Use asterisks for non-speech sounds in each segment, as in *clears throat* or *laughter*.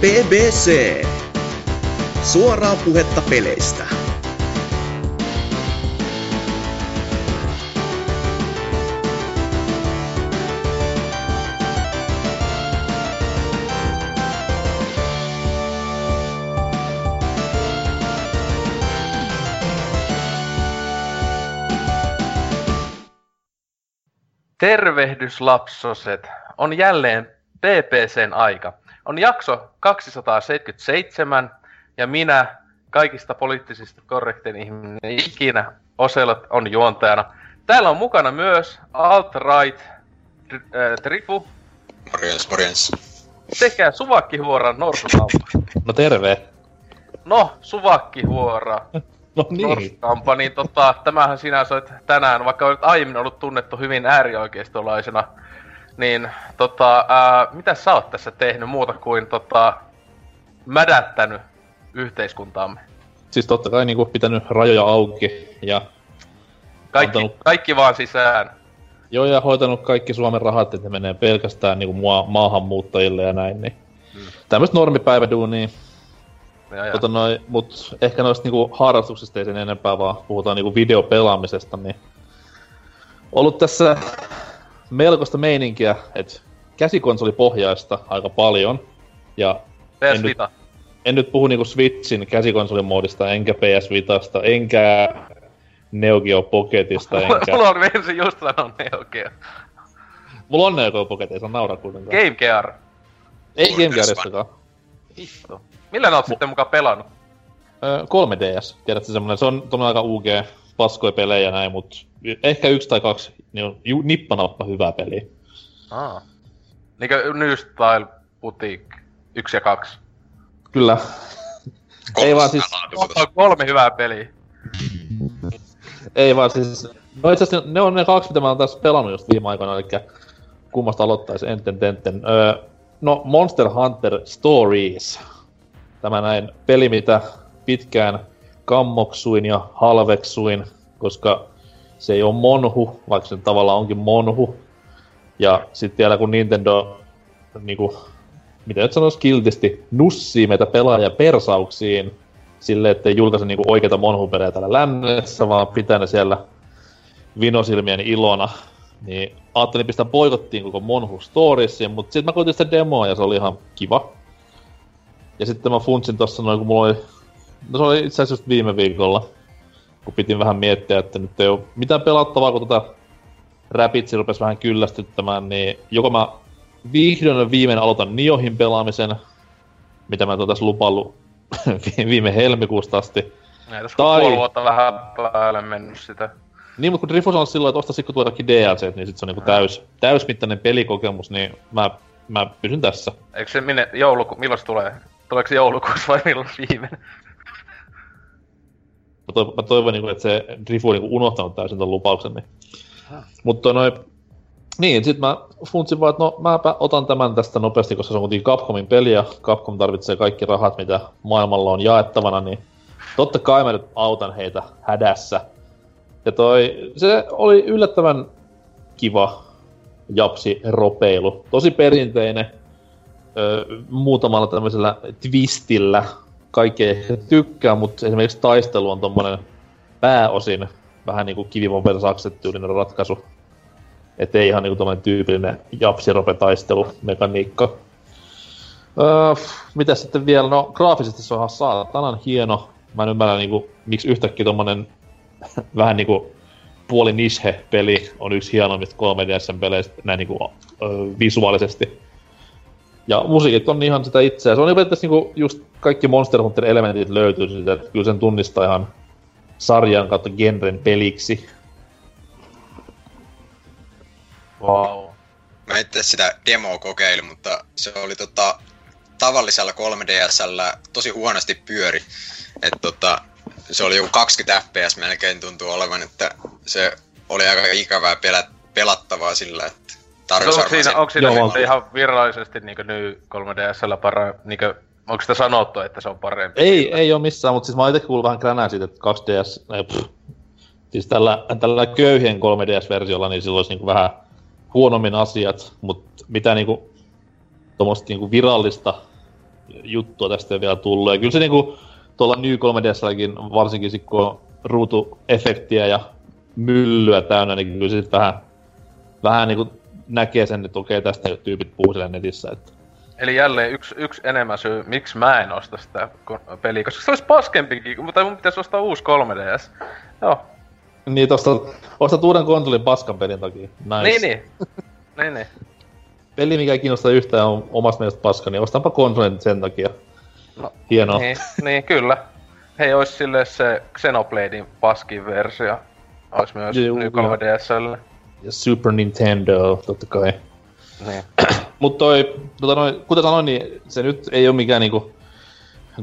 BBC. Suoraa puhetta peleistä. Tervehdys lapsoset! On jälleen BBCn aika. On jakso 277 ja minä, kaikista poliittisista korrektein ihminen ikinä, Oselot on juontajana. Täällä on mukana myös Alt-Right äh, Trifu Morjens, morjens. sekä Suvakkihuoran Norsukampa. No terve. No, Suvakkihuora No niin. Norsukampa, niin tota, tämähän sinä soit tänään, vaikka olet aiemmin ollut tunnettu hyvin äärioikeistolaisena, niin tota, ää, mitä sä oot tässä tehnyt muuta kuin tota, mädättänyt yhteiskuntaamme? Siis totta kai niinku pitänyt rajoja auki ja Kaikki, Antanut- kaikki vaan sisään. joo ja hoitanut kaikki Suomen rahat, että ne menee pelkästään niinku mua, maahanmuuttajille ja näin, niin Mm. tämmöistä normipäiväduunia. Ja, ja. Tota noi, mut ehkä noista niinku harrastuksista ei sen enempää, vaan puhutaan niinku videopelaamisesta, niin ollut tässä melkoista meininkiä, että käsikonsolipohjaista aika paljon. Ja PS en nyt- Vita. en nyt puhu niinku Switchin käsikonsolimoodista, enkä PS Vitasta, enkä Neo Geo Pocketista, Mulla, enkä... mulla on ensin just sanoa Neo Geo. Mulla on Neo Geo Pocket, ei saa nauraa kuitenkaan. Game Gear. Ei Game Gearistakaan. Hitto. Millä ne oot sitten mukaan pelannut? Ö, 3DS, tiedätkö semmonen, se on tommonen aika UG, paskoja pelejä ja näin, mut ehkä yksi tai kaksi niin on ju, nippanappa hyvää peliä. Aa. Niinkö New Style Boutique 1 ja 2? Kyllä. Ei vaan siis, On kolme hyvää peliä. ei vaan siis, no itse asiassa ne on ne kaksi, mitä mä oon tässä pelannut just viime aikoina, eli kummasta aloittaisi enten tenten. Öö, no Monster Hunter Stories. Tämä näin peli, mitä pitkään kammoksuin ja halveksuin, koska se ei ole monhu, vaikka se tavallaan onkin monhu. Ja sitten vielä kun Nintendo, niinku, miten nyt sanoisi kiltisti, nussii meitä pelaajia persauksiin, silleen, ettei julkaise niinku oikeita monhupelejä täällä lännessä, vaan pitää ne siellä vinosilmien ilona. Niin ajattelin pistää boikottiin koko Monhu Storiesin, mutta sitten mä koitin sitä demoa ja se oli ihan kiva. Ja sitten mä funtsin tossa noin, kun mulla oli... No se oli itse asiassa just viime viikolla, kun pitin vähän miettiä, että nyt ei ole mitään pelattavaa, kun tota Rapidsi rupesi vähän kyllästyttämään, niin joko mä vihdoin viimein aloitan Niohin pelaamisen, mitä mä tässä lupaillut *laughs* viime helmikuusta asti. Näin tässä Tai- puoli vuotta vähän päälle mennyt sitä. Niin, mutta kun Drifu sanoi silloin, että osta sitten kun tulee kaikki DLC, niin sit se on niinku täys, täysmittainen pelikokemus, niin mä, mä pysyn tässä. Eikö se minne jouluku... Milloin se tulee? Tuleeko se joulukuussa vai milloin viimeinen? Mä, toivon, mä toivon niinku, että se Drifu on niinku unohtanut täysin ton lupauksen. Niin. Mutta noin... Niin, sit mä funtsin vaan, että no mäpä otan tämän tästä nopeasti, koska se on kuitenkin Capcomin peli ja Capcom tarvitsee kaikki rahat, mitä maailmalla on jaettavana, niin totta kai mä nyt autan heitä hädässä. Ja toi, se oli yllättävän kiva japsi ropeilu. Tosi perinteinen, ö, muutamalla tämmöisellä twistillä. Kaikki ei ehkä tykkää, mutta esimerkiksi taistelu on tommonen pääosin vähän niinku kivivon versakset tyylinen ratkaisu. Et ei ihan niinku tommonen tyypillinen japsirope taistelu mekaniikka. Öö, mitä sitten vielä? No graafisesti se on ihan saatanan hieno. Mä en ymmärrä niinku, miksi yhtäkkiä tommonen *laughs* vähän niinku puoli niche-peli on yksi hienoimmista 3DSn peleistä näin niinku ö, visuaalisesti. Ja musiikit on ihan sitä itseä. Se on niinku periaatteessa niinku just kaikki Monster Hunter elementit löytyy siitä, että kyllä sen tunnistaa ihan sarjan kautta genren peliksi. Wow. Mä itse sitä demoa kokeilin, mutta se oli tota, tavallisella 3DSllä tosi huonosti pyöri. Et tota, se oli joku 20 fps melkein tuntuu olevan, että se oli aika ikävää pelä, pelattavaa sillä, että tarjosi Onko siinä, onko siinä Joo. sitten ihan virallisesti niinku New 3DSllä parempi, niinku, onko sitä sanottu, että se on parempi? Ei, ei ole missään, mutta siis mä oon itse kuullut vähän kränää siitä, että 2DS, ei, pff, siis tällä, tällä köyhien 3DS-versiolla, niin sillä olisi niinku vähän huonommin asiat, mutta mitä niinku tuommoista niinku virallista juttua tästä ei vielä tullut. Ja kyllä se niinku tuolla New 3DSlläkin, varsinkin sit kun on ruutuefektiä ja myllyä täynnä, niin kyllä se vähän, vähän niinku näkee sen, että okei, tästä tyypit puhuu siellä netissä. Että. Eli jälleen yksi, yksi enemmän syy, miksi mä en osta sitä peliä, koska se olisi paskempikin, mutta mun pitäisi ostaa uusi 3DS. Joo. Niin, tosta, ostat uuden konsolin paskan pelin takia. Nice. Niin, niin. niin, niin. Peli, mikä ei kiinnosta yhtään on omasta mielestä paska, niin ostanpa konsolin sen takia. No, Hienoa. Niin, niin, kyllä. Hei, ois sille se Xenobladein paskin versio. Ois myös Juu, New 3DSlle. Ja Super Nintendo, totta kai. Niin. *clears throat* Mut toi, tota noin, kuten sanoin, niin se nyt ei ole mikään niinku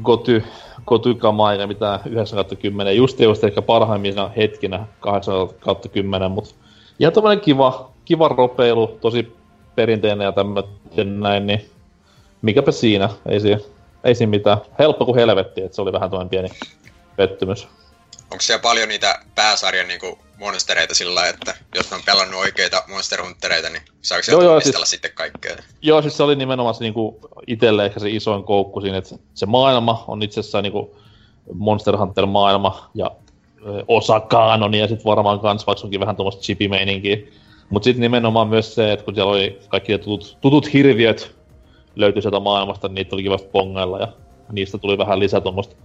goty, gotykama eikä mitään 9 10. Just just ehkä parhaimmina hetkinä 8 kautta 10, mut ihan tommonen kiva, kiva ropeilu, tosi perinteinen ja tämmöinen näin, niin mikäpä siinä, ei siinä, ei siinä mitään. Helppo kuin helvetti, että se oli vähän toinen pieni pettymys. Onko siellä paljon niitä pääsarjan niinku monstereita sillä että jos on pelannut oikeita Monster Huntereita, niin saako joo, joo, siis, sitten kaikkea? Joo, siis se oli nimenomaan se niinku itselle ehkä se isoin koukku siinä, että se maailma on itse asiassa niinku Monster Hunter-maailma ja osa kaanonia ja sitten varmaan kans, vaikka onkin vähän tuommoista chipimeininkiä. Mutta sitten nimenomaan myös se, että kun siellä oli kaikki tutut, tutut hirviöt löytyi sieltä maailmasta, niin niitä oli kivasti pongailla ja niistä tuli vähän lisää tuommoista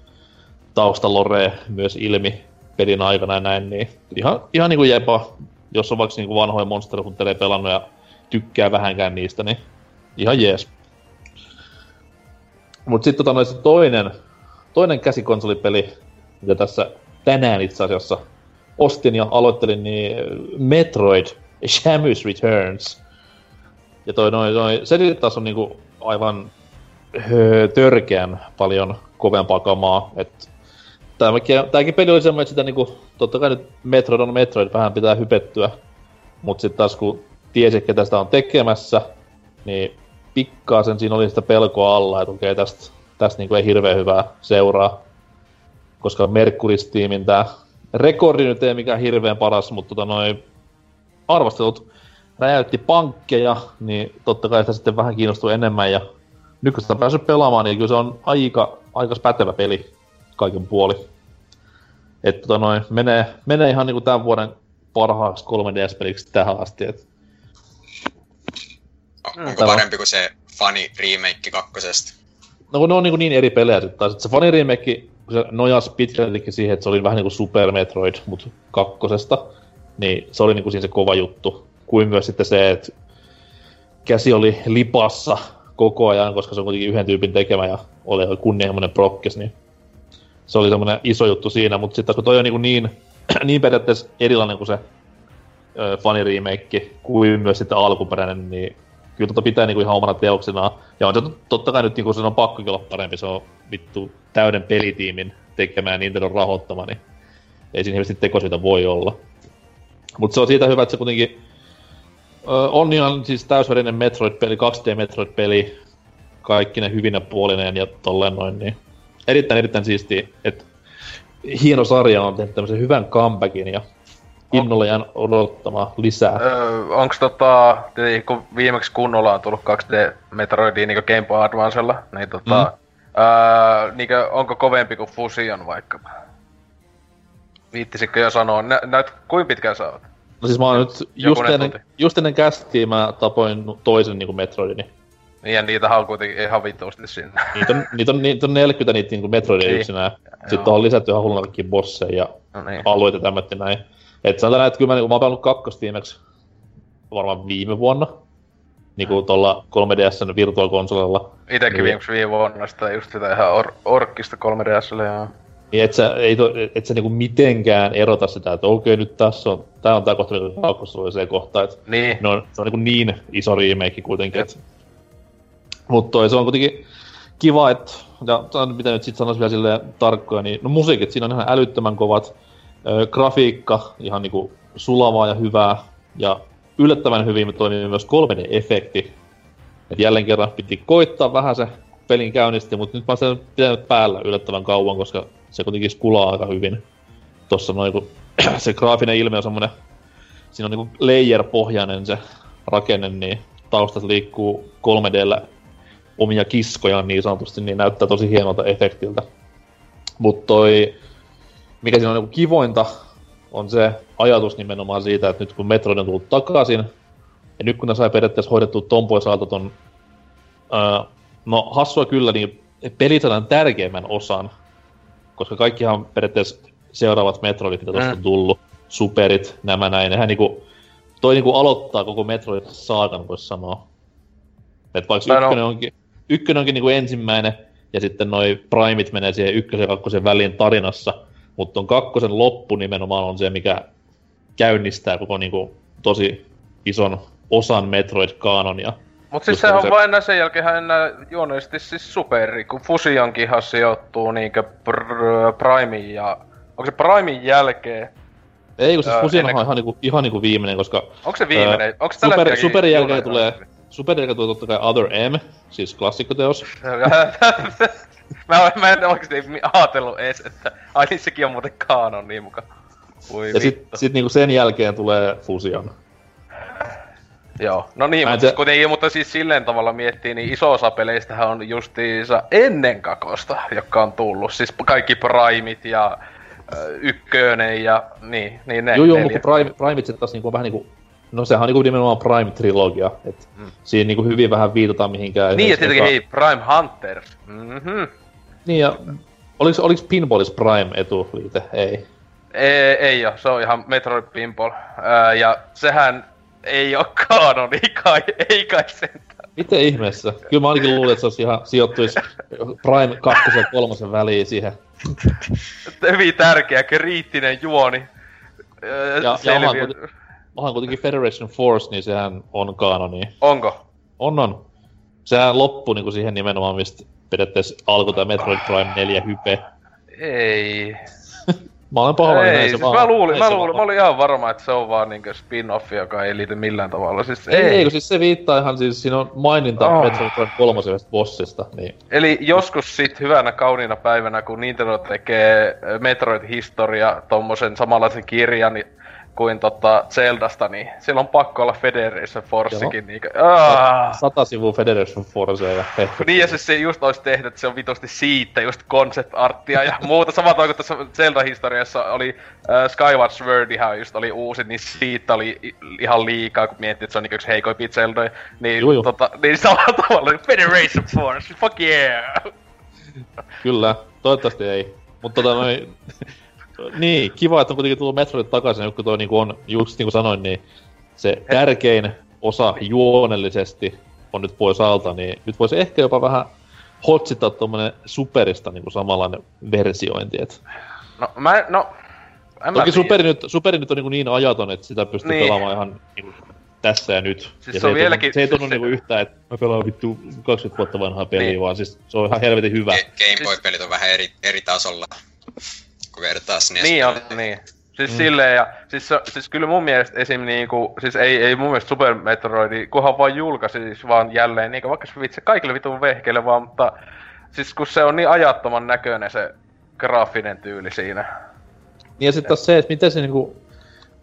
taustalorea myös ilmi pelin aikana ja näin, niin ihan, ihan niinku jepa, jos on vaikka niinku vanhoja Monster Huntereja pelannut ja tykkää vähänkään niistä, niin ihan jees. Mut sitten tota, se toinen, toinen käsikonsolipeli, mitä tässä tänään itse asiassa ostin ja aloittelin, niin Metroid *laughs* Shamus Returns. Ja toi noin, noi, se taas on niinku aivan höö, törkeän paljon kovempaa kamaa. Et tämäkin, tääkin peli oli semmoinen, että sitä niinku, totta kai nyt Metroid on Metroid, vähän pitää hypettyä. Mut sitten taas kun tiesi, ketä sitä on tekemässä, niin pikkaasen siinä oli sitä pelkoa alla, että okei, tästä, tästä niinku ei hirveän hyvää seuraa. Koska Mercury-tiimin tää rekordi nyt ei mikään hirveän paras, mutta tota noin arvostelut räjäytti pankkeja, niin totta kai sitä sitten vähän kiinnostui enemmän ja nykyistä on päässyt pelaamaan, niin kyllä se on aika, aika pätevä peli kaiken puoli. Että tota noin, menee, menee ihan niinku tämän vuoden parhaaksi 3DS-peliksi tähän asti. Et... Onko Tämä... parempi kuin se Funny remake kakkosesta? No kun ne on niin, niin eri pelejä sitten taas. Se Funny remake, se nojasi pitkältikin siihen, että se oli vähän niin kuin Super Metroid, mutta kakkosesta niin se oli niinku siinä se kova juttu. Kuin myös sitten se, että käsi oli lipassa koko ajan, koska se on kuitenkin yhden tyypin tekemä ja oli kunnianhimoinen prokkes, niin se oli semmoinen iso juttu siinä, mutta sitten kun toi on niin, niin, *clears throat* niin periaatteessa erilainen kuin se funny remake kuin myös sitten alkuperäinen, niin kyllä tota pitää niinku ihan omana teoksena. Ja on totta kai nyt niinku se on pakko olla parempi, se on vittu täyden pelitiimin tekemään Nintendo rahoittama, niin ei siinä hirveästi tekosyitä voi olla. Mutta se on siitä hyvä, että se kuitenkin ö, on ihan siis täysverinen Metroid-peli, 2D Metroid-peli, kaikki ne hyvinä puolineen ja tolleen noin, niin erittäin erittäin siisti, että hieno sarja on tehnyt tämmöisen hyvän comebackin ja innolla jään odottamaan lisää. Öö, onks tota, kun viimeksi kunnolla on tullut 2D Metroidia niin Game Boy Advancella, niin tota, mm. öö, niin onko kovempi kuin Fusion vaikkapa? Viittisitkö jo sanoa? Nä, näyt, kuinka pitkään sä oot? No siis mä oon nyt, just ennen, just ennen kästiä mä tapoin toisen niinku Metroidini. Niin ja niitä on kuitenkin ihan vittuusti sinne. Niitä on, niitä on, niitä on 40 niitä niinku Metroidia niin. yksinään. Sitten on lisätty ihan hulluna kaikki bosseja ja no niin. alueita tämmötti näin. Et sanotaan, että kyllä mä, niinku, mä oon pelannut kakkostiimeksi varmaan viime vuonna. Niinku tuolla 3DSn virtuaalikonsolilla. Itekin niin. viimeksi viime vuonna sitä just sitä ihan or- orkkista 3DSlle ja... Niin et sä, ei to, et sä niinku mitenkään erota sitä, että okei nyt tässä on, tää on tää kohta, mitä kaakkossa oli se kohta, että niin. ne on, se on niinku niin iso remake kuitenkin, että Mutta se on kuitenkin kiva, että, ja mitä nyt sit sanois vielä silleen tarkkoja, niin no musiikit siinä on ihan älyttömän kovat, ö, grafiikka ihan niinku sulavaa ja hyvää, ja yllättävän hyvin toimii myös 3D-efekti. Et jälleen kerran piti koittaa vähän se pelin käynnisti, mutta nyt mä oon sen pitänyt päällä yllättävän kauan, koska se kuitenkin skulaa aika hyvin. Tossa noin, kun *clears throat* se graafinen ilme on semmonen, siinä on niinku layer-pohjainen se rakenne, niin taustat liikkuu 3Dllä omia kiskojaan niin sanotusti, niin näyttää tosi hienolta efektiltä. Mutta toi, mikä siinä on niinku kivointa, on se ajatus nimenomaan siitä, että nyt kun Metroid on tullut takaisin, ja nyt kun ne sai periaatteessa hoidettua ton pois ton, ää, no hassua kyllä, niin pelisalan tärkeimmän osan, koska kaikkihan periaatteessa seuraavat Metroidit, mitä tuosta on mm. tullut, superit, nämä näin, nehän niinku, toi niinku aloittaa koko Metroid saakan, voisi sanoa. Et vaikka ykkönen, onkin, ykkönen onkin niinku ensimmäinen, ja sitten noi primit menee siihen ykkösen ja kakkosen väliin tarinassa, mutta on kakkosen loppu nimenomaan on se, mikä käynnistää koko niinku tosi ison osan Metroid-kaanonia. Mut siis se on se... vain sen jälkeen enää juonellisesti siis superi, kun Fusionkinhan sijoittuu niinkö pr- Primein ja... Onko se Primein jälkeen? Ei, kun siis öö, Fusion on ihan, niinku, ihan niinku viimeinen, koska... Onko se viimeinen? Öö, Onko tällä super, Superin jälkeen tulee... jälkeen tulee totta kai Other M, siis klassikkoteos. *laughs* mä, mä en oikeesti ajatellut edes, että ai niin sekin on muuten kaanon niin muka. Voi ja sit, sit niinku sen jälkeen tulee Fusion. Joo, no niin, mutta, te... kuitenkin, mutta siis silleen tavalla miettii, niin iso osa peleistähän on justiinsa ennen kakosta, joka on tullut. Siis kaikki Primeit ja äh, ykkönen ja niin, niin ne. Joo, joo, mutta Prime, Primeit sitten taas niinku vähän niinku No sehän on niinku nimenomaan Prime-trilogia, et mm. siinä niinku hyvin vähän viitataan mihinkään. Niin, ja tietenkin hei, Prime Hunter. Mm-hmm. Niin, ja oliks, oliks Pinballis Prime-etuliite? Ei. Ei, ei oo, se on ihan Metroid Pinball. Ää, ja sehän ei oo kanoni kai, ei kai sentään. Miten ihmeessä? Kyllä mä ainakin luulin, että se olisi ihan sijoittuis Prime 2 ja 3 väliin siihen. Hyvin tärkeä, kriittinen juoni. Ja, ja onhan, kuiten, onhan kuitenkin Federation Force, niin sehän on kanoni. Onko? On, on. Sehän loppui niinku siihen nimenomaan, mistä periaatteessa alkoi tämä Metroid Prime 4 hype. Ei. *laughs* Mä olen pahoillani näin siis vaan. Mä luulin, mä, luulin, mä olin ihan varma, että se on vaan niinkö spin-off, joka ei liity millään tavalla. Siis ei, ei, ei, kun siis se viittaa ihan siis, siinä on maininta oh. Metroid Prime 3 bossista. Niin. Eli joskus sit hyvänä kauniina päivänä, kun Nintendo tekee Metroid-historia, tommosen samanlaisen kirjan, niin kuin tota Zeldasta, niin sillä on pakko olla Federation Forcekin. Niin, Sata sivua Federation Forcea ja. Niin ja siis se just olisi tehnyt, että se on vitosti siitä just concept arttia ja *laughs* muuta. Sama kuin tässä Zelda-historiassa oli uh, Skyward Sword ihan just oli uusi, niin siitä oli ihan liikaa, kun miettii, että se on niin yksi heikoimpia Zeldoja. Niin, Juju. tota, niin samalla tavalla Federation Force, fuck yeah! Kyllä, toivottavasti ei. Mutta tota noin, *laughs* niin, kiva, että on kuitenkin tullut Metroid takaisin, kun toi niinku on, just niin kuin sanoin, niin se tärkein osa juonellisesti on nyt pois alta, niin nyt voisi ehkä jopa vähän hotsittaa tuommoinen superista niinku samanlainen versiointi, et. No, mä, no, en Toki superi nyt, superi nyt on niin, niin ajaton, että sitä pystyy niin. pelaamaan ihan niin tässä ja nyt. Siis ja se, se, ei vieläkin, tunnu, se ei tunnu siis niinku se... yhtään, että mä pelaan vittu 20 vuotta vanhaa peliä, niin. vaan siis se on ihan helvetin hyvä. Game Boy-pelit on vähän eri, eri tasolla vertaa SNES. Niin on, niin. Siis mm. silleen, ja siis, siis kyllä mun mielestä esim. niinku, siis ei, ei mun mielestä Super Metroidi, kunhan vaan julkaisi siis vaan jälleen, niinku vaikka se vitsi kaikille vitun vehkeille vaan, mutta siis kun se on niin ajattoman näköinen se graafinen tyyli siinä. Niin ja sitten taas se, että miten se niinku...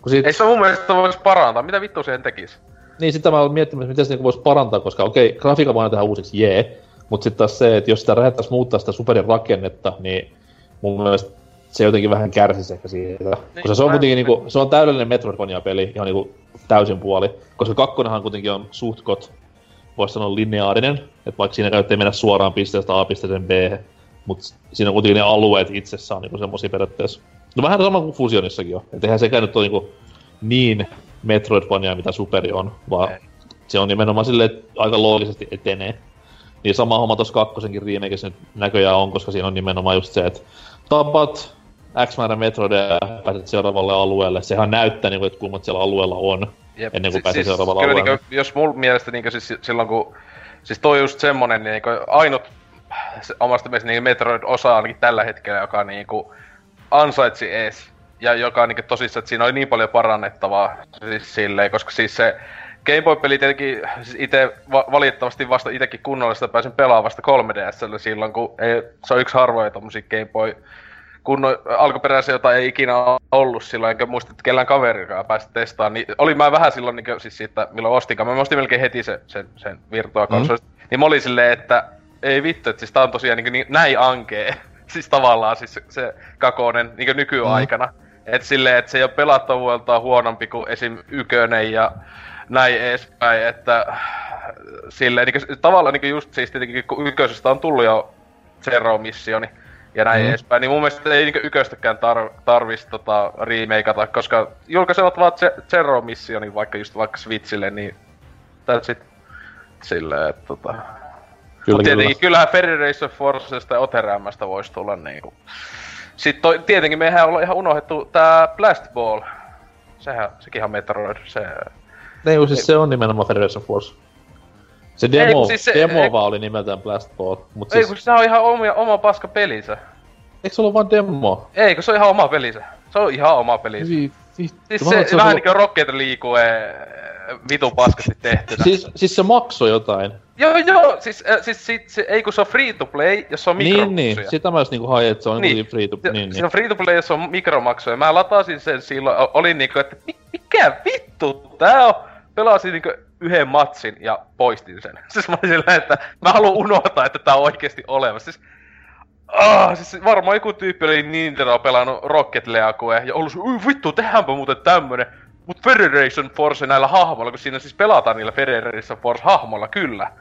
Kun siitä... Ei se mun mielestä voisi parantaa, mitä vittu siihen tekisi? Niin, sitä mä oon miettinyt, miten se niinku voisi parantaa, koska okei, okay, grafiikka vaan tehdä uusiksi, jee. Mutta sitten taas se, että jos sitä lähdettäisiin muuttaa sitä superin rakennetta, niin mun mielestä se jotenkin vähän kärsisi ehkä siitä. Niin, koska se on kuitenkin niinku, se on täydellinen Metroidvania-peli, ihan niinku täysin puoli. Koska kakkonenhan kuitenkin on suhtkot, voisi sanoa lineaarinen, että vaikka siinä käyttää mennä suoraan pisteestä A pisteeseen B, mutta siinä on kuitenkin ne alueet itsessään niinku semmosia periaatteessa. No vähän sama kuin Fusionissakin on, että eihän sekään nyt ole niinku niin Metroidvania, mitä Superi on, vaan Ei. se on nimenomaan silleen, että aika loogisesti etenee. Niin sama homma tuossa kakkosenkin remakeissa nyt näköjään on, koska siinä on nimenomaan just se, että tapat X määrä metroideja ja pääset seuraavalle alueelle. Sehän näyttää, niin kuin, että kuinka siellä alueella on, Jep. ennen kuin pääsee siis, seuraavalle kyllä, alueelle. Niin kuin, jos mun mielestä niin kuin, siis, silloin kun... Siis toi just semmonen niin kuin, ainut omasta mielestä niin Metroid-osa ainakin tällä hetkellä, joka niin kuin, ansaitsi ees. Ja joka niin kuin, tosissaan, että siinä oli niin paljon parannettavaa siis silleen, koska siis se Game Boy-peli tietenkin siis itse va- valitettavasti vasta itsekin kunnollista pääsin pelaamaan vasta 3DSllä silloin, kun ei, se on yksi harvoja tommosia Game Boy kunno, alkuperäisiä, jota ei ikinä ollut silloin, enkä muista, että kellään kaverikaan pääsi testaamaan, niin oli mä vähän silloin niin siis siitä, milloin ostinkaan. Mä ostin melkein heti sen, sen, sen Virtua mm. Niin mä olin silleen, että ei vittu, että siis tää on tosiaan niin, niin näin ankee. *laughs* siis tavallaan siis se, se kakonen niin nykyaikana. Mm. että silleen, että se ei ole pelattavuudeltaan huonompi kuin esim. Ykönen ja näin edespäin, että silleen, niin kuin, tavallaan niin just siis tietenkin, kun Ykösestä on tullut jo Zero-missioni ja näin mm. edespäin, niin mun mielestä ei niin Yköstäkään tar- tarvitsisi tota, remakeata, koska julkaisevat vaan Zero-missionin vaikka just vaikka Switchille, niin that's it. Silleen, että tota... Kyllä, Mut tietenkin, kyllä. kyllähän Federation Forcesta ja Oterämmästä voisi tulla niinku... Sitten toi, tietenkin mehän ollaan ihan unohdettu tää Blast Ball. Sehän, sekin on Metroid, se... Ei, siis se on nimenomaan Federation Force. Se demo, ei, siis se, demo ei, vaan oli nimeltään Blast Ball. Mut ei, siis... kun se on ihan oma, oma paska pelinsä. Eikö se ollut vain demo? Ei, kun se on ihan oma pelinsä. Se on ihan oma pelinsä. Vi, vittu. Siis se, se vähän ollut... niinku Rocket League vitu paskasti tehtynä. Siis, siis se maksoi jotain. Joo, joo, siis, äh, siis sit, se, ei kun se on free to play, jos se on Niin, niin, sitä mä just niinku hain, että se on niin. free to play. Niin, niin. Se on free to play, jos se on mikromaksuja. Mä latasin sen silloin, olin niinku, että mikä vittu tää on? Pelasin niinku yhden matsin ja poistin sen. *laughs* Siis mä olin sillä, että mä haluan unohtaa, että tää on oikeesti olemassa. Siis, Ah, siis varmaan joku tyyppi oli Nintendo pelannut Rocket League ja ollut se, vittu, tehdäänpä muuten tämmönen. Mut Federation Force näillä hahmoilla, kun siinä siis pelataan niillä Federation Force-hahmoilla, kyllä.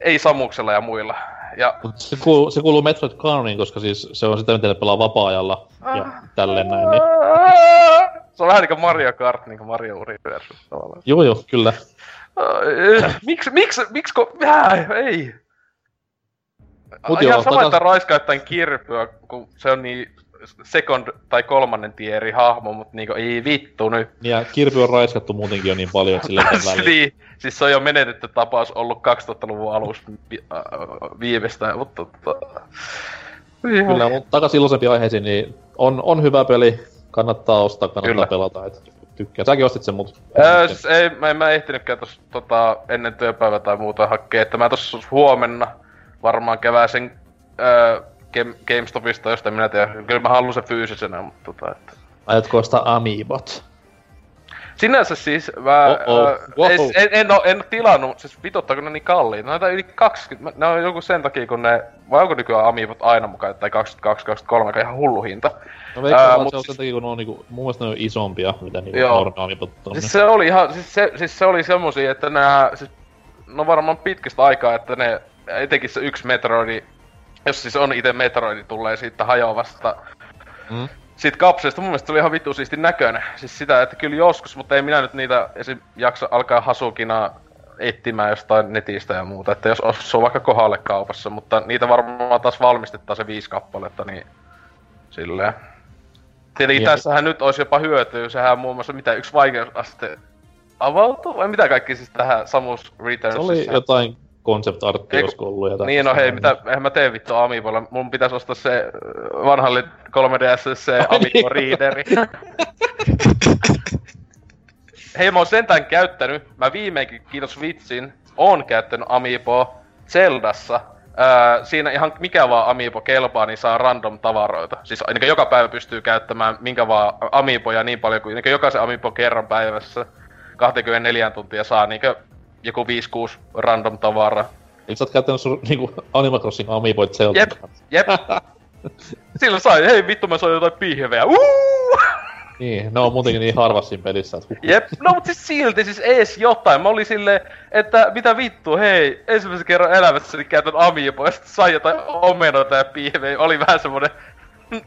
Ei Samuksella ja muilla. Ja... Se, kuuluu, se kuuluu Metroid Canoniin, koska siis se on sitä, miten ne pelaa vapaa-ajalla ja ah. tälleen näin. Niin... *laughs* Se on vähän niinku Mario Kart, niinku Mario Universe tavallaan. Joo joo, kyllä. Miksi, miksi, miksi, ko... Äh, ei. Mut Ihan joo, sama, takas... että raiskaa jotain kirpyä, kun se on niin second tai kolmannen tieri hahmo, mutta niinku ei vittu nyt. Ja Kirby on raiskattu muutenkin jo niin paljon sille *laughs* niin, siis se on jo menetetty tapaus ollut 2000-luvun alussa vi- äh, viimeistään, mutta... Tota... Kyllä, mutta takaisin iloisempiin aiheisiin, niin on, on hyvä peli, kannattaa ostaa, kannattaa Kyllä. pelata, et tykkää. Säkin ostit sen, mut... Öö, ei, mä en mä ehtinytkään tossa tota, ennen työpäivää tai muuta hakea, että mä tossa huomenna varmaan keväisen öö, GameStopista, josta minä tiedän. Kyllä mä haluan se fyysisenä, mutta tota, että... Aiotko ostaa Amiibot? Sinänsä siis mä... Oh-oh. Äh, en, en, en, oo, en tilannut, siis vitottaako ne niin kalliita. Näitä yli 20, ne on joku sen takia kun ne... Vai onko nykyään Amiibot aina mukaan, tai 22, 23, aika ihan hullu hinta. No veikkaan, äh, se on sen takia, kun ne on niinku, mun mielestä ne on isompia, mitä niinku normaamipot on. Siis se oli ihan, siis se, siis se oli semmosia, että nää, siis, no varmaan pitkästä aikaa, että ne, etenkin se yksi Metroidi jos siis on itse Metroidi tulee siitä hajoavasta mm. Siitä kapseesta mun mielestä se oli ihan vittu siisti näköinen. Siis sitä, että kyllä joskus, mutta ei minä nyt niitä esim. jaksa alkaa hasukina etsimään jostain netistä ja muuta, että jos osuu vaikka kohdalle kaupassa, mutta niitä varmaan taas valmistetaan se viisi kappaletta, niin silleen. Tietenkin ja. tässähän nyt olisi jopa hyötyä, sehän muun muassa mitä yksi vaikeusaste avautuu, vai mitä kaikki siis tähän Samus Returns? Se oli jotain concept artti olisiko ollut. Ja niin, no hei, mitä, eihän mä teen vittu Amiibolla. Mun pitäisi ostaa se vanhalle 3DS se Amiibo Readeri. *laughs* hei, mä oon sentään käyttänyt, mä viimeinkin, kiitos vitsin, oon käyttänyt Amiiboa Zeldassa. Öö, siinä ihan mikä vaan Amiibo kelpaa, niin saa random tavaroita. Siis niin joka päivä pystyy käyttämään minkä vaan Amiiboja niin paljon kuin niin jokaisen Amiibo kerran päivässä. 24 tuntia saa niin joku 5-6 random tavara. Niin sä oot käyttänyt sun niinku Animal Crossing Amiiboit Zelda. Jep, jep. *laughs* Silloin sai, hei vittu mä sain jotain pihveä. Uuu! Niin, ne on muutenkin niin harvassa siinä pelissä. Että... Jep, no mut siis silti, siis ees jotain. Mä olin silleen, että mitä vittu, hei, ensimmäisen kerran elämässäni käytän Amiiboa, ja sitten sai jotain omenoita ja pihveä. Oli vähän semmonen,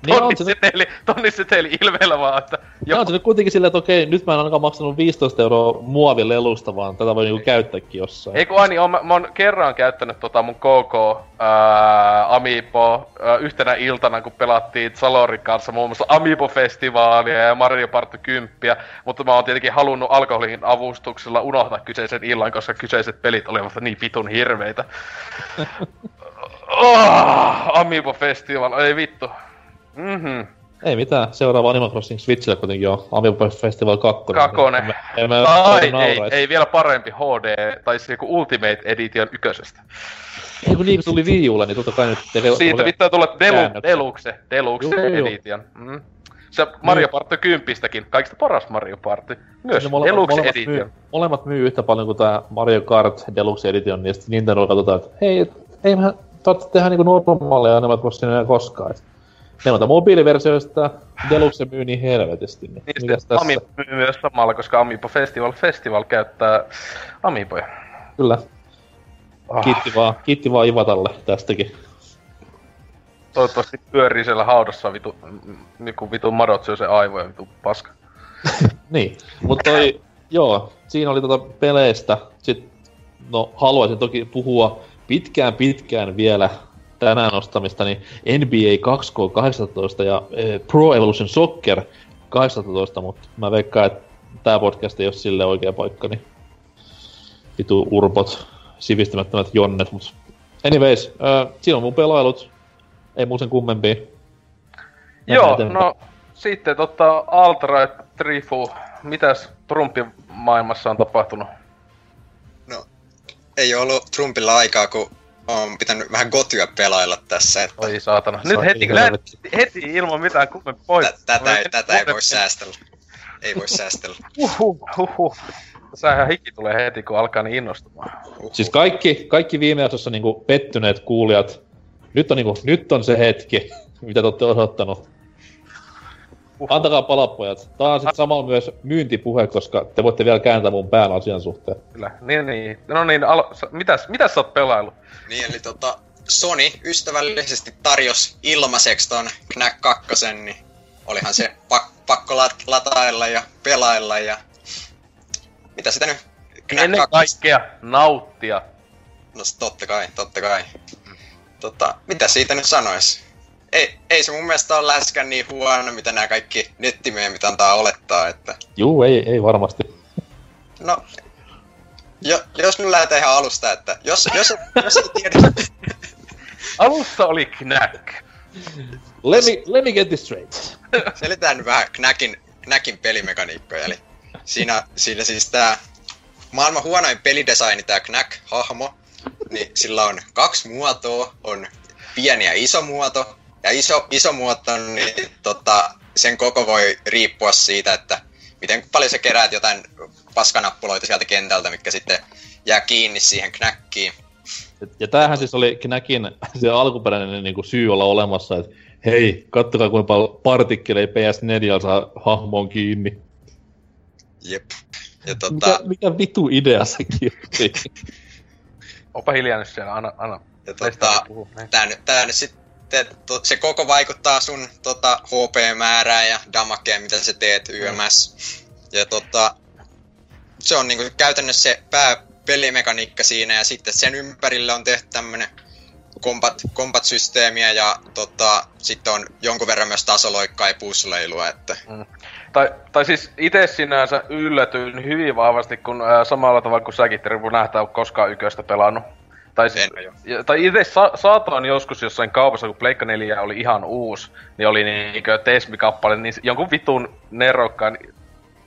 tonniseteli, tonniseteli ilmeellä vaan, että... Joo. on se nyt kuitenkin silleen, että okei, nyt mä en ainakaan maksanut 15 euroa muovilelusta, vaan tätä voi niinku käyttääkin jossain. Ei kun Ani, on, mä, mä oon kerran käyttänyt tota mun KK ää, Amiibo ää, yhtenä iltana, kun pelattiin Salorin kanssa muun muassa Amiibo-festivaalia ja Mario Party 10, mutta mä oon tietenkin halunnut alkoholin avustuksella unohtaa kyseisen illan, koska kyseiset pelit olivat niin vitun hirveitä. oh, *laughs* Amiibo Festival, ei vittu. Mhm. Ei mitään, seuraava Animal Crossing Switchille kuitenkin on Amiibo Festival 2. Kakone. Emme, emme tai ei, ei, vielä parempi HD, tai se joku Ultimate Edition ykkösestä. Ei kun niin, kun tuli Ulle, niin totta kai nyt... Siitä pitää tulla delu, Deluxe, Deluxe joo, Edition. Mm. Se Mario Party 10 kaikista paras Mario Party. Myös Ne molemmat, Deluxe molemmat, Edition. myy, molemmat myy yhtä paljon kuin tää Mario Kart Deluxe Edition, niin sitten Nintendo katsotaan, että hei, ei mehän tarvitse tehdä niinku normaaleja enemmän kuin sinne koskaan. Et Meillä on tää mobiiliversio, josta tää Deluxe myy niin helvetisti. Niin, Niin mikäs tässä? Amiibo myy myös samalla, koska Amiibo Festival Festival käyttää Amiiboja. Kyllä, Ah, kiitti vaan, kiitti vaan Ivatalle tästäkin. toivottavasti pyörii siellä haudassa vitu, niinku vitu madot syö se aivoja vitu paska. *laughs* Niin, mutta toi, joo, siinä oli tota peleistä. Sitten, no haluaisin toki puhua pitkään pitkään vielä tänään ostamista, niin NBA 2K18 ja eh, Pro Evolution Soccer 18, mutta mä veikkaan, että tää podcast ei ole sille oikea paikka, niin vitu urpot, sivistymättömät jonnet, mut anyways, äh, siinä on mun pelailut, ei mun sen kummempia. Mennään Joo, eteenpäin. no sitten tota Altra Trifu, mitäs Trumpin maailmassa on tapahtunut? No, ei ollut Trumpilla aikaa, kun on pitänyt vähän gotyä pelailla tässä, että Oi saatana. Nyt heti, helvetti. heti ilman mitään kummemmin pois. tä- tätä, ei, Voi- tätä ei voi- säästellä. Ei voi säästellä. Huhhuh, huhhuh. Sähän hiki tulee heti, kun alkaa niin innostumaan. Uhuh. Siis kaikki, kaikki viime jaksossa niinku pettyneet kuulijat, nyt on, niinku, nyt on se hetki, *laughs* mitä te olette osoittanut. Antakaa palapojat. Tää on sit samalla myös myyntipuhe, koska te voitte vielä kääntää mun pään asian suhteen. Kyllä. Niin, niin. No niin, alo- sä- mitäs, mitäs sä oot pelaillut? Niin, eli tota, Sony ystävällisesti tarjosi ilmaiseksi ton Knack 2, niin olihan se pak- pakko lat- latailla ja pelailla ja... Mitä sitä nyt? Knack Ennen 2. kaikkea nauttia. No totta kai, totta kai. Tota, mitä siitä nyt sanois? Ei, ei se mun mielestä ole läheskään niin huono, mitä nämä kaikki nettimeemit antaa olettaa, että... Juu, ei, ei varmasti. No, jo, jos nyt lähdetään ihan alusta, että jos, jos, jos ei tiedä... *laughs* Alussa oli Knack. Let me, let me get this straight. Selitään nyt vähän Knackin, Knackin pelimekaniikkoja, eli siinä, siinä siis tää maailman huonoin pelidesigni, tää Knack-hahmo, niin sillä on kaksi muotoa, on pieni ja iso muoto, ja iso, iso muoto, niin tota, sen koko voi riippua siitä, että miten paljon sä keräät jotain paskanappuloita sieltä kentältä, mitkä sitten jää kiinni siihen Knackiin. Ja, ja tämähän siis oli Knackin se alkuperäinen niin kuin syy olla olemassa, että hei, kattokaa kuinka paljon partikkeleja PS4 saa hahmoon kiinni. Jep. Ja tota, Mikä, mikä vitu idea sekin oli? Opa hiljaa nyt siellä, anna, anna. ja tota. Niin. tää nyt, tää nyt sitten, to, se koko vaikuttaa sun tota, HP-määrään ja damakeen, mitä sä teet YMS. Ja tota, se on niinku käytännössä se pääpelimekaniikka siinä ja sitten sen ympärille on tehty tämmönen combat, combat-systeemiä ja tota, sitten on jonkun verran myös tasoloikkaa ja puzzleilua, että Tai, tai siis itse sinänsä yllätyin hyvin vahvasti, kun ää, samalla tavalla kuin säkin, Tervo, nähtää koskaan yköstä pelannut. Tai, siis, tai itse sa- saatoin joskus jossain kaupassa, kun Pleikka 4 oli ihan uusi, niin oli niinkö Tesmi-kappale, niin jonkun vitun nerokkaan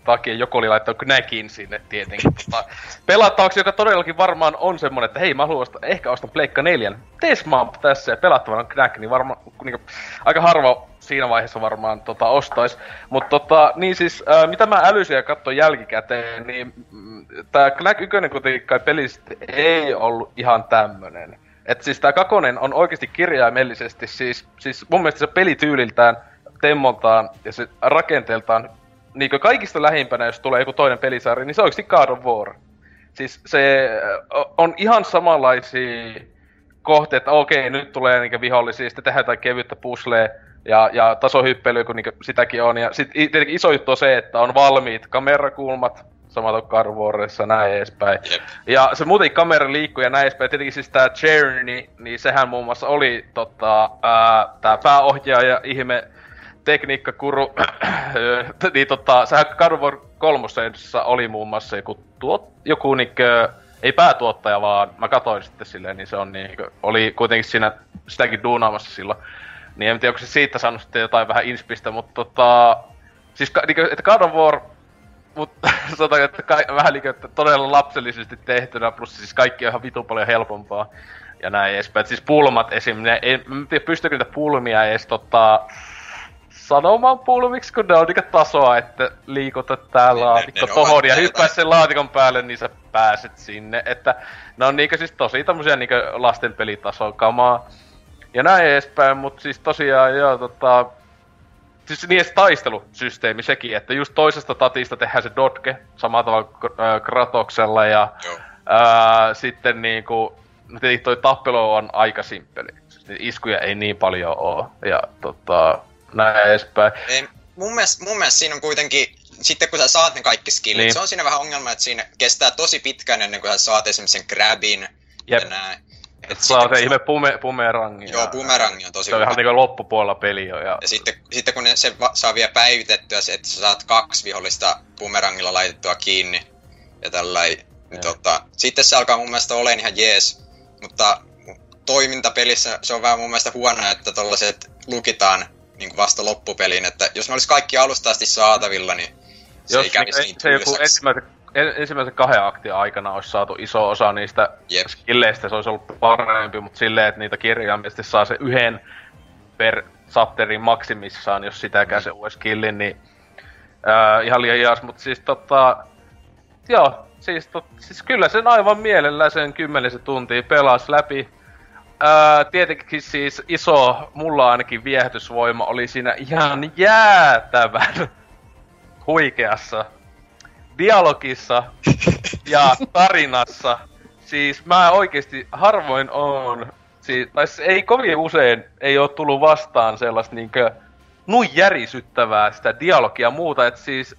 takia joku oli laittanut Knackin sinne tietenkin. Tota, pelattavaksi, joka todellakin varmaan on semmonen, että hei mä haluan ostaa, ehkä ostan Pleikka 4. Tesma on tässä ja pelattavana Knack, niin varmaan niin aika harva siinä vaiheessa varmaan tota, ostais. Mutta tota, niin siis, ää, mitä mä älysin ja katsoin jälkikäteen, niin mm, tää Knack 1 kuitenkin kai pelistä ei ollut ihan tämmönen. Et siis tää kakonen on oikeasti kirjaimellisesti, siis, siis mun mielestä se pelityyliltään, temmoltaan ja se rakenteeltaan niinkö kaikista lähimpänä, jos tulee joku toinen pelisarja, niin se on oikeasti God of War. Siis se on ihan samanlaisia kohteita, että okei, nyt tulee niinkö vihollisia, sitten tehdään jotain kevyttä puzzleä ja, ja tasohyppelyä, kun niinkö sitäkin on. Ja sitten tietenkin iso juttu on se, että on valmiit kamerakulmat, samat of Warissa, näin edespäin. Jep. Ja se muuten kamera liikkuu ja näin edespäin. Tietenkin siis tää Journey, niin sehän muun muassa oli tota, ää, tää pääohjaaja ihme tekniikkakuru, *clears throat* niin tota, sehän War kolmosessa oli muun muassa joku, tuot, joku niinkö, ei päätuottaja vaan, mä katsoin sitten silleen, niin se on niinkö, oli kuitenkin siinä sitäkin duunaamassa silloin. Niin en tiedä, onko se siitä saanut sitten jotain vähän inspistä, mutta tota, siis niinkö, että God of War mutta *laughs* sanotaan, että kai, vähän niin että todella lapsellisesti tehtynä, plus siis kaikki on ihan vitu paljon helpompaa. Ja näin edespäin. Et siis pulmat esim. Ne, mä en tiedä, pystyykö niitä pulmia edes tota, sanomaan pulmiksi, kun ne on niinku tasoa, että liikuta tää Niin, laatikko ne tohon ja hyppää sen laatikon päälle, niin sä pääset sinne. Että ne on niinku siis tosi tämmösiä niinku lasten pelitason kamaa. Ja näin edespäin, mut siis tosiaan joo tota... Siis niin edes taistelusysteemi sekin, että just toisesta tatista tehdään se dodge samalla tavalla äh, Kratoksella ja Joo. Ää, sitten niinku, no tietenkin toi tappelu on aika simppeli. Siis iskuja ei niin paljon oo. Ja tota, näin edespäin. Ei, mun, mielestä, mun mielestä siinä on kuitenkin, sitten kun sä saat ne kaikki skillit, Niin. se on siinä vähän ongelma, että siinä kestää tosi pitkään ennen kuin sä saat esimerkiksi sen grabin Jep. ja näin. Et Saa se ihme pume, bumerangi. Joo, bumerangi on tosi Se on ihan niinku loppupuolella peli jo. Ja, Ja sitten, sitten kun ne, se va- saa vielä päivitettyä se, että sä saat kaksi vihollista bumerangilla laitettua kiinni ja tällainen, niin tota, sitten se alkaa mun mielestä olemaan ihan jees. Mutta toimintapelissä se on vähän mun mielestä huono, että tollaset lukitaan niin kuin vasta loppupeliin, että jos ne olisi kaikki alusta asti saatavilla, niin se ei kävisi niin se joku ensimmäisen, en, ensimmäisen kahden aktin aikana olisi saatu iso osa niistä Jep. skilleistä, se olisi ollut parempi, mutta silleen, että niitä kirjaimellisesti saa se yhden per chapterin maksimissaan, jos sitäkään se uuden skillin, niin ää, ihan liian hias, mutta siis tota, joo, siis, tot, siis kyllä sen aivan mielellä sen kymmenisen tuntia pelas läpi. Ää, tietenkin siis iso, mulla ainakin viehätysvoima oli siinä ihan jäätävän *laughs* huikeassa dialogissa ja *laughs* tarinassa. Siis mä oikeesti harvoin oon, siis, tai ei kovin usein ei oo tullut vastaan sellaista niinkö nuin järisyttävää sitä dialogia muuta, että siis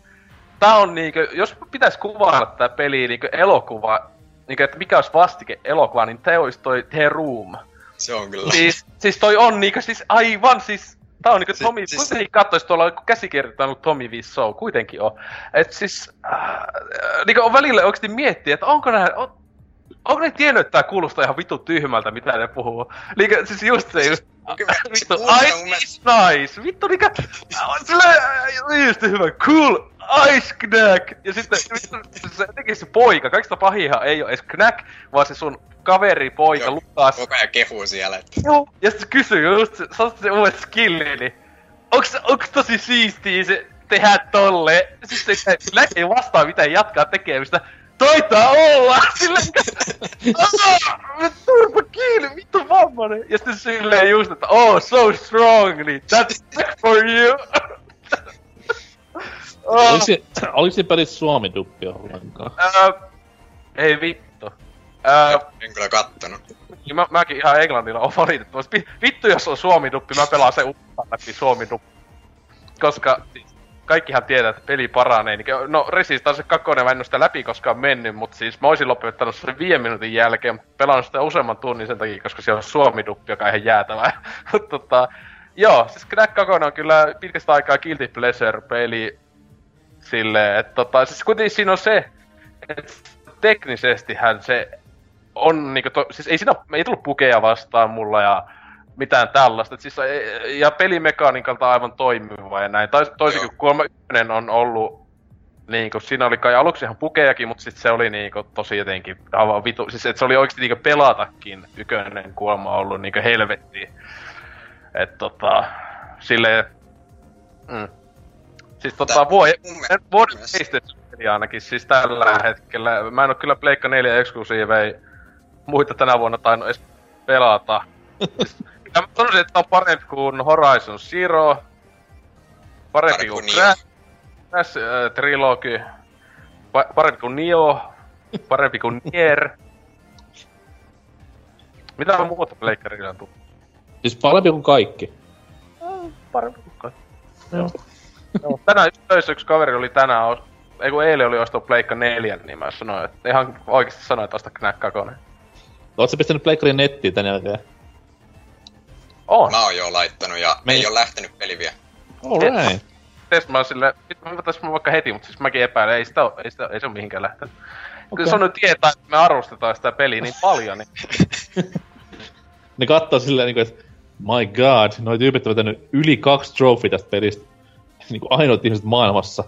tää on niinkö, jos pitäis kuvailla tää peli niinkö elokuva, niinkö, että mikä olisi vastike elokuva, niin tää olisi toi The Room. Se on kyllä. Siis, siis toi on niinkö siis aivan siis... Tää on niinku Si- Tomi, siis- kuitenkin kattois tuolla joku käsikirjoittanut Tomi Wiseau, kuitenkin on. Et siis, äh, niinku on välillä oikeesti miettiä, että onko nää, on, onko ne tiennyt, että tää kuulostaa ihan vittu tyhmältä, mitä ne puhuu. Niinku, siis just se just, Kyllä, se vittu, mielestä- is nice, vittu niinku, *laughs* on sille, just hyvä, cool, ice knack. Ja sitten se, jotenkin se poika, kaikista pahihan ei oo edes knack, vaan se sun kaveri, poika, Joo, Lukas. Koko ajan kehuu siellä, että Joo. Ja sitten se kysyy just, se, saat se uudet skilli, niin onks, onks tosi siistiä se tehdä tolle? Sitten se näkee vastaan mitään jatkaa tekemistä. Taitaa olla! *laughs* Silleen, turpa kiinni, vittu vammanen! Ja sitten silleen just, että oh, so strong, niin that's for you! *laughs* oh, Oliko, se, *clears throat* oliko pelissä suomi-duppi ollenkaan? ää, ei vittu. Ää, en kyllä kattonut. Niin mä, mäkin ihan englannilla on valitettavasti. Vi- Vittu jos on suomi-duppi, mä pelaan se uudestaan läpi suomi-duppi. Koska siis kaikkihan tietää, että peli paranee. Niin, no Resistance 2 mä en oo sitä läpi koskaan mennyt, mutta siis mä oisin lopettanut sen viiden minuutin jälkeen, mutta pelannut sitä useamman tunnin sen takia, koska siellä on suomi-duppi, joka on ihan jäätävä. *laughs* Tota, joo, siis Knack 2 on kyllä pitkästä aikaa Guilty Pleasure-peli silleen, että tota, siis kuitenkin siinä on se, että teknisestihän se on niinku to, siis ei siinä ei tullut pukeja vastaan mulla ja mitään tällaista. Et siis, e- ja pelimekaniikalta aivan toimiva ja näin. Tois, toisin kuin Kuolema 1 on ollut niinku, siinä oli kai aluksi ihan pukejakin, mutta sitten se oli niinku tosi jotenkin aivan vitu, siis et se oli oikeesti niinku pelatakin ykönen kuolema ollut niinku helvetti. Et tota, silleen, mm. Siis tota, Tää- vuoden, vuoden PlayStation-peli ainakin siis tällä hetkellä. Mä en oo kyllä Pleikka 4 eksklusiiveja muita tänä vuonna tainnut edes pelata. Siis, *laughs* ja mä sanoisin, että on parempi kuin Horizon Zero. Parempi Parempi kuin Crash, Crash äh, Trilogy. Pa- parempi kuin Nioh. Parempi kuin Nier. Mitä muuta Pleikkarille on tullut? Siis parempi kuin kaikki. Parempi kuin kaikki. Joo. Joo. Tänään yksi töissä yksi kaveri oli tänään, ei kun eilen oli ostanut Pleikka 4, niin mä sanoin, että ihan oikeesti sanoin, että osta Knack 2. Oot sä pistänyt Pleikkarin nettiin tän jälkeen? On. Mä oon jo laittanut ja Me- ei oo lähtenyt peli vielä. Alright. Test mä oon silleen, vittu mä mä vaikka heti, mutta siis mäkin epäilen, ei sitä oo, ei, sitä, ei se oo mihinkään lähtenyt. Okay. Kyllä se on nyt tietää, että me arvostetaan sitä peliä niin paljon, niin *laughs* Ne kattoo silleen niinku, että my god, noi tyypit on vetänyt yli kaksi trophy tästä pelistä. Niinku ainoat ihmiset maailmassa.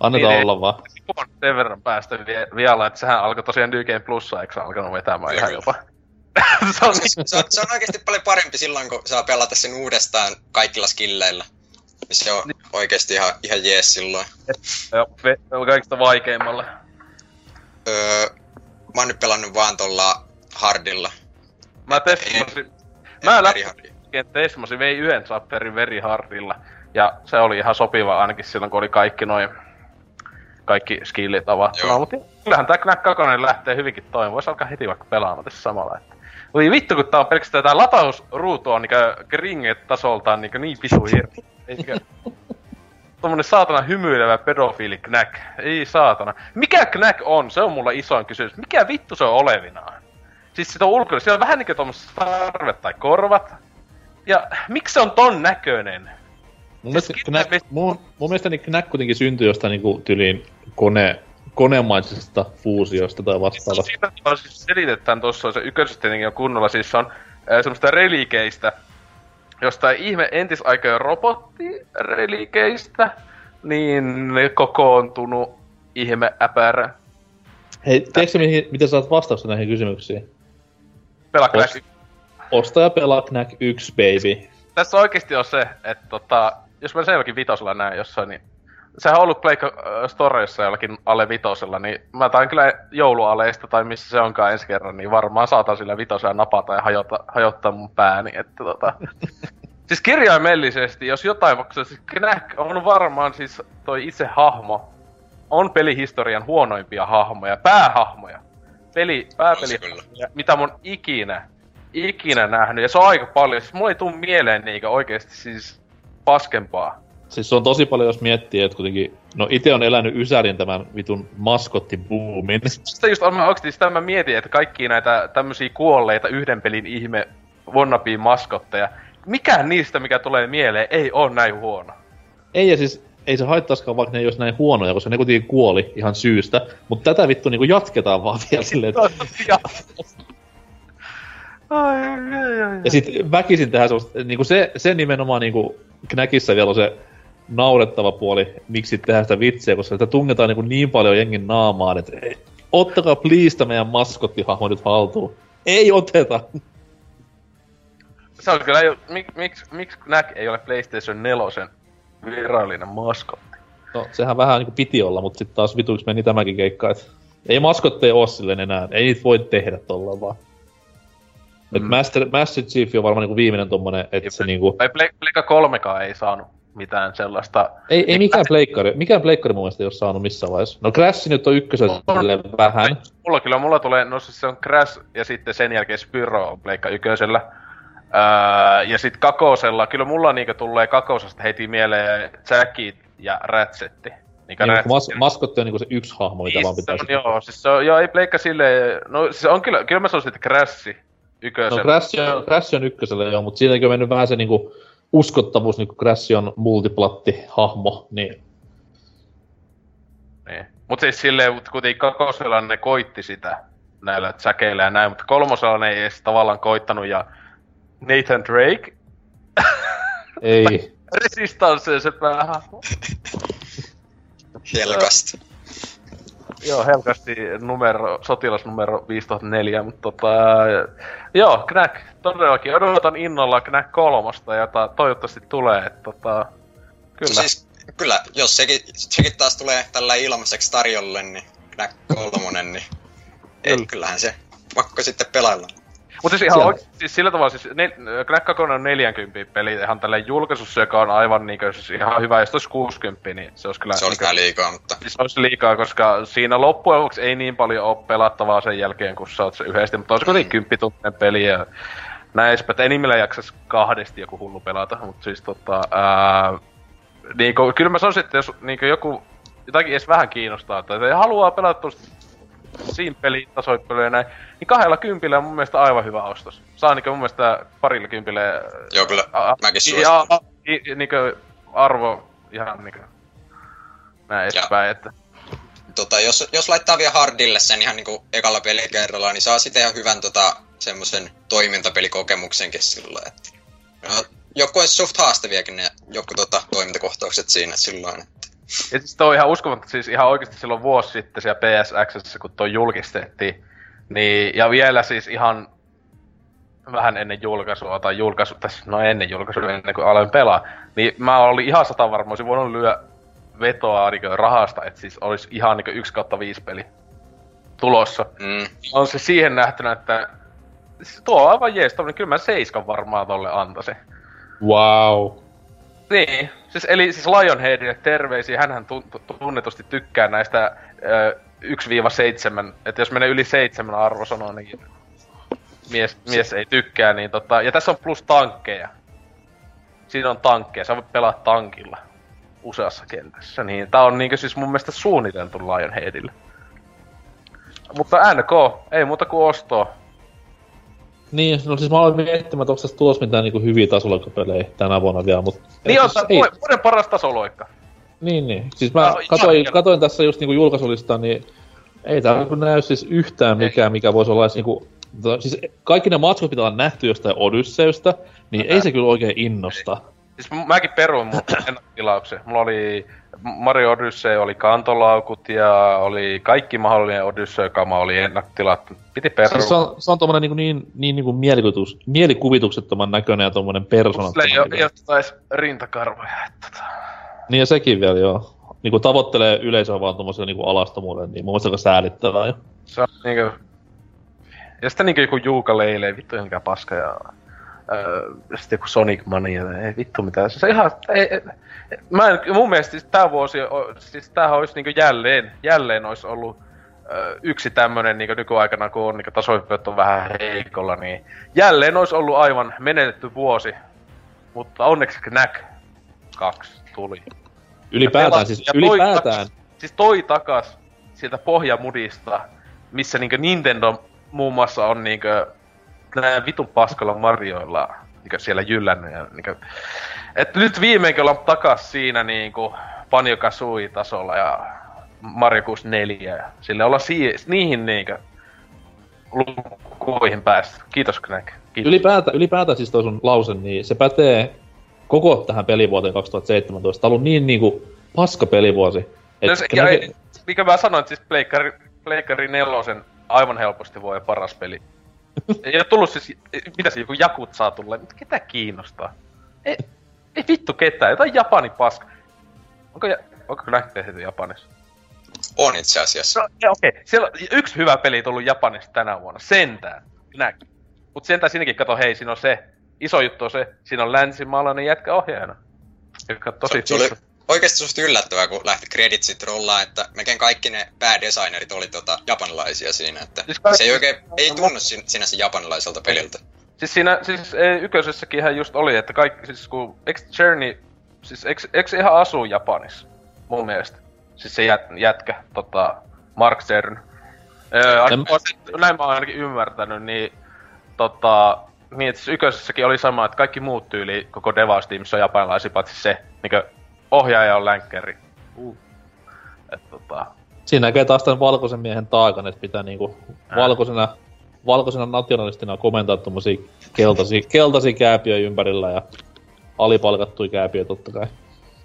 Annetaan Niin, olla vaan. on sen verran päästä vie, vielä, että sehän alkoi tosiaan New Game Plussa, eikö se alkanut vetämään ihan jopa. *laughs* se on Se on, se on oikeesti paljon parempi silloin, kun saa pelata sen uudestaan kaikilla skilleillä. Se on oikeesti ihan, ihan jees silloin. Joo, kaikista vaikeimmalle. Öö, mä oon nyt pelannut vaan tuolla hardilla. Mä testasin, mä läppäsin testasin, vei yhden chapterin very hardilla. Ja se oli ihan sopiva ainakin silloin, kun oli kaikki noin kaikki skillit avattuna. Joo. Mutta kyllähän tää Knack 2 lähtee hyvinkin toimimaan. Voisi alkaa heti vaikka pelaamaan tässä samalla. Että. Voi vittu, kun tää on pelkästään tää latausruutu on niinkö Gringet-tasoltaan niinkö niin pisu hirveä. Eikä... Tommonen saatana hymyilevä pedofiili Knack. Ei saatana. Mikä Knack on? Se on mulla isoin kysymys. Mikä vittu se on olevinaan? Siis sitä on ulkona, siellä on vähän niinkö tommoset sarvet tai korvat. Ja miksi se on ton näköinen? Mun mielestä, Knack- mun, mun mielestä niin Knack kuitenkin syntyi jostain niinku tyliin kone, konemaisesta fuusiosta tai vastaavasta. Siitä on siis selitetään tuossa se ykkösessä tietenkin on kunnolla, siis se on äh, semmoista relikeistä, jostain ihme entisaikojen robottirelikeistä, niin kokoontunut ihme äpärä. Hei, tiedätkö mihin, miten saat vastausta näihin kysymyksiin? Pelaa Os- Crash. Osta ja pelaa Knack 1, baby. Tässä oikeesti on se, että tota, jos mä sen jollakin vitosella näen jossain, niin sehän on ollut Pleikka äh, Storeissa jollakin alle vitosella, niin mä tain kyllä joulualeista tai missä se onkaan ensi kerran, niin varmaan saatan sillä vitosella napata ja hajota, hajottaa mun pääni, että tota... *laughs* siis kirjaimellisesti, jos jotain, vaikka siis Knack on varmaan siis toi itse hahmo, on pelihistorian huonoimpia hahmoja, päähahmoja. Peli, pääpeli, mitä mun ikinä, ikinä nähnyt, ja se on aika paljon. Siis mulla ei tuu mieleen niinkö oikeesti siis paskempaa. Siis se on tosi paljon, jos miettii, että kuitenkin... No ite on elänyt Ysärin tämän vitun maskottibuumin. Sitä just on, mä oikeesti sitä mä mietin, että kaikki näitä tämmösiä kuolleita yhden pelin ihme wannabe maskotteja, mikään niistä, mikä tulee mieleen, ei oo näin huono. Ei ja siis ei se haittaiskaan, vaikka ne ei olisi näin huonoja, koska ne kuitenkin kuoli ihan syystä. Mutta tätä vittu niinku jatketaan vaan vielä silleen, että... Ja... Ai, ai, ai, ai. Ja sit väkisin tehdään semmoista, niinku se, se nimenomaan niinku Knäkissä vielä on se naurettava puoli, miksi tehdään sitä vitsiä, koska sitä tungetaan niinku niin paljon jengin naamaan, että ei, ottakaa please meidän maskottihahmo nyt haltuun. Ei oteta! Se on kyllä, mik, miksi miksi Knack ei ole PlayStation 4 virallinen maskotti? No sehän vähän niinku piti olla, mutta sitten taas vituiksi meni tämäkin keikka, että ei maskotteja oo silleen enää, ei niitä voi tehdä tollaan vaan. Mm. Et Mm. Master, Master Chief on varmaan niinku viimeinen tommonen, että se niinku... Tai Ple- Pleikka 3 ei saanut mitään sellaista. Ei, ei mikään pleikkari, mikään pleikkari mun mielestä ei oo saanut missään vaiheessa. No Crash nyt on ykkösellä silleen vähän. Mulla kyllä, mulla tulee, no siis se on Crash ja sitten sen jälkeen Spyro on Pleikka ykkösellä. Öö, ja sitten kakosella, kyllä mulla niinku tulee kakosesta heti mieleen Jackit ja Ratchetti. Niinkö Niin, mas, Ratchet- maskotti on niinku se yksi hahmo, mitä vaan Niin, pitää se on, Joo, siis se on, joo, ei Pleikka silleen, no siis on kyllä, kyllä mä sanoisin, että Crash No ykkösellä. Crash on, Crash on ykkösellä joo, mutta siinäkin on mennyt vähän se niinku uskottavuus, niin kun Crash on multiplatti hahmo, niin Niin. Mut siis silleen, mut kuitenkin kakosella ne koitti sitä näillä säkeillä ja näin, mutta kolmosella ne ei edes tavallaan koittanut ja Nathan Drake, ei. *laughs* Resistance se päähahmo. Helkasti. Joo, helkasti numero, sotilasnumero 5004, mutta tota, joo, Knack, todellakin odotan innolla Knack kolmosta, jota toivottavasti tulee, että tota, kyllä. Siis, kyllä, jos sekin, sekin taas tulee tällä ilmaiseksi tarjolle, niin Knack kolmonen, niin ei, Kyllä. kyllähän se pakko sitten pelailla. Mutta siis ihan Siellä- oikein, siis sillä tavalla, siis ne, Knack 2 on 40 peli ihan tällä julkaisussa, joka on aivan niinkö, siis ihan hyvä, jos olisi 60, niin se olisi kyllä... Se olisi niinkö- vähän liikaa, mutta Siis olisi liikaa, koska siinä loppujen lopuksi ei niin paljon ole pelattavaa sen jälkeen, kun sä oot se yhdesti, mutta olisi kuitenkin kymppituntinen peli ja näin että enimmillään jaksas kahdesti joku hullu pelata, mutta siis tota, ää, niinku, kyllä mä sanoisin, että jos niinku joku jotakin edes vähän kiinnostaa, tai että haluaa pelata tuosta simppeli tasoippelyä ja näin, niin kahdella kympillä on mun mielestä aivan hyvä ostos. Saa niinku mun mielestä parilla kympillä joo kyllä, a- mäkin ja, suosittelen. i- niinku arvo ihan niinku näin edespäin, että Tota, jos, jos laittaa vielä hardille sen ihan niinku ekalla pelikerralla, niin saa sitten ihan hyvän tota, semmoisen toimintapelikokemuksenkin silloin, että no, joku on suht haastaviakin ne joku tota, toimintakohtaukset siinä silloin, että Ja siis toi on ihan uskomatta, siis ihan oikeasti silloin vuosi sitten siellä PSXssä, kun toi julkistettiin, niin, ja vielä siis ihan vähän ennen julkaisua, tai julkaisu, tässä, no ennen julkaisua, ennen kuin aloin pelaa, niin mä olin ihan sata varma, olisin voinut lyö vetoa niin rahasta, että siis olisi ihan niin 1 kautta 5 peli tulossa. Mm. On se siihen nähtynä, että siis tuo on aivan jees, tommonen, kyllä mä seiskan varmaan tolle antaisin. Wow. Niin, siis, eli siis Lionheadille terveisiä, hänhän tunnetusti tykkää näistä ö, 1-7, että jos menee yli 7 arvosanoa, niin mies, mies ei tykkää, niin tota, ja tässä on plus tankkeja. Siinä on tankkeja, sä voit pelaa tankilla useassa kentässä, niin tää on niinkö siis mun mielestä suunniteltu Lionheadille. Mutta NK, ei muuta kuin ostoa. Niin, no siis mä aloin miettimään, että onko tässä tulos mitään niinku hyviä tasoloikkapelejä tänä vuonna vielä, mutta... Niin on, siis, ei. vuoden paras tasoloikka. Niin, niin. Siis mä katoin, katoin tässä just niinku julkaisulistaa, niin ei täällä näy siis yhtään mikään, mikä voisi olla edes niinku... Siis kaikki ne matskut pitää olla nähty jostain Odysseusta, niin Ää. ei se kyllä oikein innosta. Siis mäkin peruin mun *clears throat* ennakkotilauksen. Mulla oli Mario Odyssey, oli kantolaukut ja oli kaikki mahdollinen Odyssey-kama oli ennakkotilattu. Piti perua. Siis se on, se on tommonen niin, niin, niin, niin kuin mielikuvitus, mielikuvituksettoman näköinen ja tommonen persona. Sille ei ole edes rintakarvoja. Että tota. Niin ja sekin vielä joo. Niinku tavoittelee yleisöä vaan tommoselle niinku alastomuudelle, niin mun mielestä aika säälittävää jo. Se on niinku... Ja sitten niinku joku Juuka leilee, vittu jonka paska ja Öö, sitten joku Sonic Mania, ei vittu mitään. Se ihan, ei, ei, mä en, mun mielestä siis tää vuosi, siis tämähän olisi niinku jälleen, jälleen olisi ollut ö, yksi tämmönen niinku nykyaikana, kun on niinku tasohyppyöt on vähän heikolla, niin jälleen olisi ollut aivan menetetty vuosi. Mutta onneksi Knack 2 tuli. Ylipäätään, siis ylipäätään. Takas, siis toi takas sieltä pohjamudista, missä niinku Nintendo muun muassa on niinku nää vitun paskalla Marioilla niinku siellä jyllännyt ja niinku... Et nyt viimeinkin ollaan takas siinä niinku Banjo tasolla ja Mario 64 ja sille olla si- niihin niinku lukuihin päästä. Kiitos Knack. Kiitos. Ylipäätä, ylipäätään siis toi sun lause, niin se pätee koko tähän pelivuoteen 2017. Tämä on ollut niin niinku paska pelivuosi. Et no se, ja ei, mikä mä sanoin, että siis Pleikkari, Pleikkari nelosen aivan helposti voi paras peli ei ole tullut siis, mitä se joku jakut saa tulla, mutta ketä kiinnostaa? Ei, ei vittu ketään, jotain Japani paska. Onko, ja, onko Knack tehty Japanissa? On itse asiassa. No, okei. Okay. Siellä on yksi hyvä peli tullut Japanista tänä vuonna. Sentään. Knack. Mut sentään sinnekin kato, hei, siinä on se. Iso juttu on se, siinä on länsimaalainen jätkä ohjaajana. Joka tosi se, se oli, oikeasti susta yllättävää, kun lähti kreditsit rollaan, että melkein kaikki ne päädesignerit oli tota, japanilaisia siinä, että siis kaikki... se ei oikein, ei tunnu sinänsä japanilaiselta peliltä. Siis siinä, siis e, yköisessäkin ihan just oli, että kaikki, siis kun, eikö Journey, siis eikö, eikö ihan asu Japanissa, mun mielestä? Siis se jät, jätkä, tota, Mark Cern. Öö, en... näin mä oon ainakin ymmärtänyt, niin tota, niin, että siis oli sama, että kaikki muut tyyli koko Devaus Teamissa on japanilaisia, paitsi se, niinkö ohjaaja on länkkäri. Uh. Et, tota... Siinä näkee taas tämän valkoisen miehen taakan, että pitää niinku valkoisena, valkoisena nationalistina komentaa tommosia keltaisia, keltaisia kääpiöjä ympärillä ja alipalkattuja kääpiöjä totta kai.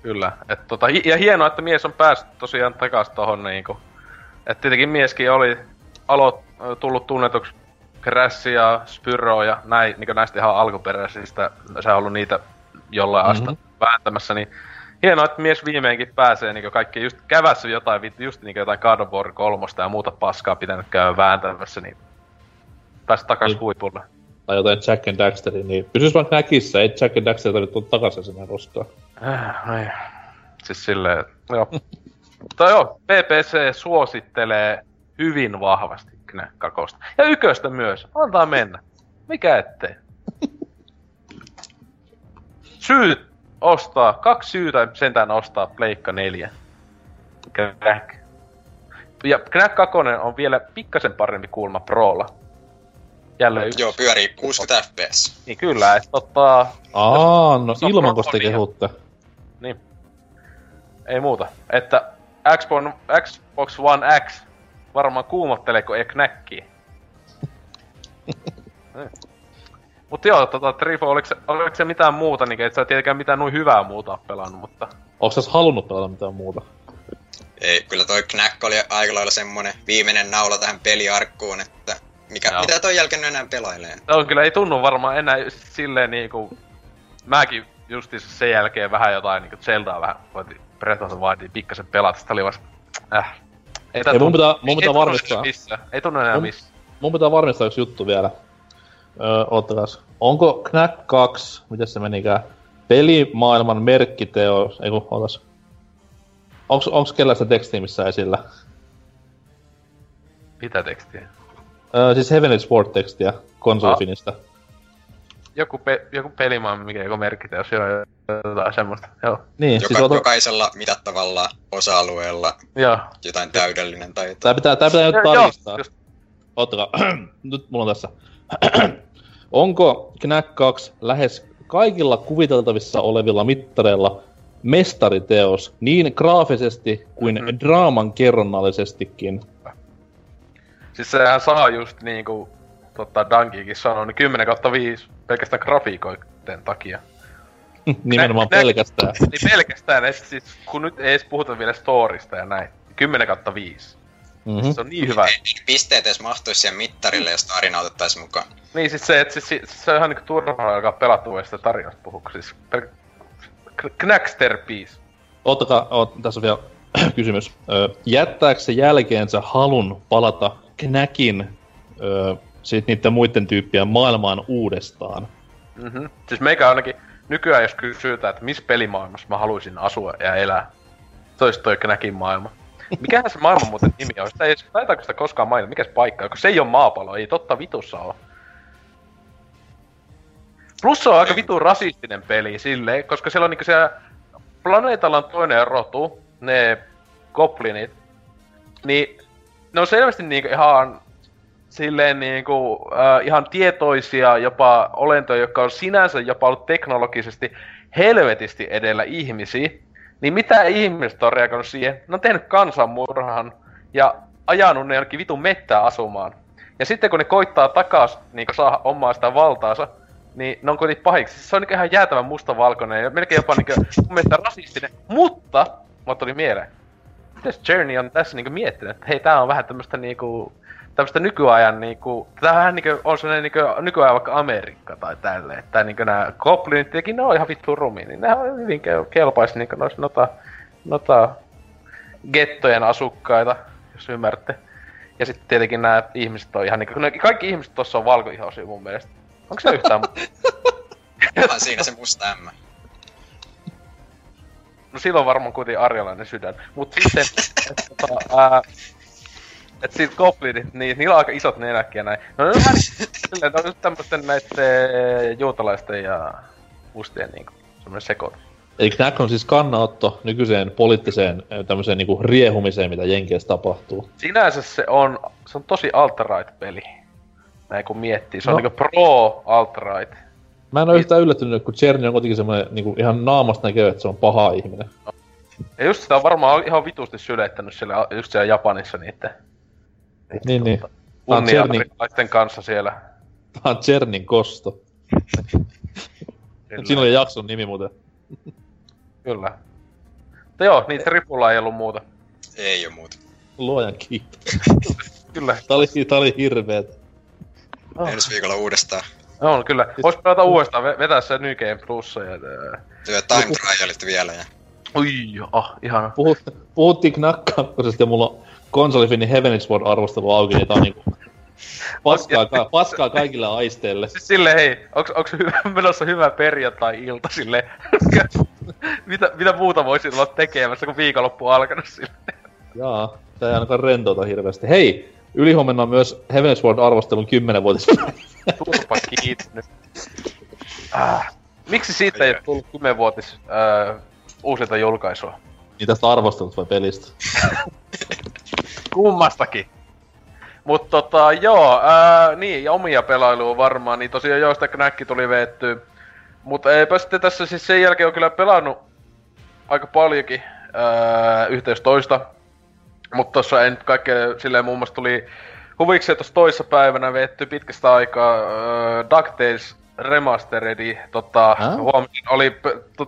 Kyllä. Et, tota, ja hienoa, että mies on päässyt tosiaan takas tohon niinku. Et tietenkin mieskin oli alo, tullut tunnetuksi Crash ja Spyro ja näin, niin näistä ihan alkuperäisistä, se on ollut niitä jollain mm-hmm. asta vääntämässä, niin hienoa, että mies viimeinkin pääsee niin kaikki just kävässä jotain, just niin jotain God of War 3 ja muuta paskaa pitänyt käydä vääntämässä, niin päästä takas niin. huipulle. Tai jotain Jack and Daxterin, niin pysyis vaan näkissä, ei Jack and Daxter tarvitse tulla takaisin sinne roskaan. Äh, ei. Siis silleen, joo. Mutta joo, PPC suosittelee hyvin vahvasti kakosta. Ja yköstä myös. Antaa mennä. Mikä ettei. *laughs* Syyt ostaa, kaksi syytä sentään ostaa Pleikka 4. Crack. Ja Crack 2 on vielä pikkasen parempi kulma Prolla. Jälleen yksi. Joo, pyörii 60 fps. Niin kyllä, että tota... Aa, no ilman kun te kehutte. Niin. Ei muuta. Että Xbox, Xbox One X varmaan kuumotteleeko ei knäkkiä. *laughs* Mutta joo, tota, Trifo, oliko se, oliko se mitään muuta, niin et sä tietenkään mitään noin hyvää muuta pelannut, mutta... Onko sä halunnut pelata mitään muuta? Ei, kyllä toi Knack oli aika lailla semmonen viimeinen naula tähän peliarkkuun, että Mikä, Joo. mitä toi jälkeen enää pelailee? Se on kyllä, ei tunnu varmaan enää silleen niinku... Mäkin justiinsa sen jälkeen vähän jotain niinku Zeldaa vähän voitin Breath of the Wildin pikkasen pelata, sitä oli vasta... Äh. Ei, tää Ei, mun tunnu- pitää- mun ei- pitää ei tunnu varmistaa. enää Missään. Ei tunnu enää Mun- missään. Mun pitää varmistaa yksi juttu vielä. Öö. Onko Knack 2, miten se menikään, pelimaailman merkkiteos, ei kun, ootas. Onks, onks kellä sitä tekstiä missä esillä? Mitä tekstiä? Öö, siis Heavenly Sword tekstiä konsolifinista. Joku, pe- joku pelimaan, mikä joku merkkiteos, joo, jotain semmoista. Joo. Niin, Joka, siis oota, Jokaisella mitattavalla osa-alueella Joo. jotain täydellinen tai jotain. tää pitää, tää pitää nyt Joo, tarkistaa. just- Ottakaa. *clears throat* nyt mulla on tässä. *clears throat* Onko Knack 2 lähes kaikilla kuviteltavissa olevilla mittareilla mestariteos niin graafisesti kuin Mhm. mm-hmm. draaman kerronnallisestikin? Siis sehän saa just niinku tota Dunkiikin sanoi, niin 10 kautta 5 pelkästään grafiikoiden takia. *laughs* Nimenomaan Nä- nä- pelkästään. Niin pelkästään, siis, kun nyt ei edes puhuta vielä storista ja näin. 10 kautta 5. Mm-hmm. Se on niin hyvä. Pisteet edes mahtuisi siihen mittarille, jos tarina otettaisiin mukaan. Niin siis se, että siis, siis, se on ihan niinku turhaa alkaa pelattua ja sitä tarinasta puhua, kun siis pel... K- Knackster piece. Ottakaa, oot, tässä on vielä *clears throat* kysymys. Ö, jättääkö se jälkeensä halun palata Knackin ö, sit niiden muiden tyyppien maailmaan uudestaan? Mhm. Siis meikä ainakin nykyään jos kysytään, että missä pelimaailmassa mä haluaisin asua ja elää. Se olisi toi Knackin maailma. Mikähän se maailman muuten nimi on? Sitä ei taitaako sitä koskaan mainita? Mikäs paikka? Kun se ei ole maapallo, ei totta vitussa ole. Plus se on aika vitun rasistinen peli silleen, koska siellä on niinku siellä planeetalla on toinen rotu, ne goblinit, niin ne on selvästi niinku ihan silleen niinku äh, ihan tietoisia jopa olentoja, jotka on sinänsä jopa ollut teknologisesti helvetisti edellä ihmisiä. Niin mitä ihmiset on reagoinut siihen? Ne on tehnyt kansanmurhan ja ajanut ne jonnekin vitun mettää asumaan. Ja sitten kun ne koittaa takas niin saada omaa sitä valtaansa, niin ne on kuitenkin pahiksi. Se on niin ihan jäätävän mustavalkoinen ja melkein jopa niin mun mielestä rasistinen. Mutta, mulle tuli mieleen, mitäs Journey on tässä niinku miettinyt, että hei tää on vähän tämmöstä niinku tämmöstä nykyajan niinku, tää vähän niinku on sellainen niinku nykyajan vaikka Amerikka tai tälle, että niinku nää goblinit tietenkin ne on ihan vittu rumi, niin ne on hyvin ke- kelpaisi niinku nois nota, nota gettojen asukkaita, jos ymmärrätte. Ja sitten tietenkin nämä ihmiset on ihan niinku, kun ne, kaikki ihmiset tossa on valkoihoisia mun mielestä. Onko se yhtään? *laughs* Onhan siinä se musta ämmä. No silloin varmaan kuitenkin arjalainen sydän. Mut sitten, et, tota, ää, et siitä goblinit, niin niillä on aika isot nenät ja näin. No ne on vähän silleen, on nyt tämmösten näitten juutalaisten ja mustien niinku semmonen sekoitus. Eli Knack on siis kannanotto nykyiseen poliittiseen ö, tämmöiseen niinku riehumiseen, mitä Jenkeissä tapahtuu. Sinänsä se on, se on tosi alt-right peli. Näin kun miettii, se on No. niinku pro alt-right. Mä en ole yhtään yllättynyt, kun Cherny on kuitenkin semmoinen niinku ihan naamasta näkee, että se on paha ihminen. Ja just sitä on varmaan ihan vitusti syleittänyt siellä, just siellä Japanissa niitten Niin, niin. Tää on Cherny, kunnialaisten kanssa siellä. tää on Chernin kosto. Siinä oli jakson nimi muuten. Kyllä. Mutta joo, niitä ripulla ei ollut muuta. Ei oo muuta. Luojan kiitos. Kyllä. Tää oli, tää oli hirveet. Oh. Ensi viikolla uudestaan. On kyllä. Vois pelata uudestaan, ve- vetää se New Game Plussa ja... Työ time trialit vielä ja... Ui, oh, ihana. Puhut, puhuttiin 2 ja mulla on konsolifinin Heavenly Sword arvostelu auki, niin tää on niinku... Paskaa, ka- *laughs* paskaa kaikille aisteille. Siis silleen hei, onks, onks hyvä, *laughs* menossa hyvä perjantai-ilta sille *laughs* mitä, mitä muuta voisin olla tekemässä, kun viikonloppu on alkanut sille? Jaa, tää ei ainakaan rentouta hirveästi. Hei! Ylihuomenna on myös Heavenly Sword arvostelun 10-vuotis. Turpa kiinni nyt. Ah. Miksi siitä ei ole tullut 10-vuotis äh, uusinta julkaisua? niin tästä arvostelut vai pelistä? Kummastakin. Mut tota, joo, ää, niin, ja omia pelailuja varmaan, niin tosiaan joo, sitä knäkki tuli veetty. Mutta eipä sitten tässä siis sen jälkeen on kyllä pelannut aika paljonkin ää, yhteys toista. Mutta tossa ei nyt kaikkea silleen muun muassa tuli huvikseen tossa toissa päivänä veetty pitkästä aikaa ää, DuckTales Remasteredi, tota, Ah. huomasin, oli,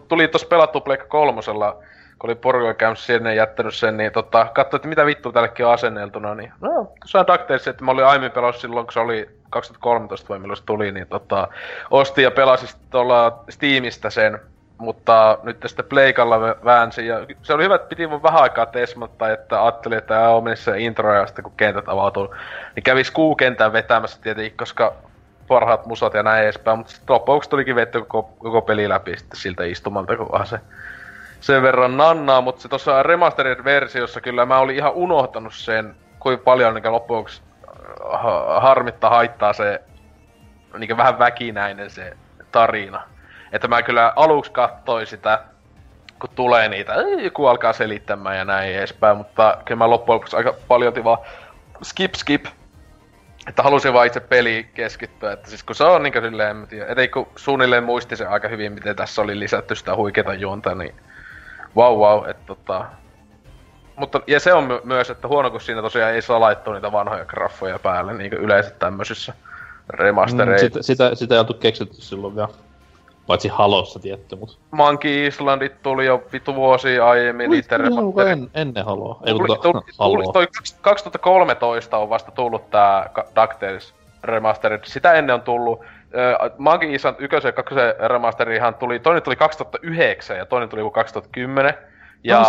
tuli tossa pelattu Pleikka kolmosella, kun oli porukka käynyt sinne jättänyt sen, niin tota, katsoin, että mitä vittu tällekin on asenneltuna, niin no, tuossa on DuckTales, että mä olin aiemmin pelannut silloin, kun se oli 2013 vai milloin se tuli, niin tota, ostin ja pelasin tuolla Steamista sen, mutta nyt tästä Pleikalla väänsin, ja se oli hyvä, että piti mun vähän aikaa tesmattaa, että ajattelin, että on mennyt se intro, ja sitten kun kentät avautuu, niin kävis kuukentän vetämässä tietenkin, koska parhaat musat ja näin edespäin, mutta sitten loppuksi tulikin vetty koko, koko peli läpi sitten siltä istumalta, kun vaan se sen verran nannaa, mutta se tuossa remastered-versiossa kyllä mä olin ihan unohtanut sen, kuinka paljon niin loppujen äh, harmittaa haittaa se niin vähän väkinäinen se tarina. Että mä kyllä aluksi katsoin sitä, kun tulee niitä, joku alkaa selittämään ja näin edespäin, mutta kyllä mä loppujen lopuksi aika paljon vaan skip skip, että halusin vaan itse peli keskittyä, että siis kun se on niinkö silleen, en tiedä, kun suunnilleen muisti se aika hyvin, miten tässä oli lisätty sitä huikeata juonta, niin wow wow, että tota... Mutta, ja se on my- myös, että huono kun siinä tosiaan ei saa laittaa niitä vanhoja graffoja päälle, niin yleensä tämmöisissä remastereissa. Mm, sitä, sitä, sitä ei oltu keksitty silloin vielä. Paitsi Halossa tietty, mut... Monkey Islandit tuli jo vitu vuosia aiemmin itse en, ennen Haloa? Ei tuli, tuli, tuli, toi 2013 on vasta tullut tää DuckTales Remastered. Sitä ennen on tullut Monkey Island 1 ja 2 remasteri tuli, toinen tuli 2009 ja toinen tuli 2010. Ja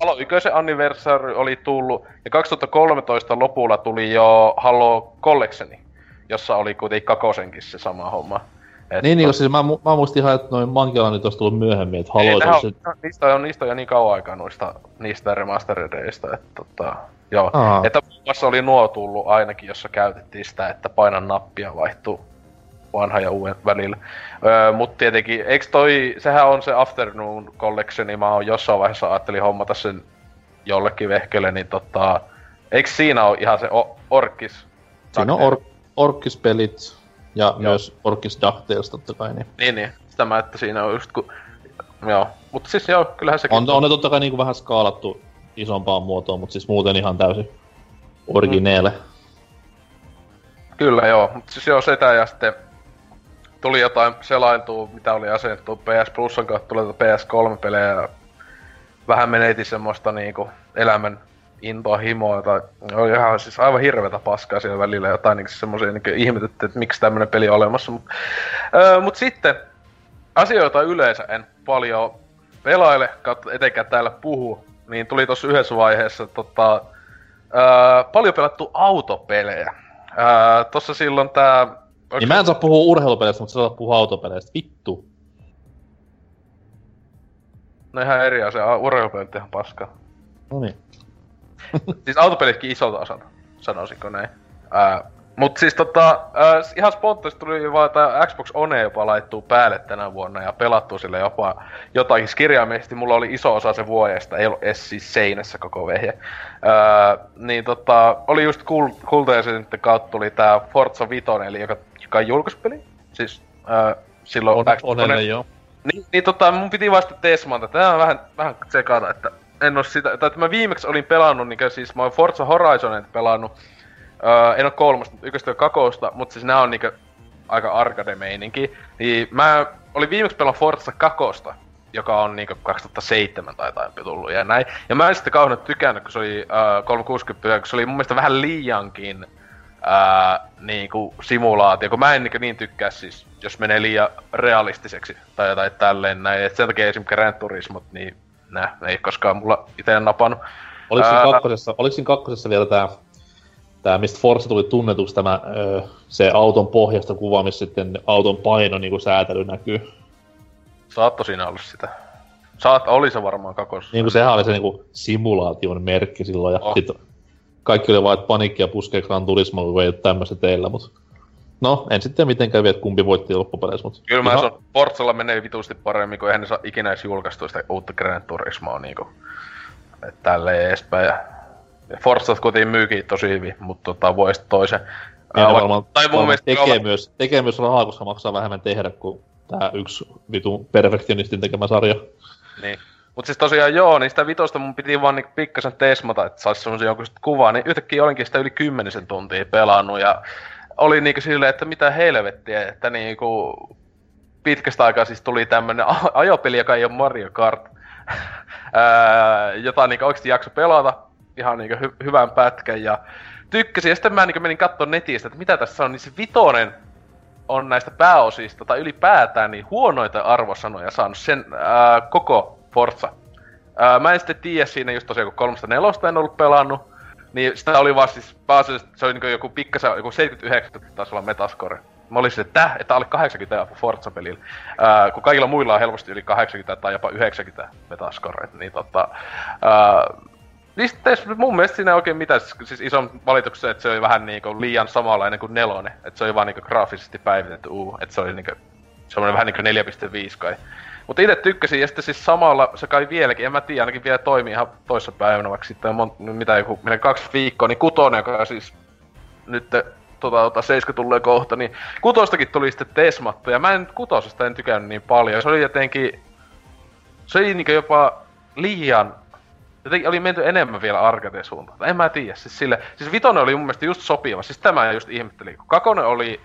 Halo 1 anniversary oli tullut, ja 2013 lopulla tuli jo Halo Collectioni, jossa oli kuitenkin kakosenkin se sama homma. Et niin, niin, siis mä, mä muistin ihan, että noin Mankilanit olisi tullut myöhemmin, että Halo... se... niistä, on, niistä on jo niin kauan aikaa noista, niistä remastereista, että tota, joo. Aha. Että muassa oli nuo tullut ainakin, jossa käytettiin sitä, että painan nappia vaihtuu vanha ja uuden välillä. Öö, mut tietenkin, eikö toi, sehän on se Afternoon Collection, niin mä oon jossain vaiheessa ajattelin hommata sen jollekin vehkelle, niin tota, eikö siinä ole ihan se o- Orkis? Siinä on or- Orkis-pelit, ja Joo. myös Orkis DuckTales totta kai. Niin, niin, niin. Sitä mä, että siinä on just kun... Joo, mutta siis joo, kyllähän sekin... On, on ne totta kai niinku vähän skaalattu isompaan muotoon, mutta siis muuten ihan täysin origineele. Mm. Kyllä joo, mutta siis joo sitä ja sitten tuli jotain selailtua, mitä oli asennettu PS Plusan kautta, tuli PS3-pelejä ja vähän menetin semmoista niinku elämän intoa, himoa, tai oli ihan siis aivan hirveätä paskaa siellä välillä, jotain niin semmoisia niin ihmetettiin, että miksi tämmöinen peli on olemassa. Mutta öö, mut sitten asioita yleensä en paljon pelaile, kautta etenkään täällä puhu, niin tuli tuossa yhdessä vaiheessa tota, öö, paljon pelattu autopelejä. Öö, tossa silloin tää... Niin mä en saa puhua urheilupeleistä, mutta sä saat puhua autopeleistä. Vittu. No ihan eri asia. Urheilupelit ihan paskaa. No niin. *laughs* siis autopelitkin isolta osalta, sanoisinko näin. Ää, mut siis tota, ää, ihan spontaisesti tuli vaan, että Xbox One jopa laittuu päälle tänä vuonna ja pelattu sille jopa jotakin. Kirjaimellisesti mulla oli iso osa se vuodesta, ei ollut edes siis seinässä koko vehje. Ää, niin tota, oli just kulta ja sitten kautta tuli tää Forza Vitoinen, eli joka, joka on julkaispeli. Siis ää, silloin on, Xbox One. joo. Niin, niin tota, mun piti vasta tesmata. Tää on vähän, vähän sekata, että en oo sitä, tai että mä viimeksi olin pelannut, niin siis mä oon Forza Horizonin pelannut, öö, en oo kolmosta, yköstä ja kakosta, mutta siis nää on niinku aika arcade-meininki. Niin mä olin viimeksi pelannut Forza kakosta, joka on niinku 2007 tai jotain tullut ja näin. Ja mä en sitten kauhean tykännyt, kun se oli öö, 360, kun se oli mun mielestä vähän liiankin ää, niinku simulaatio, kun mä en niin, niin tykkää siis, jos menee liian realistiseksi tai jotain tälleen näin. Et sen takia esimerkiksi Grand Turismot, niin nää ei koskaan mulla itse napannut. Oliko siinä, kakkosessa, oliko siinä kakkosessa vielä tää, tää mistä Forza tuli tunnetuksi tämä se auton pohjasta kuva, missä sitten auton paino niin säätely näkyy? Saatto siinä olla sitä. Saat, oli se varmaan kakos. Niin kuin sehän oli se niinku simulaation merkki silloin, ja oh. sit kaikki oli vaan, että panikki ja puskee Gran Turismo, kun ei ole tämmöistä teillä, mutta No, en sitten mitenkään että kumpi voitti loppupeleissä, mutta... Kyllä mä ihan... sanon, Forzalla menee vitusti paremmin, kun eihän ne saa ikinä edes julkaistu sitä uutta Grand Turismoa niinku. Että tälleen edespäin. Ja, Forzat kuitenkin myykin tosi hyvin, mutta tota, vuodesta toisen. Ja Ää, varmaan, tai mun mielestä tekee, olla... myös, tekee myös rahaa, koska maksaa vähemmän tehdä kuin tää yksi vitun perfektionistin tekemä sarja. Niin. Mut siis tosiaan joo, niin sitä vitosta mun piti vaan niinku pikkasen tesmata, että saisi semmosen jonkun kuvaa, niin yhtäkkiä olinkin sitä yli kymmenisen tuntia pelannut ja oli niinku silleen, että mitä helvettiä, että niinku pitkästä aikaa siis tuli tämmönen ajopeli, joka ei ole Mario Kart. *laughs* jota niinku oikeesti jakso pelata ihan niinku hy- hyvän pätkän ja tykkäsin. Ja sitten mä niinku menin katsomaan netistä, että mitä tässä on, niin se vitonen on näistä pääosista tai ylipäätään niin huonoita arvosanoja saanut sen ää, koko Forza. Ää, mä en sitten tiedä siinä just tosiaan, kun kolmesta nelosta en ollut pelannut, niin sitä oli vaan siis pääasiassa, se oli niin joku pikkasen, joku 79 taisi olla metascore. Mä olisin, että että alle 80 Forza-pelillä. Kun kaikilla muilla on helposti yli 80 tai jopa 90 metascore, niin tota... Ää, niin sitten mun mielestä siinä ei oikein mitään, siis, ison valituksen, että se oli vähän niinku liian samanlainen kuin nelonen. Että se oli vaan niinku graafisesti päivitetty uu, että se oli niinku semmoinen vähän niinku 4.5 kai. Mutta itse tykkäsin, ja sitten siis samalla se kai vieläkin, en mä tiedä, ainakin vielä toimii ihan toissa päivänä, vaikka sitten on mitä joku, minä kaksi viikkoa, niin kutonen, joka siis nyt tota, tota, 70 tulee kohta, niin kutostakin tuli sitten tesmattu, ja mä en kutosesta en tykännyt niin paljon, se oli jotenkin, se oli niinku jopa liian jotenkin oli menty enemmän vielä arcade suuntaan. En mä tiedä, siis sille, siis vitonen oli mun mielestä just sopiva, siis tämä just ihmettelin. Kakonen oli,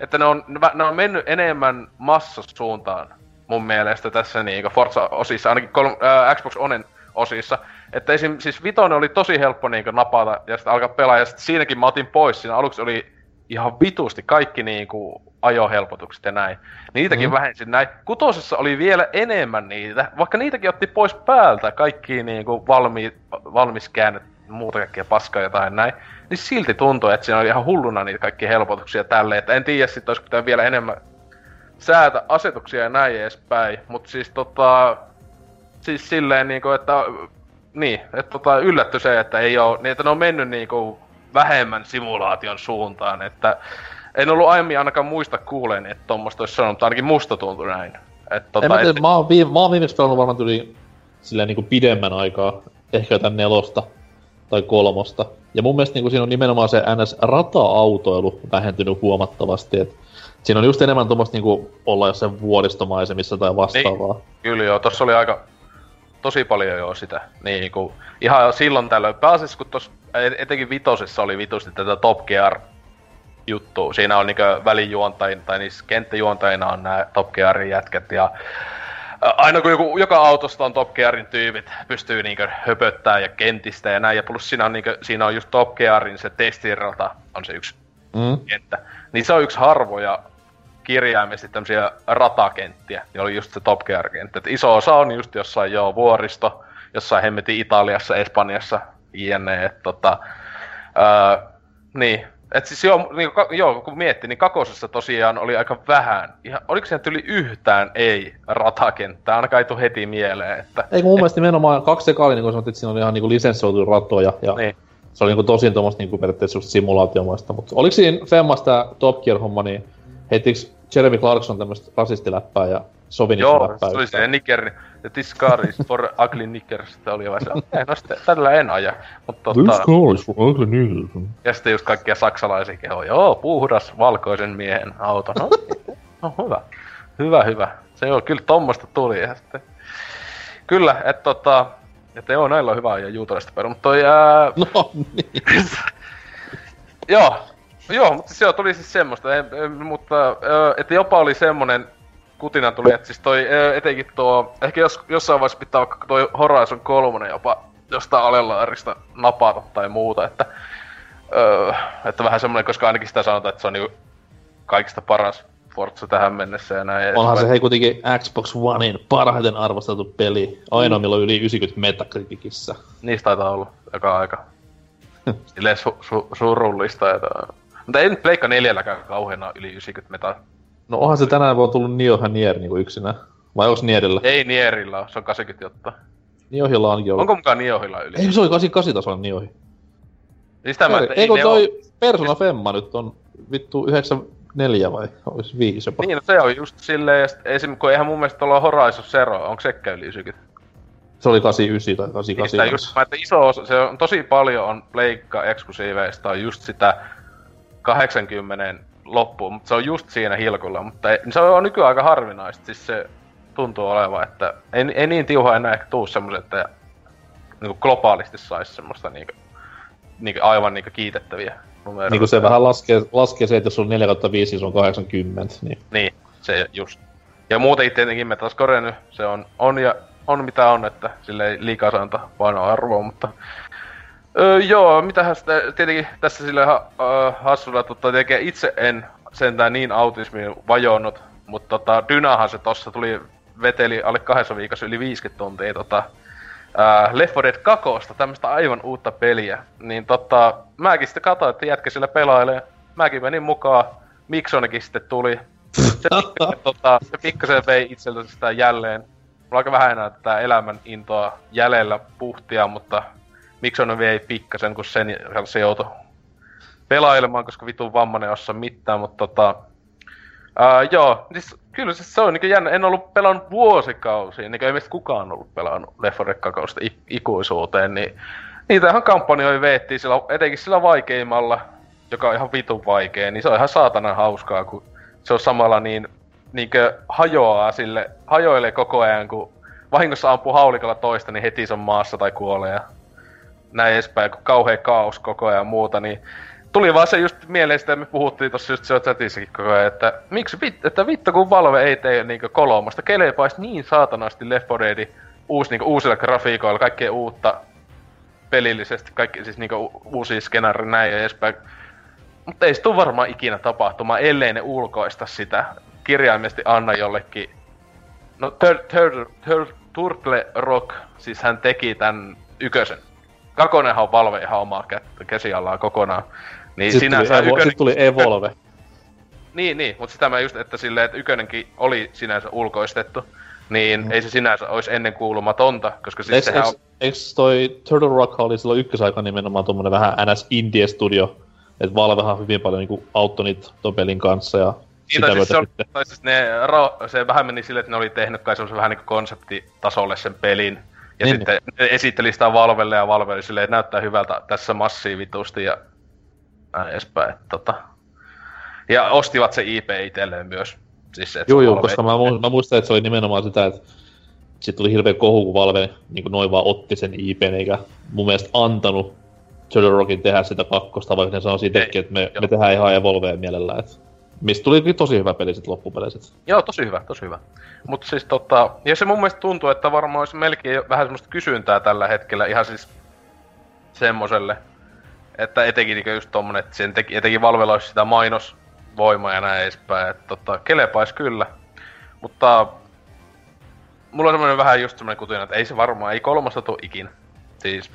että ne on, ne on mennyt enemmän massasuuntaan mun mielestä tässä niinku Forza-osissa, ainakin kolm, äh, Xbox Onen osissa. Että esim, siis vitonen oli tosi helppo niinku napata ja sitten alkaa pelaa, ja sitten siinäkin mä otin pois. Siinä aluksi oli ihan vitusti kaikki niinku ajohelpotukset ja näin. Niitäkin mm. vähensin näin. Kutosessa oli vielä enemmän niitä, vaikka niitäkin otti pois päältä kaikki niinku valmi, valmis käännet, muuta kaikkea paskaa jotain näin. Niin silti tuntui, että siinä oli ihan hulluna niitä kaikki helpotuksia tälle, että en tiedä sitten olisiko pitää vielä enemmän säätä asetuksia ja näin edespäin. Mutta siis tota, siis silleen niinku, että niin, että tota, yllätty se, että ei oo, niin että ne on mennyt niinku vähemmän simulaation suuntaan, että en ollut aiemmin ainakaan muista kuuleen, että tuommoista olisi sanonut, ainakin musta tuntui näin. Et, tota, en mä, tiedä, et... mä, oon viime, mä oon viimeksi pelannut varmaan tuli silleen niinku pidemmän aikaa, ehkä jotain nelosta tai kolmosta. Ja mun mielestä niinku siinä on nimenomaan se NS-rata-autoilu vähentynyt huomattavasti, että siinä on just enemmän tuommoista niinku olla jossain vuodistomaisemissa tai vastaavaa. Niin, kyllä joo, tossa oli aika tosi paljon jo sitä. Niin, niinku, ihan silloin tällöin. Pääasiassa kun tossa, etenkin vitosessa oli vitusti tätä Top Gear juttu. Siinä on niinku välijuontajina, tai niissä kenttäjuontajina on nämä Top Gearin jätkät, ja aina kun joku, joka autosta on Top Gearin tyypit, pystyy niinku höpöttää ja kentistä ja näin, ja plus siinä on, niinku, siinä on just Top Gearin se testirata, on se yksi mm. kenttä. Niin se on yksi harvoja kirjaimesti tämmöisiä ratakenttiä, niin oli just se Top Gear-kenttä. Et iso osa on just jossain joo vuoristo, jossain hemmetin Italiassa, Espanjassa, jne. Et, tota, ää, niin, et siis joo, niin, ka, joo, kun miettii, niin kakosessa tosiaan oli aika vähän. Ihan, oliko siellä yli yhtään ei ratakenttää, ainakaan ei tule heti mieleen. Että, ei mun et... mielestä nimenomaan kaksi eka oli, niin kuin sanot, että siinä oli ihan niin lisenssoitu ratoja. Ja niin. Se oli niin tosi tuommoista niin periaatteessa just simulaatiomaista. Mutta oliko siinä Femmasta Top Gear-homma, niin heittikö Jeremy Clarkson tämmöistä rasistiläppää ja sovinista Joo, se oli se nicker, the this car is for ugly nickers, sitä oli vähän se, ei no sitten, tällä en aja, mutta tota... This car is for ugly nickers. Ja sitten just kaikkia saksalaisia kehoa, joo, puhdas valkoisen miehen auto, no, no hyvä, hyvä, hyvä. Se on kyllä tommosta tuli, ja sitten... Kyllä, että tota, että joo, näillä on hyvä ajaa juutalaista perua, mutta toi ää... *laughs* No niin. *laughs* joo, Joo, mutta se tuli siis semmoista, en, en, mutta että jopa oli semmonen kutina tuli, että siis toi etenkin tuo, ehkä jos, jossain vaiheessa pitää vaikka toi Horizon 3 jopa jostain alelaarista napata tai muuta, että, öö, että vähän semmonen, koska ainakin sitä sanotaan, että se on niinku kaikista paras Forza tähän mennessä ja näin. Onhan se hei kuitenkin Xbox Onein parhaiten arvosteltu peli. Ainoa, mm. milloin yli 90 Metacriticissa. Niistä taitaa olla joka aika. *laughs* Silleen su- su- surullista, että mutta ei nyt Pleikka neljälläkään kauheena yli 90 meta. No onhan se tänään vaan tullut Niohan Nier niinku yksinä. Vai onko Nierillä? Ei Nierillä se on 80 jotta. Niohilla onkin ollut. Onko mukaan Niohilla yli? Ei, se oli 88 tasolla Niohi. Siis tämä, että Eikö toi on... Persona Femma nyt on vittu 94 vai olisi 5 jopa? Niin, no se on just silleen, esim. kun eihän mun mielestä tuolla Horizon Zero, onko sekkä yli 90? Se oli 89 tai 88. Niin just, mä, että iso osa, se on tosi paljon on pleikka eksklusiiveista on just sitä 80 loppuun, mutta se on just siinä hilkulla, mutta ei, se on nykyään aika harvinaista, siis se tuntuu olevan, että ei, ei niin tiuha enää ehkä tuu semmoset, että niin globaalisti saisi semmoista niinku, niinku aivan niinku kiitettäviä numeroita. Niin kuin se vähän laskee, laskee se, että jos on 4 5, niin se on 80. Niin, niin se just. Ja muuten tietenkin Metascore nyt, se on, on ja on mitä on, että sille ei liikaa saa antaa painoarvoa, mutta... Öö, joo, mitähän sitä, tietenkin tässä ha, uh, hassulla, tota, itse en sentään niin autismiin vajonnut, mutta tota, Dynahan se tossa tuli, veteli alle kahdessa viikossa yli 50 tuntia tota, uh, Left 4 Dead 2, tämmöstä aivan uutta peliä. Niin tota, mäkin sitten katsoin, että jätkä sillä pelailee. Mäkin menin mukaan, Miksonikin sitten tuli. Se, pikkasen, *laughs* tota, se pikkasen vei itseltä sitä jälleen. Mulla on aika vähän enää tätä elämän intoa jäljellä puhtia, mutta Mikson vei pikkasen, kun sen se joutui pelailemaan, koska vitun vammanen ossa mitään, mutta tota... Ää, joo, siis kyllä se, se on niin jännä. En ollut pelannut vuosikausia, niin ei meistä kukaan ollut pelannut Left 4 Dead ikuisuuteen, niin niitähän kampanjoja veettiin sillä, etenkin sillä vaikeimmalla, joka on ihan vitun vaikea, niin se on ihan saatana hauskaa, kun se on samalla niin niinkö hajoaa sille, hajoilee koko ajan, kun vahingossa ampuu haulikalla toista, niin heti se on maassa tai kuolee näin edespäin, kun kauhea kaos koko ajan ja muuta, niin tuli vaan se just mieleen sitä, me puhuttiin tossa just siellä chatissakin koko ajan, että miksi vit, että vittu kun Valve ei tee niinkö kolmasta, kelepaisi niin saatanasti Left 4 Dead uusi, niinkö, uusilla grafiikoilla, kaikkea uutta pelillisesti, kaikki siis niinkö uusia skenaari näin edespäin. Mutta ei se tule varmaan ikinä tapahtumaan, ellei ne ulkoista sitä kirjaimesti anna jollekin... No, Turtle Rock, siis hän teki tän ykösen. Kakonenhan on Valve ihan omaa käsialaa kokonaan. Niin sitten sinänsä tuli, Evo, ykönen... sit tuli Evolve. *laughs* Niin, niin, mutta sitä mä just, että silleen, että ykönenkin oli sinänsä ulkoistettu, niin mm. ei se sinänsä olisi ennen kuulumatonta, koska siis Eiks, sehän eiks, on... eiks toi Turtle Rock oli silloin ykkösaika nimenomaan tommonen vähän NS Indie Studio, että Valvehan hyvin paljon niinku auttoi niitä ton pelin kanssa ja Niin, tai siis, se, oli, tai siis ne, se vähän meni silleen, että ne oli tehnyt kai semmoisen vähän niinku konseptitasolle sen pelin. Ja Niin. sitten ne esitteli sitä Valvelle ja Valve oli silleen, että näyttää hyvältä tässä massiivitusti ja näin edespäin. että Tota. Ja ostivat se IP itselleen myös. Siis se, että Joo, joo, koska mä, mu- mä muistan, että se oli nimenomaan sitä, että sit tuli hirveä kohu, kun Valve niin noin vaan otti sen IPn, eikä mun mielestä antanut Turtle Rockin tehdä sitä kakkosta, vaikka ne sanoi itsekin, että me, me tehdään ihan Evolvea mielellään. Et, mistä tuli tosi hyvä peli sit loppupeleissä. et Joo, tosi hyvä, tosi hyvä. Mutta siis tota, ja se mun mielestä tuntuu, että varmaan olisi melkein vähän semmoista kysyntää tällä hetkellä ihan siis semmoselle. Että etenkin niinku just tommonen, että sen teki, etenkin Valvella olisi sitä mainosvoimaa ja näin edespäin. Että tota, kelepais kyllä. Mutta mulla on semmoinen vähän just semmoinen kutina, että ei se varmaan, ei kolmosta tuu ikinä. Siis,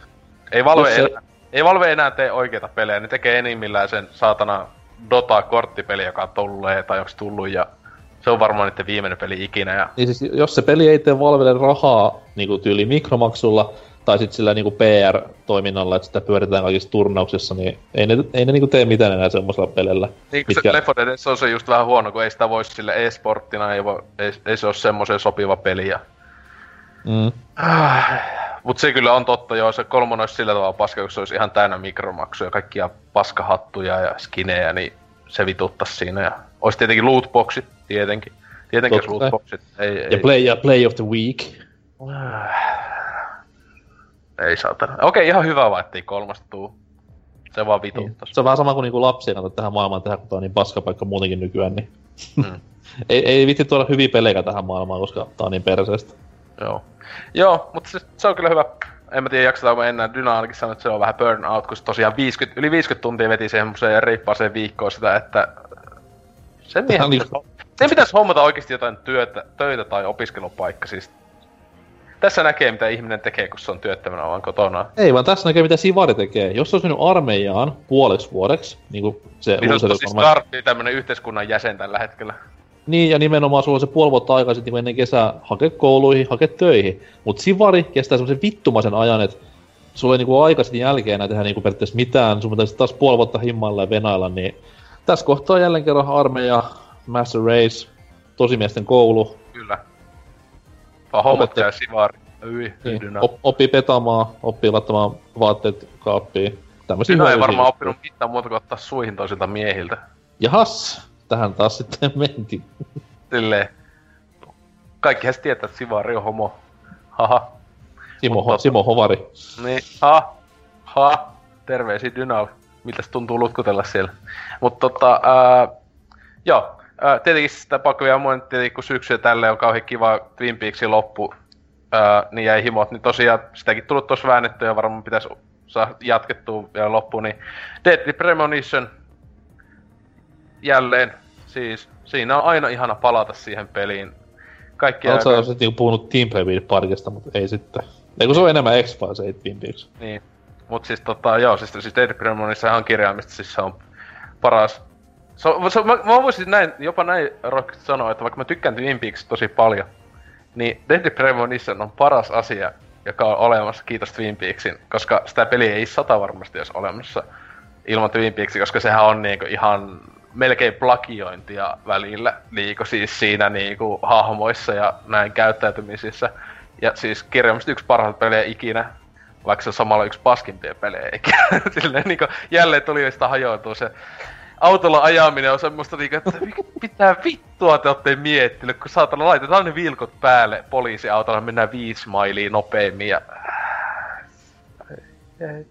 ei Valve, se- enää, ei Valve enää tee oikeita pelejä, ne tekee enimmillään sen saatana Dota-korttipeli, joka tulee tai onks tullut ja se on varmaan niiden viimeinen peli ikinä ja Niin siis, jos se peli ei tee Valvelle rahaa niinku tyyli mikromaksulla, tai sitten sillä niinku PR-toiminnalla, että sitä pyöritetään kaikissa turnauksissa, niin ei ne, ei ne niinku tee mitään enää semmoisella pelillä. Niin kuin se Left 4 Dead, se on se just vähän huono, kun ei sitä voi sille e-sporttina, ei, voi, ei, ei se ole semmoisen sopiva peli. Ja... Mm. Mut se kyllä on totta, joo, se kolmonen olisi sillä tavalla paska, kun se olisi ihan täynnä mikromaksuja, kaikkia paskahattuja ja skinejä, niin se vituttas siinä. Ja olisi tietenkin lootboxit, tietenkin. Tietenkin Totta jos lootboxit ei, Ja ei, play, ja play of the Week. *sighs* ei saatana. Okei, ihan hyvä vaan, ettei kolmasta tuu. Se vaan vituttas. Se on vähän sama kuin niinku kannattaa tähän maailmaan tehdä, kun tää on niin paskapaikka muutenkin nykyään, niin... Mm. *laughs* ei, ei vitti tuoda hyviä pelejä tähän maailmaan, koska tää on niin perseestä. Joo. Joo, mutta se, se on kyllä hyvä. En mä tiedä jaksetaanko enää. Dyna ainakin sanoi, että se on vähän burnout, kun se tosiaan 50, yli 50 tuntia veti semmoiseen reippaaseen viikkoon sitä, että sen miehen, niin- sen pitäisi hommata oikeasti jotain työtä, töitä tai opiskelupaikka. Siis tässä näkee, mitä ihminen tekee, kun se on työttömänä vaan kotona. Ei, vaan tässä näkee, mitä Sivari tekee. Jos se olisi mennyt armeijaan puoleksi vuodeksi, niin kuin se Niin se on tosi varmaan- tämmönen yhteiskunnan jäsen tällä hetkellä. Niin, ja nimenomaan sulla on se puoli vuotta aikaa sitten niin ennen kesää hakea kouluihin, hakea töihin. Mut Sivari kestää semmoisen vittumaisen ajan, että sulla ei niinku aika sitten jälkeen enää tehdä niinku periaatteessa mitään. Sun pitäisi taas puoli vuotta himmailla ja venailla, niin tässä kohtaa jälleen kerran armeija, Master Race, tosimiesten koulu, Kyllä. Opettaja. jää sivari. Yi, niin, op, oppii petamaan, oppii laittamaan vaatteet kaappiin. Tämmöisiä Dyna ei varmaan oppinut mitään muuta kuin ottaa suihin toisilta miehiltä. Jahas, tähän taas sitten *laughs* mentiin. Silleen. Kaikkihan tietää, että Sivari on homo. Haha. Simo, Mutta- Ho- Simo Hovari. Niin, ha, ha, terveisiä Dynalle. Mitäs tuntuu lutkutella siellä. Mutta tota, ää, joo, ää, tietenkin sitä pakko vielä mainita, kun syksy ja tälleen on kauhean kiva Twin Peaksin loppu Öö, niin jäi himot, niin tosiaan sitäkin tullut tuossa väännettyä ja varmaan pitäisi saa jatkettua vielä loppuun, niin Deadly Premonition jälleen, siis siinä on aina ihana palata siihen peliin. Kaikki Oletko aika... sitten niinku puhunut Team Parkista, mutta ei sitten. Ei kun se on enemmän X-Files, ei Twin Peaks. Niin. Mut siis tota, joo, siis, siis Premonition ihan kirjaimista, siis se on paras se, se, mä, mä voisin näin, jopa näin rohkeasti sanoa, että vaikka mä tykkään Twin Peaks tosi paljon, niin Deadly Premonition on paras asia, joka on olemassa, kiitos Twin Peaksin, koska sitä peliä ei sata varmasti olisi olemassa ilman Twin Peaksia, koska sehän on niinku ihan melkein plagiointia välillä, niinku siis siinä niinku hahmoissa ja näin käyttäytymisissä. Ja siis kirjaimisesti yksi parhaita pelejä ikinä, vaikka se on samalla yksi paskimpia pelejä ikinä. *laughs* Silleen niinku jälleen tuli sitä hajoitua se autolla ajaminen on semmoista niinku, että pitää vittua te ootte miettinyt, kun saatana laitetaan ne vilkot päälle poliisiautolla, mennään viisi mailia nopeammin ja... Ei.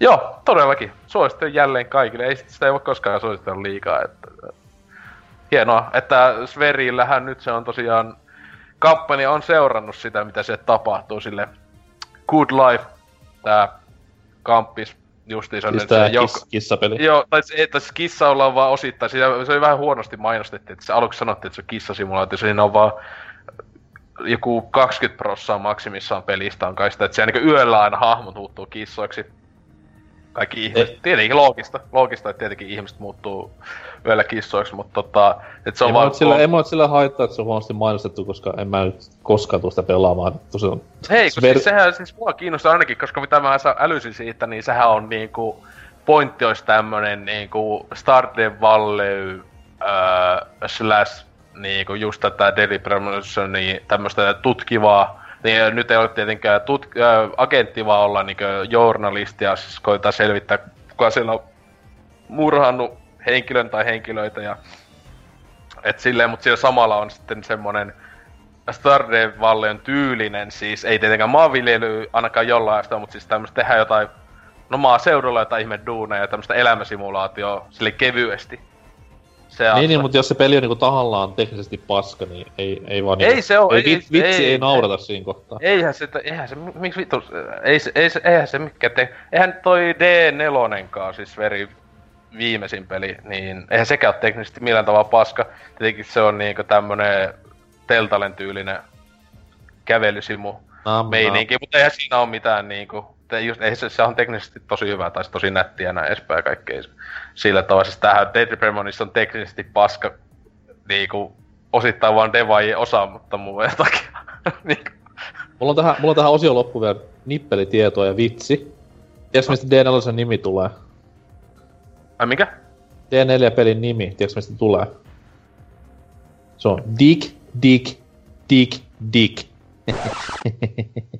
Joo, todellakin. Suosittelen jälleen kaikille. Ei sitä ei voi koskaan suositella liikaa. Että... Hienoa, että Sverillähän nyt se on tosiaan... Kampanja on seurannut sitä, mitä se tapahtuu sille Good Life, tää kamppis justiinsa siis se jouk- kiss, kissapeli. Joo, tai, ei, tai siis kissa ollaan vaan osittain, se, se oli vähän huonosti mainostettu, että se aluksi sanottiin, että se on kissasimulaatio, siinä on vaan joku 20 prossaa maksimissaan pelistä on kai sitä, että siellä niin yöllä aina hahmot muuttuu kissoiksi. Kaikki ihmiset, Ei. tietenkin loogista, loogista, että tietenkin ihmiset muuttuu yöllä kissoiksi, mutta tota, että se on vaan... Sillä, ei sillä haittaa, että se on huonosti mainostettu, koska en mä nyt koskaan tuosta pelaamaan. Tosiaan, Hei, kun Sver... siis sehän siis mua kiinnostaa ainakin, koska mitä mä älysin siitä, niin sehän on niinku, pointti olisi tämmönen niinku Stardew Valley äh, slash niinku just tätä Daily Premonition, niin tämmöstä tutkivaa niin nyt ei ole tietenkään tut- äh, agentti vaan olla niin journalisti ja siis koittaa selvittää, kuka siellä on murhannut henkilön tai henkilöitä. Ja, et silleen, mutta siellä samalla on sitten semmonen Stardew tyylinen, siis ei tietenkään maanviljely ainakaan jollain sitä, mutta siis tämmöistä tehdään jotain, no maaseudulla jotain ihme duuneja ja tämmöistä elämäsimulaatio sille kevyesti. Se niin, niin, mutta jos se peli on niinku tahallaan teknisesti paska, niin ei, ei vaan ei niinku, se ole, ei, ei, vitsi ei, ei naurata ei, siinä kohtaa. Eihän se, eihän se, miksi vittu, ei se, ei se, eihän se mikä te, eihän toi D4 siis veri viimeisin peli, niin eihän sekään ole teknisesti millään tavalla paska. Tietenkin se on niinku tämmönen Teltalen tyylinen kävelysimu meininki, mutta eihän siinä ole mitään niinku, just, ei se, se on teknisesti tosi hyvä tai tosi nättiä näin edespäin kaikkea sillä tavalla. Siis tähän Deadly Premonition on teknisesti paska niinku, osittain vaan devaajien osaamattomuuden takia. *laughs* niinku. mulla, on tähän, mulla on tähän osion loppu vielä nippelitietoa ja vitsi. Tiedätkö mistä D4 nimi tulee? Ai mikä? D4-pelin nimi, tiedätkö mistä tulee? Se on Dick, Dick, Dick, Dick. *laughs*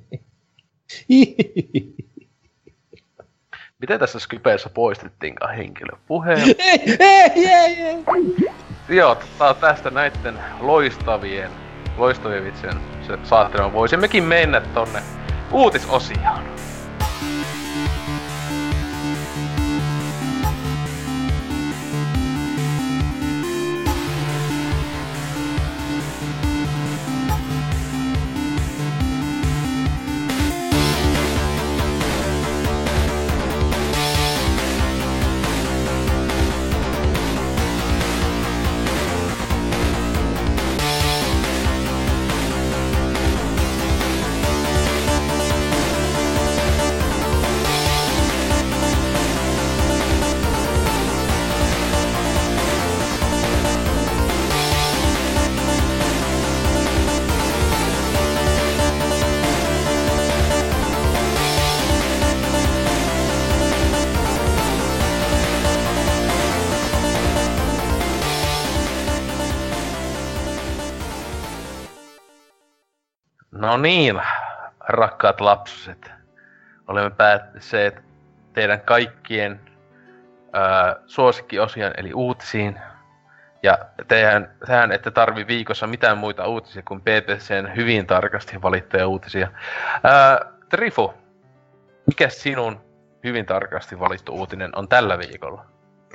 *laughs* Miten tässä Skypeessä poistettiinkaan henkilöpuheen? *laughs* ei, ei, ei, ei. Joo, tota, tästä näitten loistavien, loistavien vitsien saattelemaan voisimmekin mennä tonne uutisosioon. Niin, rakkaat lapset. Olemme päässeet teidän kaikkien öö, suosikkiosion eli uutisiin. Ja tehän, tehän ette tarvi viikossa mitään muita uutisia kuin BBCn hyvin tarkasti valittuja uutisia. Öö, Trifu, mikä sinun hyvin tarkasti valittu uutinen on tällä viikolla?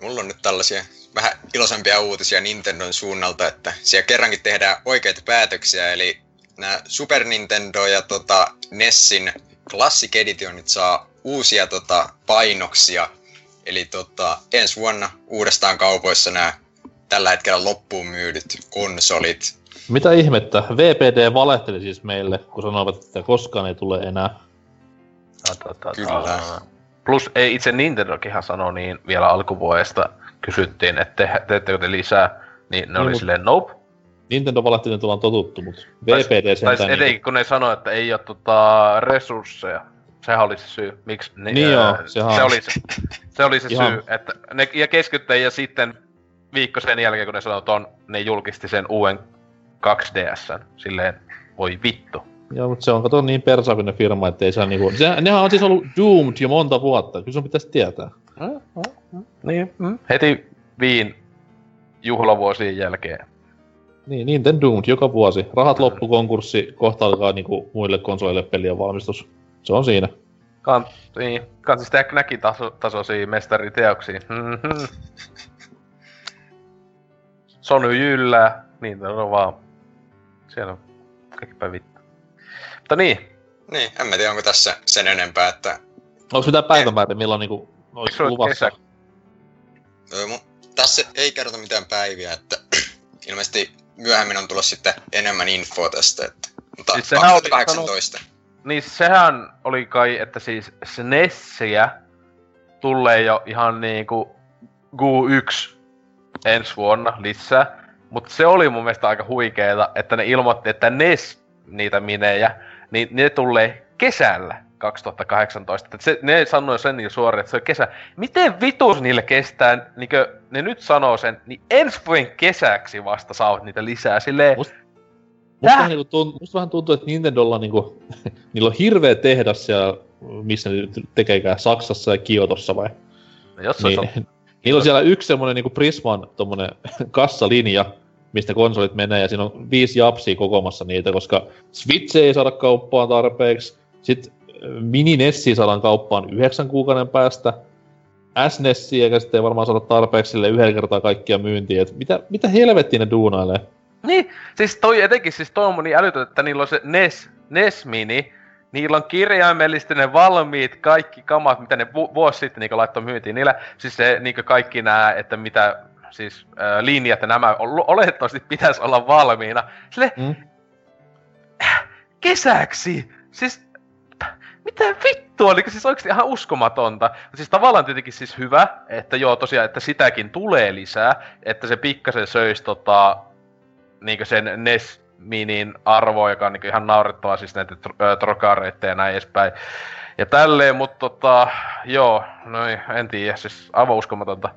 Mulla on nyt tällaisia vähän iloisempia uutisia Nintendon suunnalta, että siellä kerrankin tehdään oikeita päätöksiä, eli nämä Super Nintendo ja tota, Nessin Classic Editionit saa uusia tota, painoksia. Eli tota, ensi vuonna uudestaan kaupoissa nämä tällä hetkellä loppuun myydyt konsolit. Mitä ihmettä? VPD valehteli siis meille, kun sanoivat, että koskaan ei tule enää. Kyllä. Plus ei itse Nintendokinhan sanoi niin vielä alkuvuodesta kysyttiin, että te, teettekö te lisää, niin ne Niin, oli mut- silleen nope. Nintendo valehteli, että ollaan totuttu, mutta Tai- VPD Tai sentään... etenkin Niinku, kun ne sanoi, että ei ole tota, resursseja. Sehän oli se syy, miksi... Ne, Niin joo, sehän se, oli se, se oli se Ihan- syy, että ne ja keskittyi ja sitten viikko sen jälkeen, kun ne sanoi ton, ne julkisti sen uuden 2DSn. Silleen, voi vittu. joo, mutta se on kato niin persaavinen firma, että ei saa niinku... Se, nehän on siis ollut doomed jo monta vuotta, kyllä sun pitäisi tietää. Niin, mm. heti viin juhlavuosien jälkeen. Niin, Nintendo doomed joka vuosi. Rahat loppu konkurssi, kohta alkaa niinku muille konsoleille pelien valmistus. Se on siinä. Kan, niin, kansis tehdä näki taso, tasoisia mestariteoksia. Mhm. Sony jyllää, niin on vaan. Siellä on kaikki päin vittu. Mutta niin, Niin, en mä tiedä onko tässä sen enempää, että Onko mitään päivämäärä, milloin niinku olisi luvassa? kesä? Öö, tässä ei kerrota mitään päiviä, että *clears throat* ilmeisesti myöhemmin on tullut sitten enemmän infoa tästä. Että, mutta Siis sehän oli 2018. niin sehän oli kai, että siis SNESiä tulee jo ihan niinku GU1 ensi vuonna lisää. Mutta se oli mun mielestä aika huikeeta, että ne ilmoitti, että NES niitä minejä, niin ne tulee kesällä 2018. Et se, ne sanoi sen jo suoraan, että se on kesä. Miten vitus niille kestää, niinkö ne nyt sanoo sen, niin ensi vuoden kesäksi vasta saavat niitä lisää. Silleen, Musta- Musta, vähän niinku tunt, musta vähän tuntuu, että Nintendolla niinku, *laughs* niillä on hirveä tehdas siellä, missä ne tekeekään, Saksassa ja Kiotossa vai? jos se Niin, on *laughs* niillä on siellä yksi semmonen niinku Prisman tommonen *laughs* kassalinja, mistä konsolit menee, ja siinä on viisi japsia kokomassa niitä, koska Switch ei saada kauppaan tarpeeksi, sit Mini Nessi saadaan kauppaan yhdeksän kuukauden päästä, SNESiä eikä sitten ei varmaan saada tarpeeksi sille yhdellä kertaa kaikkia myyntiä, et mitä, mitä helvettiä ne duunailee? Niin, siis toi etenkin, siis toi on niin älytön, että niillä on se NES, NES Mini, niillä on kirjaimellisesti ne valmiit kaikki kamat, mitä ne vu- vuosi sitten niin laittoi myyntiin. Niillä, siis se niin kaikki nämä, että mitä, siis äh, linjat ja nämä ol- oletettavasti pitäisi olla valmiina. Sille Mm? kesäksi! Siis mitä vittua, niin siis oikeesti ihan uskomatonta. Siis tavallaan tietenkin siis hyvä, että joo tosiaan, että sitäkin tulee lisää, että se pikkasen söisi tota, niinkö sen NES Minin arvoa, joka on niinku ihan naurettavaa, siis näitä trokareita ja näin edespäin. Ja tälleen, mutta tota, joo, no ei, en tiedä, siis aivan uskomatonta.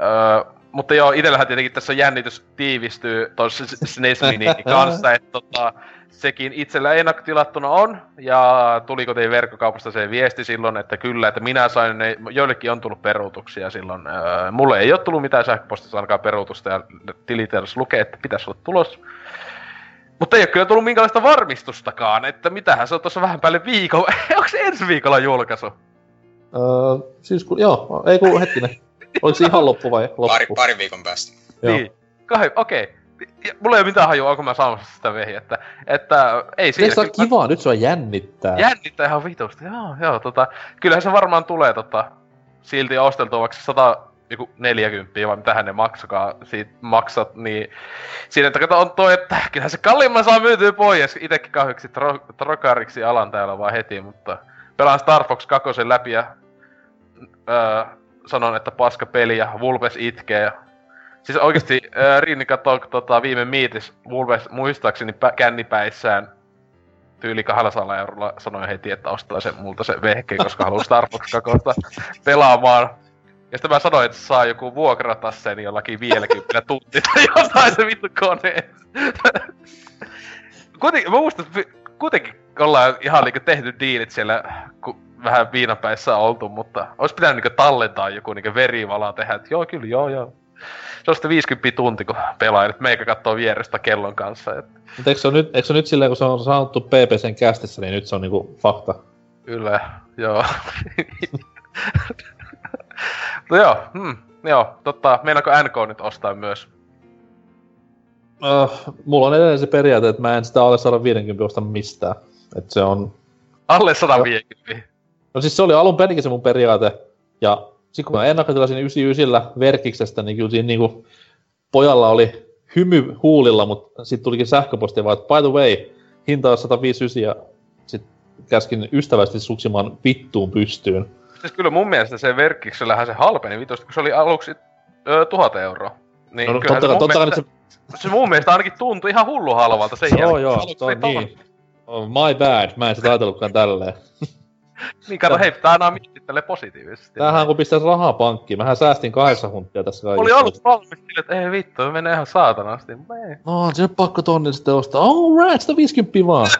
Öö, mutta joo, itsellähän tietenkin tässä jännitys tiivistyy tuossa SNES Minin *laughs* kanssa, että tota, sekin itsellä ennakkotilattuna on, ja tuli kotiin verkkokaupasta se viesti silloin, että kyllä, että minä sain ne, joillekin on tullut peruutuksia silloin. Öö, mulle ei ole tullut mitään sähköpostissa ainakaan peruutusta, ja tilitiedossa lukee, että pitäisi olla tulos. Mutta ei ole kyllä tullut minkäänlaista varmistustakaan, että mitähän se on tuossa vähän päälle viikon, *laughs* onko se ensi viikolla julkaisu? Öö, siis kun, joo, ei kun hetkinen. Oliko se ihan loppu vai loppu? Pari, pari viikon päästä. Joo. Niin, kai, okei. Ja Mulla ei ole mitään hajua, onko mä saamassa sitä vehiä, että, että ei siinä. Se kyllä- kivaa? Nyt se on jännittää. Jännittää ihan vitusti, joo, joo, tota, kyllähän se varmaan tulee tota, silti osteltua vaikka 140 vai mitähän ne maksakaa, siitä maksat, niin siinä, että kato on toi, että kyllähän se kalliimman saa myytyä pois, itekin kahviksi tro, trokariksi alan täällä vaan heti, mutta pelaan Star Fox 2 läpi ja öö, sanon, että paska peli ja Vulpes itkee Siis oikeesti Rinni katsoi tota, viime miitis Vulpes muistaakseni pä- kännipäissään tyyli 200 eurolla sanoi heti, että ostaa sen multa se vehke, koska haluaa Star Fox 2 pelaamaan. Ja sitten mä sanoin, että saa joku vuokrata sen jollakin 50 tunti tai jotain se vittu kone. kuitenkin, mä muistan, että kuitenkin ollaan ihan niinku tehty diilit siellä, kun vähän viinapäissä on oltu, mutta olisi pitänyt niinku tallentaa joku niinku verivala tehdä, että joo kyllä, joo joo. Se on sitten 50 tunti, kun nyt meikä katsoo vierestä kellon kanssa, että Mutta eikö se ole nyt, eikö se nyt silleen, kun se on sanottu PPCn kästissä, niin nyt se on niinku fakta. Kyllä, joo. *laughs* no joo, hmm, joo, totta, meinaako NK nyt ostaa myös? Uh, mulla on edelleen se periaate, että mä en sitä alle 150 osta mistään. Et se on... Alle 150. No siis se oli alun perinkin se mun periaate. Ja sit kun mä ennakkotilasin 99 verkiksestä, niin kyllä siinä niinku pojalla oli hymy huulilla, mutta sitten tulikin sähköposti vaan, että by the way, hinta on 159 ja sit käskin ystävästi suksimaan vittuun pystyyn. Siis kyllä mun mielestä se verkkiksellähän se halpeni vitosta, kun se oli aluksi ö, tuhat euroa. Niin No, no totta, totta kai mielestä, nyt se... se... mun mielestä ainakin tuntui ihan hullu halvalta sen Joo, jälkeen. joo, Aluksi to, oli tollan- niin. Oh, my bad, mä en sitä ajatellutkaan tälleen. *laughs* Niin kato, hei, tää aina miettii tälleen positiivisesti. Tämähän kun pistäis rahaa pankkiin, mähän säästin kahdeksan huntia tässä kaikessa. Oli ollut valmis sille, että ei vittu, menee ihan saatanasti. No, on se nyt pakko tonnin sitten ostaa. All right, 150 vaan. *laughs*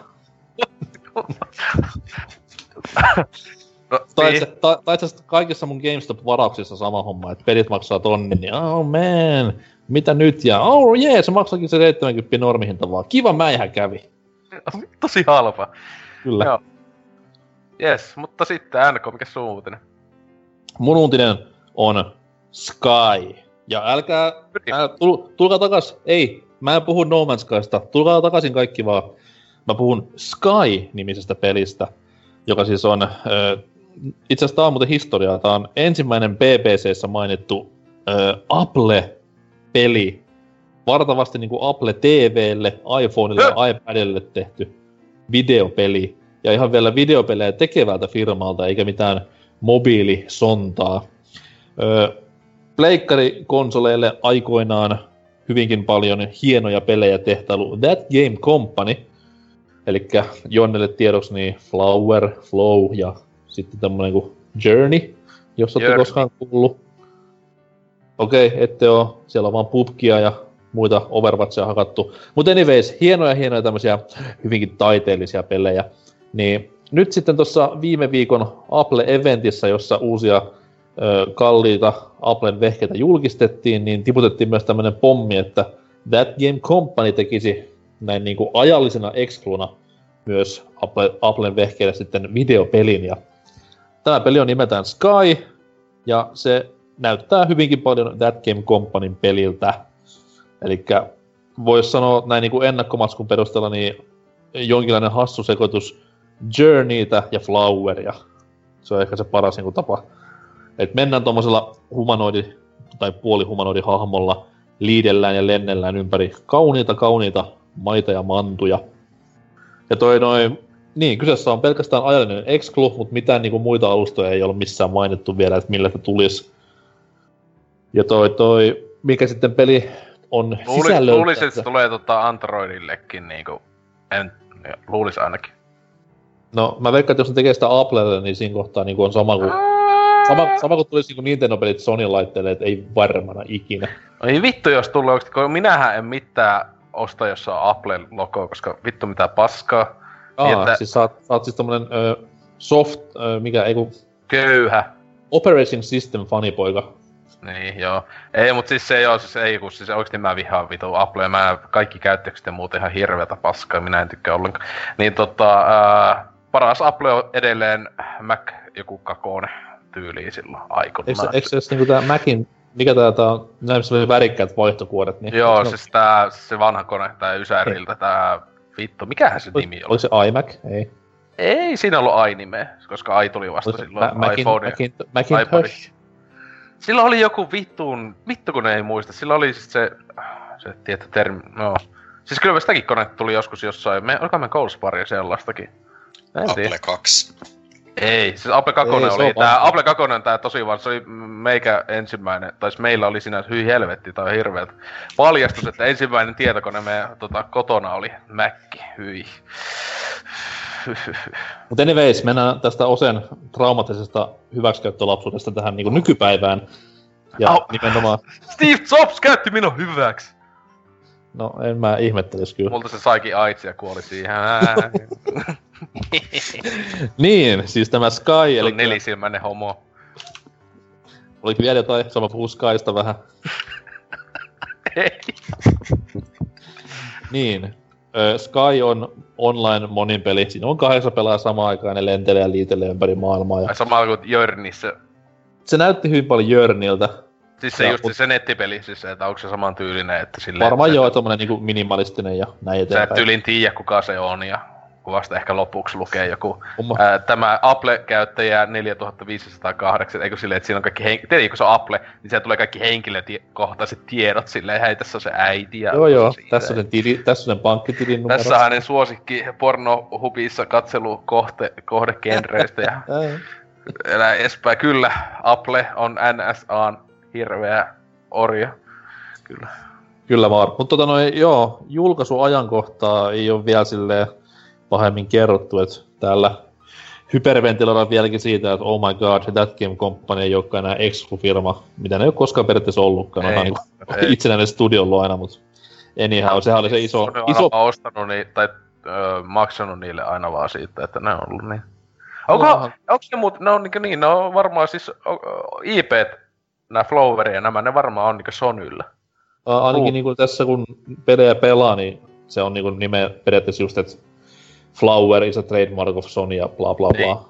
No, Tai niin. tai, kaikissa mun GameStop-varauksissa sama homma, että pelit maksaa tonnin, niin oh man, mitä nyt? Ja oh jee, se maksakin se 70 normihinta vaan. Kiva mäihä kävi. *laughs* Tosi halpa. Kyllä. Joo. Yes, mutta sitten NK, mikä sun uutinen? Mun uutinen on Sky. Ja älkää, älä, tul, tulkaa takas, ei, mä en puhu No Man's Skysta, tulkaa takaisin kaikki vaan. Mä puhun Sky-nimisestä pelistä, joka siis on, ö, itse asiassa tää on muuten historiaa, tää on ensimmäinen BBCssä mainittu ö, Apple-peli, vartavasti niinku Apple TVlle, iPhoneille ja iPadille tehty videopeli. Ja ihan vielä videopelejä tekevältä firmalta, eikä mitään mobiilisontaa. Öö, Pleikkarikonsoleille aikoinaan hyvinkin paljon hienoja pelejä tehtailu That Game Company. Eli Jonnelle tiedoksi niin Flower, Flow ja sitten tämmönen kuin Journey, jos olette koskaan kuullut. Okei, okay, ette oo. Siellä on vaan pubkia ja muita Overwatchia hakattu. Mutta anyways, hienoja hienoja tämmöisiä hyvinkin taiteellisia pelejä. Niin nyt sitten tuossa viime viikon Apple-eventissä, jossa uusia ö, kalliita Applen vehkeitä julkistettiin, niin tiputettiin myös tämmöinen pommi, että That Game Company tekisi näin niin kuin ajallisena excluna myös Apple, Applen vehkeille sitten videopelin. Ja tämä peli on nimeltään Sky, ja se näyttää hyvinkin paljon That Game Companyn peliltä. Eli voisi sanoa näin niin kuin ennakkomatskun perusteella, niin jonkinlainen hassu sekoitus Journeytä ja Floweria. Se on ehkä se paras niin kuin, tapa. Et mennään tuommoisella humanoidi tai puolihumanoidi hahmolla, liidellään ja lennellään ympäri kauniita kauniita maita ja mantuja. Ja toi noin, niin kyseessä on pelkästään ajallinen exclu, mutta mitään niinku muita alustoja ei ole missään mainittu vielä, että millä se tulisi. Ja toi, toi, mikä sitten peli on Luulis, sisällöltä. luulisin, että se tulee tota Androidillekin niinku, en, luulis ainakin. No, mä veikkaan, että jos ne tekee sitä Applelle, niin siinä kohtaa niin on sama kuin, sama, sama kuin tulisi niin Nintendo-pelit Sony-laitteelle, että ei varmana ikinä. Ei vittu jos tulee oikeesti, kun minähän en mitään osta, jos on Applen logo, koska vittu mitä paskaa. Aa, Niin, että- siis sä oot, sä oot siis tommonen ö, soft, ö, mikä, ei kun Köyhä. Operating System fanipoika. Niin, joo. Ei, mut siis se ei oo, siis ei, kun siis oikeesti mä vihaan vitu Apple, mä kaikki käyttökset ja muut ihan hirveätä paskaa, minä en tykkää ollenkaan. Niin tota, ää, paras Apple on edelleen Mac joku kakone tyyliin silloin aikoinaan. Eikö, eikö se niinku tää Macin, mikä tää, tää on, näissä oli värikkäät vaihtokuoret, niin... Joo, no, siis tää, se vanha kone, tää Ysäriltä, tää vittu, mikähän se nimi oli? Oliko se iMac? Ei. Ei siinä ollut ai-nimeä, koska ai tuli vasta Oliko se silloin Ma- Macin, iPhone. IPodin. Macintosh? Sillä oli joku vittuun, vittu kun ei muista, sillä oli siis se, se tietty termi, no. Siis kyllä sitäkin konetta tuli joskus jossain, me, olikohan me Coldspari sellaistakin? Mä en tiedä. Apple 2. Ei, siis Apple 2 Ei, se oli tää. Apple 2 on tää tosi vaan, se oli meikä ensimmäinen, tai siis meillä oli siinä hyi helvetti tai hirveet paljastus, että ensimmäinen tietokone meidän tota, kotona oli Mac, hyi. Mutta anyways, mennään tästä Osen traumatisesta hyväksikäyttölapsuudesta tähän niin nykypäivään. Ja Au. nimenomaan, Steve Jobs käytti minun hyväksi! No en mä ihmettelis kyllä. Multa se saikin AIDS ja kuoli siihen. *laughs* Niin, siis tämä Sky, Eli eli nelisilmäinen homo. oliko vielä jotain, sama puhuu Skysta vähän. Ei. Niin, Sky on online monin peli. Siinä on kahdeksan pelaajaa samaan aikaan, ne lentelee ja liitelee ympäri maailmaa. Ja samalla kuin Jörnissä. se näytti hyvin paljon Jörniltä. Siis se Ja- just se nettipeli, siis se, että onko se saman tyylinen, että silleen... Varmaan että joo, se- tommonen niinku minimalistinen ja näin Sä et eteenpäin. tyylin tiedä, kuka se on, ja kun vasta ehkä lopuksi lukee joku... Ää, tämä Apple-käyttäjä 4508, eikö silleen, että siinä on kaikki... Hen... Tiedätkö, kun se on Apple, niin siellä tulee kaikki henkilökohtaiset tiedot silleen, hei, tässä on se äiti ja... Joo joo, siitä. tässä on sen, tili, tässä on sen pankkitilin numero. Tässä on hänen suosikki pornohubissa katselu kohte, kohdegenreistä ja *laughs* Ää, näin edespäin. Kyllä, Apple on NSAn hirveä orja. Kyllä. Kyllä vaan. Mutta tota noin, joo, julkaisuajankohtaa ei ole vielä silleen pahemmin kerrottu, että täällä hyperventiloidaan vieläkin siitä, että oh my god, That Game Company ei olekaan enää exclu-firma, mitä ne ei ole koskaan periaatteessa ollutkaan. Ei, niin itsenäinen studio ollut aina, mutta anyhow, sehän oli se iso, Ne on iso ostanut niin, tai öö, maksanut niille aina vaan siitä, että ne on ollut niin. Onko, onko ne muut, ne on niin, niin, ne on varmaan siis IP, nämä Flower ja nämä, ne varmaan on niin Sonylla. Ää, ainakin Juu. niinku tässä kun pelejä pelaa, niin se on niinku nime periaatteessa just, että Flower is a trademark of Sony ja bla bla Niin. bla.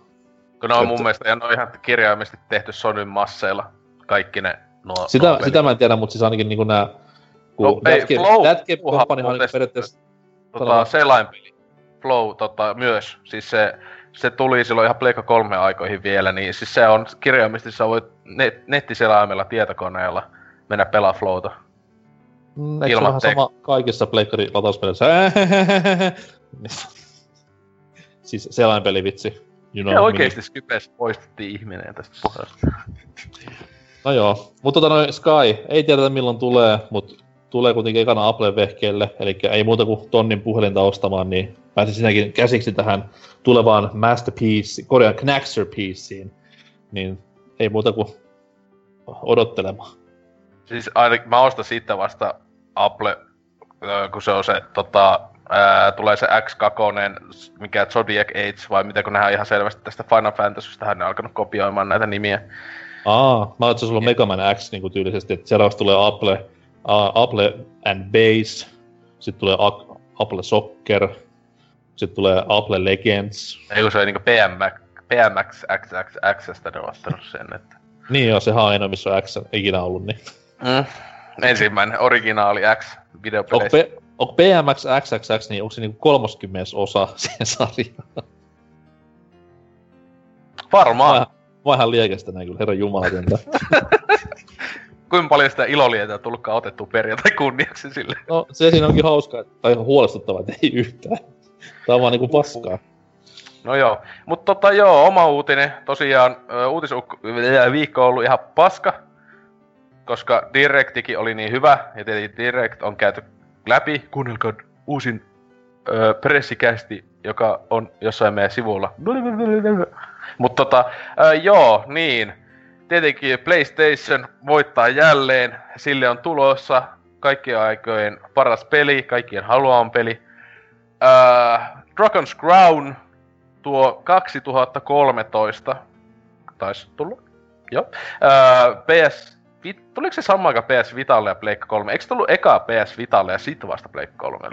Kun ne on mun mielestä, ja ne on ihan kirjaimesti tehty Sonyn masseilla. Kaikki ne nuo... Sitä, nuo sitä mä en tiedä, mutta siis ainakin niinku nää... Kun No, ei, That Game, Flow- That Game Company on niinku periaatteessa... tota, Sano selainpeli. Flow tota, myös. Siis se, se tuli silloin ihan Pleikka 3 aikoihin vielä, niin siis se on kirjaimesti, sä voit net, nettiselaimella tietokoneella mennä pelaa Flowta. Mm, eikö se vähän sama kaikissa pleikkari latauspeleissä? *laughs* siis selainpeli vitsi. You know, Ja oikeesti Skypes poistettiin ihminen tästä puheesta. No joo, mutta tota noin Sky, ei tiedetä milloin tulee, mutta tulee kuitenkin ekana Apple vehkeelle, eli ei muuta kuin tonnin puhelinta ostamaan, niin pääsi sinäkin käsiksi tähän tulevaan Masterpiece, Korean Knaxer-pieceen, niin ei muuta kuin odottelemaan. Siis ainakin mä ostan siitä vasta Apple, kun se on se tota, ää, tulee se X2, mikä Zodiac Age, vai mitä kun nehän ihan selvästi tästä Final Fantasystä, ne on alkanut kopioimaan näitä nimiä. Aa, mä ajattelin, sulla on Mega Man X niin tyylisesti, että seuraavaksi tulee Apple, uh, Apple and Base, sitten tulee Apple Soccer, sitten tulee Apple Legends. Ei kun se on niinku PMX, PMX XXXstä ne on ostanut sen, että... Niin joo, sehän on ainoa, missä on X ikinä ollut, niin. Mm. Ensimmäinen originaali X Onko, videopeleissä. P- onko BMX XXX, niin onko se niinku 30 osa *laughs* siihen sarjaan? Varmaan. Mä, mä ihan liekestä näin kyllä, herran jumala töntä. *laughs* Kuinka paljon sitä ilolietää tullutkaan otettu perjantai kunniaksi sille. No se siinä onkin hauskaa, tai ihan huolestuttavaa, että ei yhtään. Tää on vaan niinku paskaa. No joo, mutta tota joo, oma uutinen. Tosiaan uutisviikko on ollut ihan paska, koska Directikin oli niin hyvä, ja tietenkin Direct on käyty läpi. Kuunnelkaa uusin ö, pressikästi, joka on jossain meidän sivulla. Mutta tota, ö, joo, niin. Tietenkin PlayStation voittaa jälleen. Sille on tulossa kaikkien aikojen paras peli, kaikkien haluama peli. Ö, Dragon's Crown tuo 2013 taisi tulla. Joo. Öö, PS... Tuliko se sama aika PS Vitalle ja Pleikka 3? Eikö tullut eka PS Vitalle ja sit vasta Pleikka 3?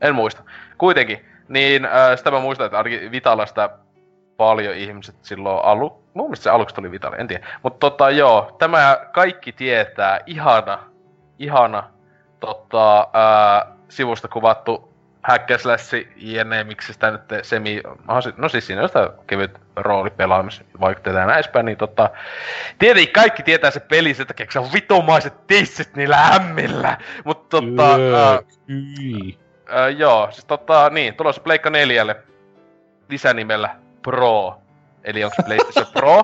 En muista. Kuitenkin. Niin öö, sitä mä muistan, että ainakin Vitalla sitä paljon ihmiset silloin alu... Mun mielestä se aluksi tuli Vitalle, en tiedä. Mutta tota joo, tämä kaikki tietää. Ihana, ihana tota, öö, sivusta kuvattu häkkäslässi jne, miksi sitä nyt semi... No siis siinä on sitä kevyt roolipelaamisvaikutteita ja näin edespäin, niin tota... Tietenkin kaikki tietää se peli sen takia, se on vitomaiset tissit niillä hämmillä. Mutta tota... joo, siis tota, niin, tulossa Pleikka 4 lisänimellä Pro. Eli onko PlayStation *laughs* Pro?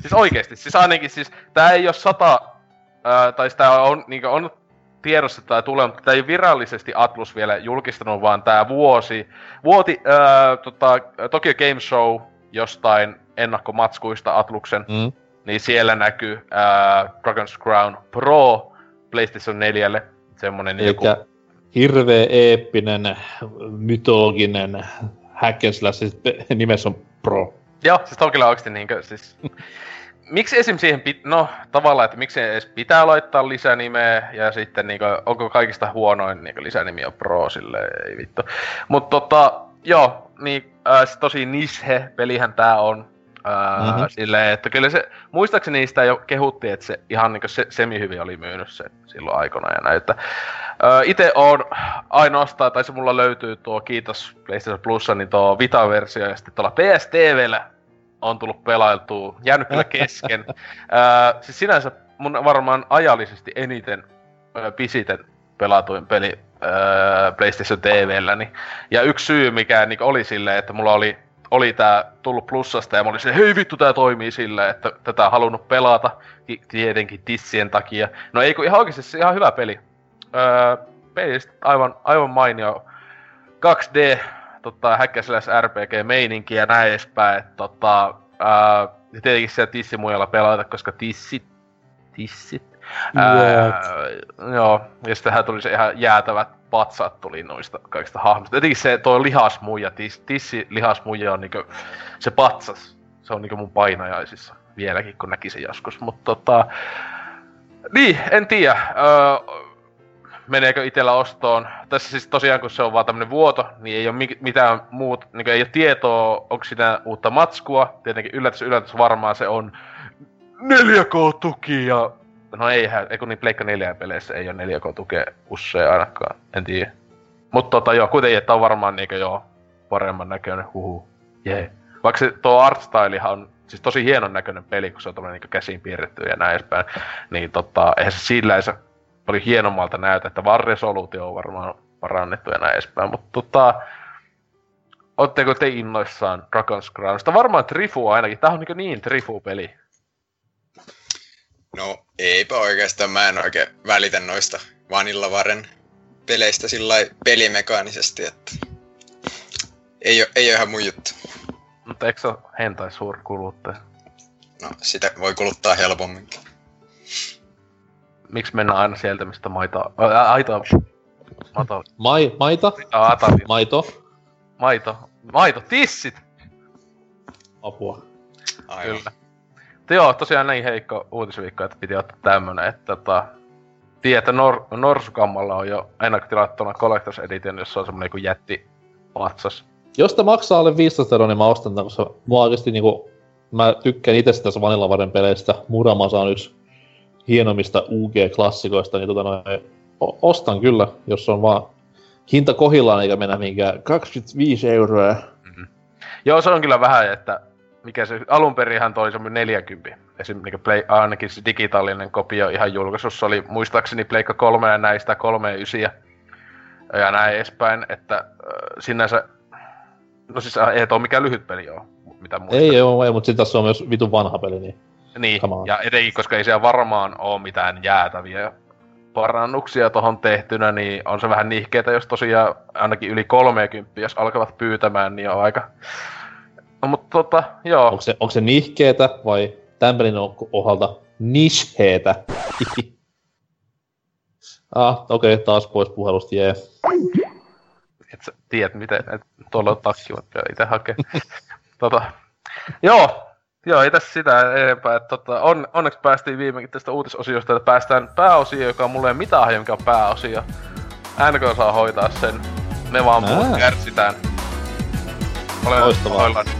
Siis oikeesti, siis ainakin siis, tää ei oo sata, ää, tai sitä on, niinku on tiedossa tai tulee, mutta tää ei virallisesti Atlus vielä julkistanut, vaan tää vuosi, vuoti ää, tota, Tokyo Game Show jostain ennakkomatskuista Atluksen, Mm. niin siellä näkyy ää, Dragon's Crown Pro PlayStation 4, semmonen joku... Elikkä hirveä eeppinen, mytologinen hack and slash, sit pe- *laughs* nimessä on Pro. Joo, siis kyllä oikeesti niinkö siis... *laughs* miksi esim. siihen pit... No, tavallaan, että miksi edes pitää laittaa lisänimeä, ja sitten niinkö, onko kaikista huonoin niinkö lisänimi on Pro, sille ei vittu. Mut tota, joo, niin äh, tosi Nishe-pelihän tää on. Mhm. mm-hmm. Silleen, että kyllä se, muistaakseni niistä jo kehuttiin, että se ihan niinku se, semi-hyvin oli myynyt se silloin aikana ja näin, että öö, Ite on ainoastaan, tai se mulla löytyy tuo, kiitos PlayStation Plussa, niin tuo Vita-versio, ja sitten tuolla PSTVllä on tullut pelailtua, jäänyt kyllä kesken. *laughs* öö, siis sinänsä mun varmaan ajallisesti eniten, öö, pisiten pelatuin peli öö, PlayStation TVllä, niin, ja yksi syy, mikä niin oli silleen, että mulla oli oli tää tullut plussasta ja mä olin silleen, hei vittu tää toimii silleen, että tätä halunnut pelata, ti- tietenkin tissien takia. No ei kun ihan oikeesti se ihan hyvä peli. Öö, peli sit aivan, aivan mainio 2D, tota, häkkäsläs RPG-meininki ja näin edespäin, että tota, ja tietenkin siellä tissimujalla pelata, koska tissit, tissit, Ää, joo, ja sittenhän tuli se ihan jäätävät patsaat tuli noista kaikista hahmoista. Jotenkin se toi lihasmuija, tis, tissi lihasmuija on niinku se patsas. Se on niinku mun painajaisissa vieläkin, kun näkisin joskus. Mutta tota, niin, en tiedä. Öö, meneekö itellä ostoon. Tässä siis tosiaan, kun se on vaan tämmönen vuoto, niin ei ole mi- mitään muut, niin ei ole tietoa, onko siinä uutta matskua. Tietenkin yllätys, yllätys varmaan se on 4K-tuki ja... No eihän, ei kun niin Pleikka 4 peleissä ei ole 4K-tukea usein ainakaan, en tiedä. Mutta tota joo, kuitenkin, että on varmaan niinkö joo, paremman näköinen, huhu, jee. Yeah. Vaikka se tuo artstylehan on siis tosi hienon näköinen peli, kun se on tommonen niin käsiin piirretty ja näin edespäin, niin tota, eihän se sillä se paljon hienommalta näytä, että vaan resoluutio on varmaan parannettu ja näin edespäin, mutta tota, Oletteko te innoissaan Dragon's Crownista? Varmaan Trifu ainakin. Tää on niin, niin Trifu-peli. No eipä oikeastaan, mä en oikein välitä noista Vanillavaren peleistä sillä pelimekaanisesti, että ei ole, ei ole ihan mun juttu. Mutta eikö se ole hentai suurkuluttaja? No, sitä voi kuluttaa helpomminkin. Miksi mennään aina sieltä, mistä maito... Ää, aito... Maito... Mai, maita? Atavi. Maito? Maito. Maito. Tissit! Apua. Aivan. Kyllä. Mutta joo, tosiaan näin heikko uutisviikko, että piti ottaa tämmönen, että tota... Tiedät, että Nor- Norsukammalla on jo ennakkotilattuna Collectors Edition, jossa on semmonen joku jätti patsas. Jos tää maksaa alle 15 euroa, niin mä ostan tän, koska mua oikeesti niinku... Mä tykkään itse sitä Vanillavaren peleistä. Muramasa on yksi hienommista UG-klassikoista, niin tota noin, ostan kyllä, jos on vaan hinta kohillaan eikä mennä mihinkään 25 euroa. Joo, se on kyllä vähän, että mikä se alun perinhän toi semmoinen 40. Esimerkiksi niin Play, ainakin se digitaalinen kopio ihan julkaisussa oli muistaakseni Pleikka 3 ja näistä 3 ja 9 ja näin edespäin, että äh, sinänsä, no siis ei tuo mikään lyhyt peli oo, mitä muistan. Ei, ei, ei mutta sitten tässä on myös vitun vanha peli, niin Niin, ja etenkin, koska ei siellä varmaan ole mitään jäätäviä parannuksia tohon tehtynä, niin on se vähän nihkeetä, jos tosiaan ainakin yli 30, jos alkavat pyytämään, niin on aika... No, mutta tota, joo. onko se, onko se nihkeetä vai tämän pelin osalta nisheetä? *laughs* ah, okei, okay, taas pois puhelusta, jee. et sä tiedät, miten et tuolla on takki, mutta itse hakee. *laughs* tota, joo, joo, ei tässä sitä enempää. Et, tota, on, onneksi päästiin viimeinkin tästä uutisosiosta, että päästään pääosioon, joka on mulle ei mitään hajua, mikä on pääosio. NK saa hoitaa sen. Me vaan muut Ää. kärsitään. Olen Loistavaa. pahoillani.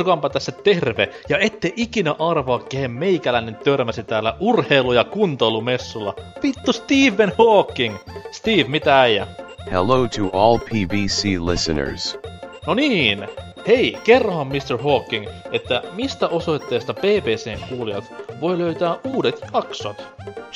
Norsukampa tässä terve, ja ette ikinä arvaa, kehen meikäläinen törmäsi täällä urheilu- ja kuntoilumessulla. Vittu Stephen Hawking! Steve, mitä äijä? Hello to all PVC listeners. No niin, Hei, kerrohan Mr. Hawking, että mistä osoitteesta BBCn kuulijat voi löytää uudet jaksot?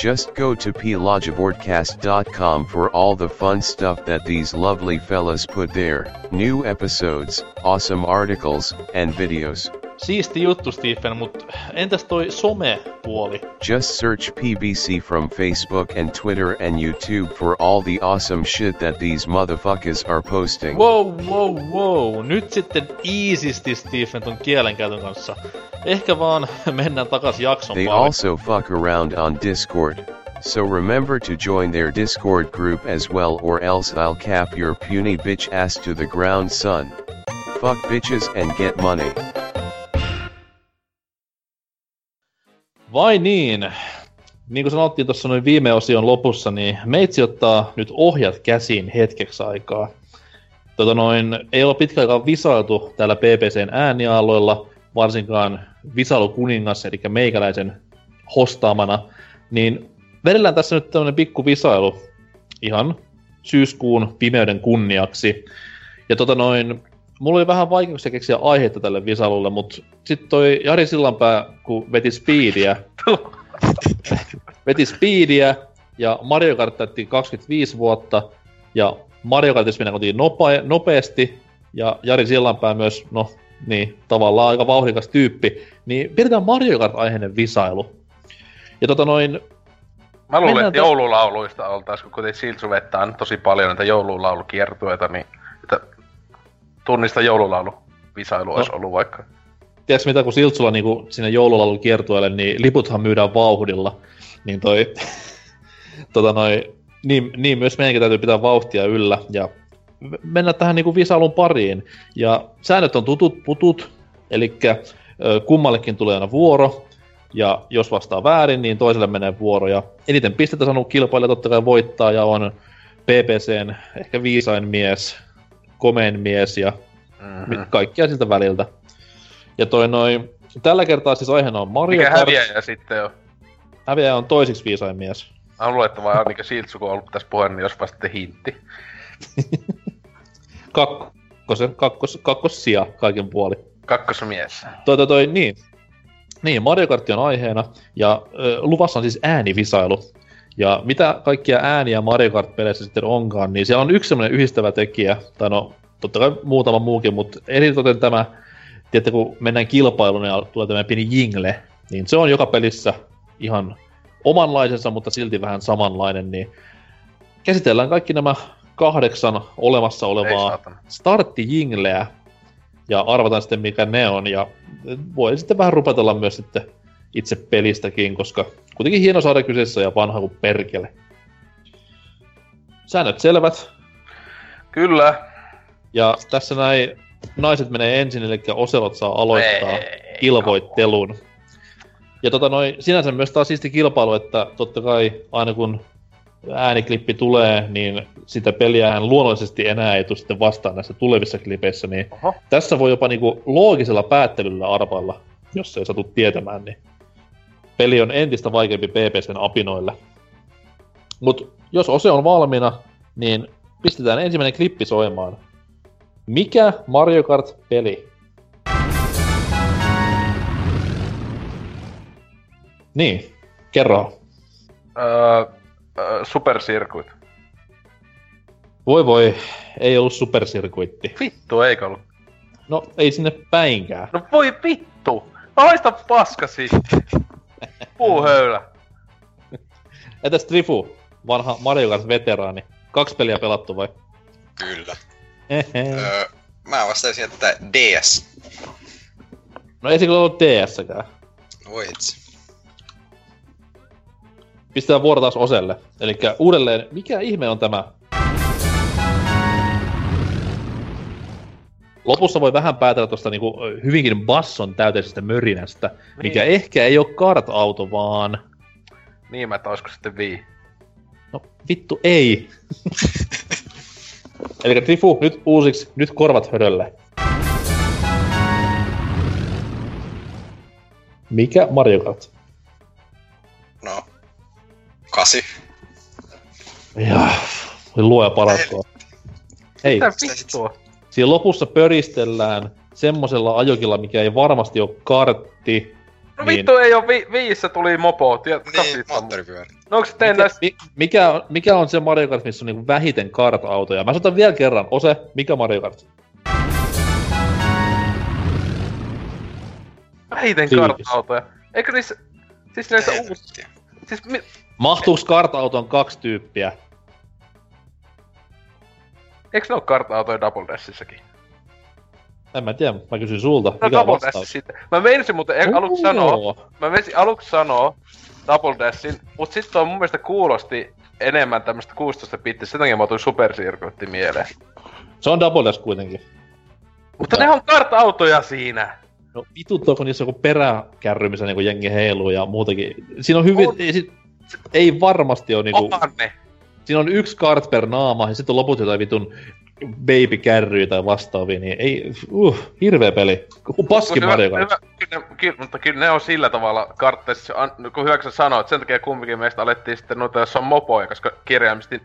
Just go to plogibordcast.com for all the fun stuff that these lovely fellas put there. New episodes, awesome articles, and videos. Siisti juttu, Stephen, mutta entäs toi some-puoli? Just search PBC from Facebook and Twitter and YouTube for all the awesome shit that these motherfuckers are posting. Wow, wow, wow. Nyt sitten easysti, Stephen, ton kielenkäytön kanssa. Ehkä vaan *laughs* mennään takas jakson They pariin. also fuck around on Discord. So remember to join their Discord group as well or else I'll cap your puny bitch ass to the ground son. Fuck bitches and get money. Vai niin? Niin kuin sanottiin tuossa noin viime osion lopussa, niin meitsi ottaa nyt ohjat käsiin hetkeksi aikaa. Tota noin, ei ole pitkä aikaa visailtu täällä PPCn äänialoilla, varsinkaan visailukuningas, eli meikäläisen hostaamana, niin vedellään tässä nyt tämmönen pikku visailu ihan syyskuun pimeyden kunniaksi. Ja tota noin, mulla oli vähän vaikeuksia keksiä aiheita tälle visailulle, mutta sitten toi Jari Sillanpää, kun veti speediä, veti speediä ja Mario Kart täytti 25 vuotta ja Mario Kartissa mennään kotiin nope- nopeasti ja Jari Sillanpää myös, no niin, tavallaan aika vauhdikas tyyppi, niin pidetään Mario Kart-aiheinen visailu. Ja tota noin, Mä luulen, että joululauluista oltais, kun kuitenkin nyt tosi paljon näitä joululaulukiertueita, niin että tunnista joululaulu visailu No. olisi ollut vaikka. tiedätkö mitä, kun Siltsulla niinku sinne joululaulun kiertueelle, niin liputhan myydään vauhdilla. Niin toi, *laughs* tota noi, niin, niin, myös meidänkin täytyy pitää vauhtia yllä ja mennä tähän niinku visailun pariin. Ja säännöt on tutut putut, eli kummallekin tulee aina vuoro, ja jos vastaa väärin, niin toiselle menee vuoro. Ja eniten pistettä saanut kilpailija totta kai voittaa ja on PPCn ehkä viisain mies, komein mies ja Mm-hmm. mm. kaikkia siltä väliltä. Ja toi noin, tällä kertaa siis aiheena on Mario Mikä Kart. häviäjä sitten on? Häviäjä on toisiksi viisain mies. Mä luulen, että vaan ainakin Siltsu, kun on ollut tässä puheen, niin jos sitten hintti. *laughs* Kakkosen, kakkos, kakkossija kaiken puoli. Kakkosmies. Toi, toi, toi, niin. Niin, Mario Kart on aiheena, ja ö, luvassa on siis äänivisailu. Ja mitä kaikkia ääniä Mario Kart-peleissä sitten onkaan, niin siellä on yksi semmoinen yhdistävä tekijä, tai no, totta kai muutama muukin, mutta eritoten tämä, tiedätte, kun mennään kilpailuun ja tulee tämä pieni jingle, niin se on joka pelissä ihan omanlaisensa, mutta silti vähän samanlainen, niin käsitellään kaikki nämä kahdeksan olemassa olevaa starttijingleä ja arvataan sitten mikä ne on. Ja voi sitten vähän rupatella myös sitten itse pelistäkin, koska kuitenkin hieno saada kyseessä ja vanha kuin perkele. Säännöt selvät Kyllä. ja tässä näin naiset menee ensin, eli Oselot saa aloittaa Ei, kilvoittelun. Ja tota noin, sinänsä myös taas siisti kilpailu, että totta kai aina kun ääniklippi tulee, niin sitä peliähän luonnollisesti enää ei tule sitten vastaan näissä tulevissa klipeissä, niin Oho. tässä voi jopa niinku loogisella päättelyllä arvailla, jos ei satu tietämään, niin peli on entistä vaikeampi PPCn apinoille. Mut jos ose on valmiina, niin pistetään ensimmäinen klippi soimaan. Mikä Mario Kart-peli? Niin, kerro. Öö, öö, Super Circuit. Voi voi, ei ollut supersirkuitti. Vittu, eikö ollut? No, ei sinne päinkään. No voi vittu! Haista paskasi! Puuhöylä. Entäs Trifu, vanha Mario Kart-veteraani? Kaksi peliä pelattu vai? Kyllä. Öö, mä vastaisin, että DS. No ei se kyllä ollut DS-kään. Voi itse. Pistetään vuoro taas Oselle. Eli uudelleen, mikä ihme on tämä? Lopussa voi vähän päätellä tuosta niinku hyvinkin basson täyteisestä mörinästä, mikä Niin. ehkä ei ole kart-auto, vaan... Niin mä, olisiko sitten vii. No vittu ei. *laughs* Eli Trifu, nyt uusiksi, nyt korvat hörölle. Mikä Mario Kart? No, kasi. Ja, luoja paratkoon. Ei, Mitä vittua? Siinä lopussa pöristellään semmosella ajokilla, mikä ei varmasti ole kartti. No Niin. vittu ei oo vi- viissä tuli mopo, tiedät, Niin, moottoripyörä. No teidän Mikä, näistä... mi, mikä, on- mikä on se Mario Kart, missä on niinku vähiten kart-autoja? Mä sanon vielä kerran. Ose, mikä Mario Kart? Vähiten kartta-autoja. Eikö niissä... Siis näissä uusissa... Siis mi... Mahtuuks kart-autoon kaksi tyyppiä? Eikö ne oo kartta-autoja Double Dashissakin? En mä tiedä, mä kysyn sulta. No Mikä Double Dash sitten. Mä meinasin muuten e- aluksi sanoa... Mä meinasin aluksi sanoa Double Dashin, mut sit toi mun mielestä kuulosti enemmän tämmöstä 16 bittistä, sen takia mä otin Super Circuitti mieleen. Se on Double Dash kuitenkin. Mutta ne on kartta-autoja siinä! No vituttuako niissä joku peräkärry, missä niinku jengi heiluu ja muutakin. Siinä on hyvin... On. Ei, sit, ei varmasti ole niinku... Onhan ne! Siinä on yksi kart per naama ja sitten on loput jotain vitun baby tai vastaavia, niin ei... Uh, hirveä peli. Paski Mut Mario Kart. kyllä, kyllä, mutta kyllä ne on sillä tavalla kartteissa, kun hyväksi sanoit, sen takia kumminkin meistä alettiin sitten noita, jossa on mopoja, koska kirjaimisesti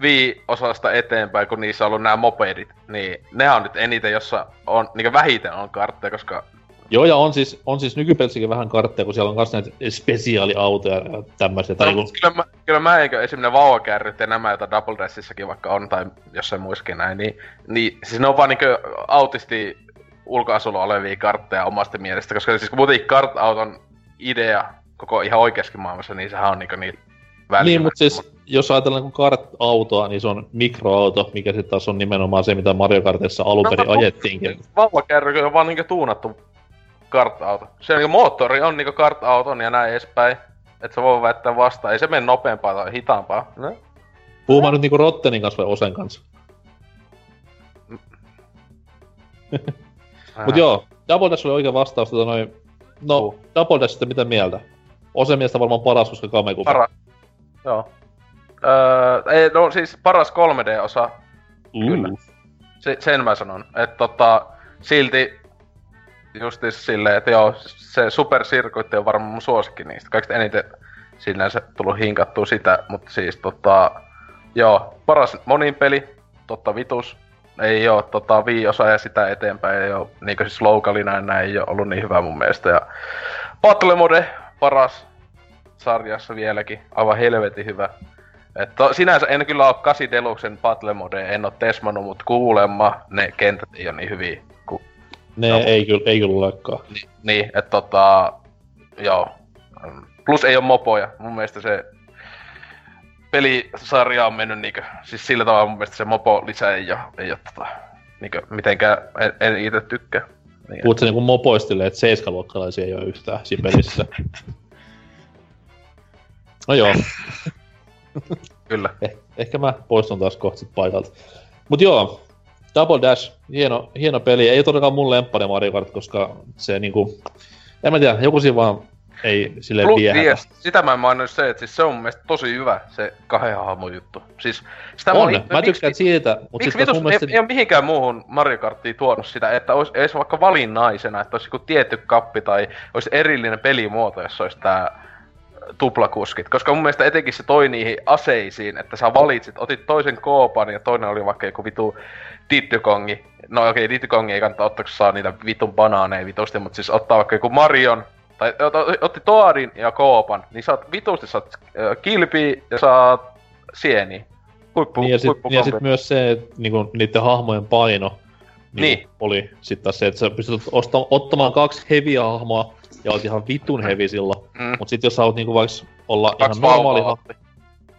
Wii-osasta eteenpäin, kun niissä on ollut nämä mopedit, niin ne on nyt eniten, jossa on, niin vähiten on kartteja, koska Joo, ja on siis, on siis nykypelissäkin vähän kartteja, kun siellä on myös näitä spesiaaliautoja ja tämmöisiä. Tai no, niinku, mutta kyllä, mä, kyllä mä eikö esimerkiksi ne vauvakärryt ja nämä, joita Double Dashissakin vaikka on, tai jossain muissakin näin, niin, niin siis ne on vaan niinkö autisti ulkoasulla olevia kartteja omasta mielestä, koska siis muutenkin kart-auton idea koko ihan oikeassakin maailmassa, niin sehän on niinkö niin väliä. niin, mutta siis jos ajatellaan niin kart-autoa, niin se on mikroauto, mikä sitten taas on nimenomaan se, mitä Mario Kartissa alun No, perin no, ajettiinkin. Vauvakärry on vaan niinkö tuunattu kart-auto. Se niinkö moottori on niinkö kart-auton ja näin edespäin. Että se voi väittää vastaan. Ei se mene nopeampaa tai hitaampaa. No. Puhumaan nyt niinku Rottenin kanssa vai Osen kanssa. *laughs* Mut joo, Double Dash oli oikea vastaus. Tota noin, no, Uh. Double Dashista mitä mieltä? Osen mielestä varmaan paras, koska Kamekupa. Paras. Joo. Öö, ei, no siis paras 3D-osa, kyllä. Uh. se, sen mä sanon. Että tota, silti justis silleen, että joo, se Super Circuit on varmaan mun suosikki niistä. Kaikista eniten sinänsä tullut hinkattua sitä, mutta siis tota, joo, paras monin peli, totta vitus. Ei oo tota Wii-osa ja sitä eteenpäin, ei oo niinkö siis lokalina ja näin ei oo ollut niin hyvä mun mielestä. Ja Battle Mode, paras sarjassa vieläkin, aivan helvetin hyvä. Et to, sinänsä en kyllä oo 8 Deluxen Battle Mode, en oo tesmannut, mutta kuulemma ne kentät ei oo niin hyviä. Ne No. ei kyllä, ei kyllä olekaan. ni, niin, että tota, joo. Plus ei oo mopoja. Mun mielestä se pelisarja on mennyt niinkö, siis sillä tavalla mun mielestä se mopo lisä ei oo, ei oo tota, niinkö mitenkään, en, en ite tykkää. Niin, Puhut sä niinku mopoistille, että seiskaluokkalaisia ei ole yhtään siinä pelissä. *laughs* No joo, kyllä. eh, ehkä mä poistun taas kohta paikalta. Mut joo, Double Dash, hieno, hieno peli. Ei todellakaan mun lemppari Mario Kart, koska se niinku... En mä tiedä, joku siinä vaan ei sille viehätä. Sitä mä en maininnut se, että siis se on mun mielestä tosi hyvä, se kahden hahmon juttu. Siis sitä On, ihme- mä tykkään siitä, mutta Miksi sitten vitus mun mielestä... ei, ei ole mihinkään muuhun Mario Karttiin tuonut sitä, että olisi edes vaikka valinnaisena, että olisi joku tietty kappi tai olisi erillinen pelimuoto, jossa olisi tää tuplakuskit. Koska mun mielestä etenkin se toi niihin aseisiin, että sä valitsit, otit toisen koopan ja toinen oli vaikka joku vitu Diddykongi. No okei, okay, Diddykongi ei kannata ottaa, kun saa niitä vitun banaaneja vitusti, mutta siis ottaa vaikka joku Marion, tai ot- otti Toadin ja Koopan, niin saat vitusti saat kilpi ja saat sieni. Huippu, Niin ja sitten sit myös se, että niinku, niiden hahmojen paino niin. Niin. oli sitten taas se, että sä pystyt osta, ottamaan kaksi heviä hahmoa ja olet ihan vitun hevi silloin. Mm. Mut sit jos sä haluat niinku vaikka olla Kaksi ihan normaali hahmo,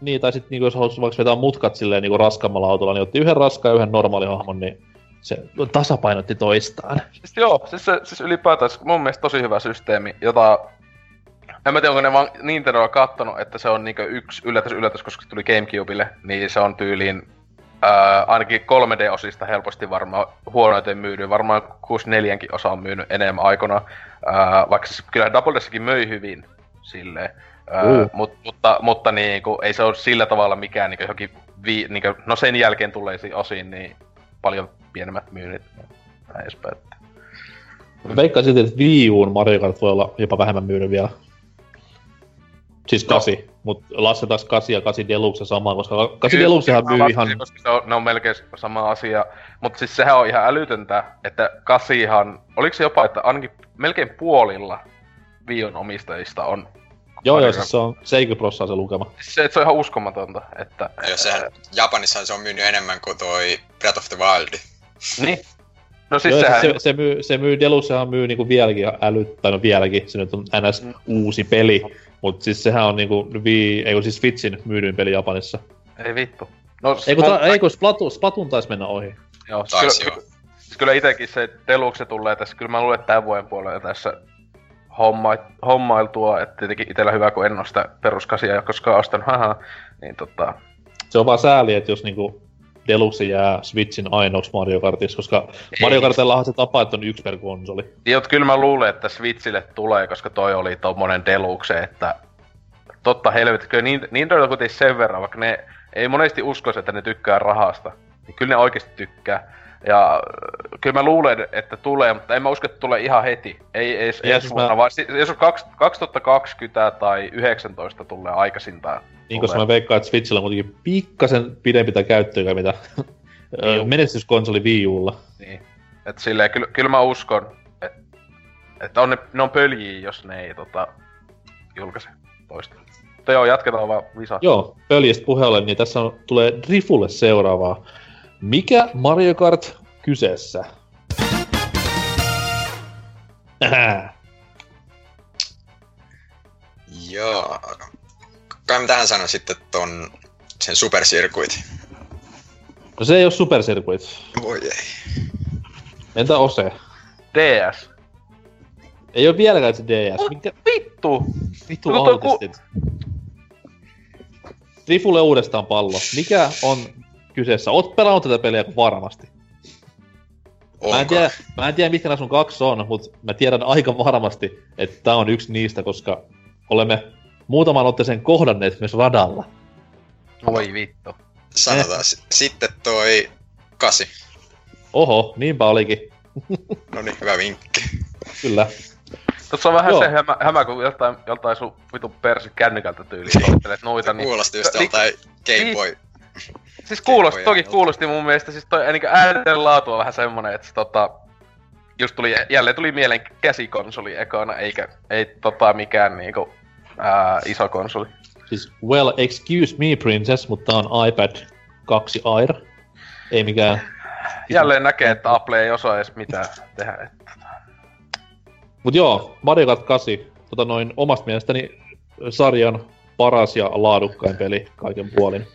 niin, tai sit niinku jos haluat vaikka vetää mutkat silleen niinku raskaammalla autolla, niin otti yhden raskaan ja yhden normaali hahmon, niin se tasapainotti toistaan. Siis joo, siis, se, siis ylipäätään mun mielestä tosi hyvä systeemi, jota... En mä tiedä, onko ne vaan Nintendoa kattonut, että se on niinku yksi yllätys yllätys, koska se tuli Gamecubelle, niin se on tyyliin ää, ainakin 3D-osista helposti varmaan huonoiten myydy. Varmaan 64kin osa on myynyt enemmän aikana, ää, vaikka siis kyllä Double Dashikin möi hyvin silleen. Ää, Uh. mut, mutta, mutta niinku, ei se ole sillä tavalla mikään niinku johonkin vi, niinku, no sen jälkeen tulleisiin osiin, niin paljon pienemmät myynnit näin edespäin. Veikkaan silti, että Wii Uun Mario Kart voi olla jopa vähemmän myynyt vielä. Siis kasi, mutta lasketaanko kasi ja kasi deluxe samaan, koska kasi Kyllä, deluxehan myy laskin, ihan... Koska se on, ne on melkein sama asia. Mutta siis sehän on ihan älytöntä, että kasihan... Oliko se jopa, että ainakin melkein puolilla Vion omistajista on... Joo, joo, siis se on 70 prossaa se lukema. Siis se, että se on ihan uskomatonta, että... Ja sehän, Japanissa se on myynyt enemmän kuin toi Breath of the Wild. Niin. No siis Joo, sehän... se, se, myy, se myy, Deluxehan myy niinku vieläkin älyt, tai no vieläkin, se nyt on ns. Mm. uusi peli, mutta siis sehän on niinku Wii, ei kun siis Switchin myydyin peli Japanissa. Ei vittu. No, Ei kun, ta, ei kun Splatu, Splatun taisi mennä ohi. Joo, Taisi kyllä, joo. siis kyllä itekin se Deluxe tulee tässä, kyllä mä luulen, että tämän vuoden puolella tässä homma, hommailtua, että tietenkin itellä hyvä, kun en oo sitä peruskasia koskaan ostanut, haha, niin tota, Se on vaan sääli, että jos niinku Deluxe jää Switchin ainoaksi Mario Kartissa, koska Mario Kartillahan se tapa, että on yksi per konsoli. Jot, kyllä mä luulen, että Switchille tulee, koska toi oli tommonen Deluxe, että totta helvetti, kyllä niin, Nintendo kuitenkin sen verran, vaikka ne ei monesti uskoisi, että ne tykkää rahasta, niin kyllä ne oikeasti tykkää. Ja kyllä mä luulen, että tulee, mutta en mä usko, että tulee ihan heti. Ei edes Ja ensi siis vuonna, mä- vaan jos on kaks- 2020 tai 19 tulee aikaisintaan. Niin, koska mä veikkaan, että Switchillä on kuitenkin pikkasen pidempi tää käyttöä, mitä Juu. menestyskonsoli Wii Ulla. Niin. Et silleen, kyllä, kyllä mä uskon, että et on ne, ne on pöljiä, jos ne ei tota, julkaise toista. Mutta joo, jatketaan vaan visa. Joo, pöljistä puheelle, niin tässä on, tulee Drifulle seuraavaa. Mikä Mario Kart kyseessä? Ähä. *clears throat* Joo. Kai tähän sanon sitten ton sen Super Circuit. No se ei oo Super Circuit. Voi ei. Entä Ose? DS. Ei oo vieläkään se DS. Minkä Vittu! vittu No ku-? Drifulle uudestaan pallo. Mikä on kyseessä? Oot pelannut tätä peliä varmasti. Onko? Mä en, tiedä, mä en tiedä, mitkä sun kaksi on, mutta mä tiedän aika varmasti, että tää on yksi niistä, koska olemme muutaman otteeseen kohdanneet myös radalla. Voi vittu. Sanotaan. s- Sitten toi kasi. Oho, niinpä olikin. *laughs* No niin, hyvä vinkki. Kyllä. Tuossa on vähän Joo. se hämä, hämä, kun joltain, joltain sun vitun persi kännykältä tyyliin soittelet noita, niin... Kuulosti just Niin- joltain Game Boy. Siis kuulosti, toki kuulosti mun mielestä, siis toi niin äänten laatu on vähän semmonen, että se, tota, just tuli, jälleen tuli mieleen käsikonsoli ekana, eikä, ei tota mikään niinku, ää, iso konsoli. Siis, well, excuse me princess, mutta on iPad 2 Air. Ei mikään... Jälleen näkee, että Apple ei osaa edes mitään tehdä. Et, Mut joo, Mario Kart 8, tota noin omasta mielestäni sarjan paras ja laadukkain peli kaiken puolin.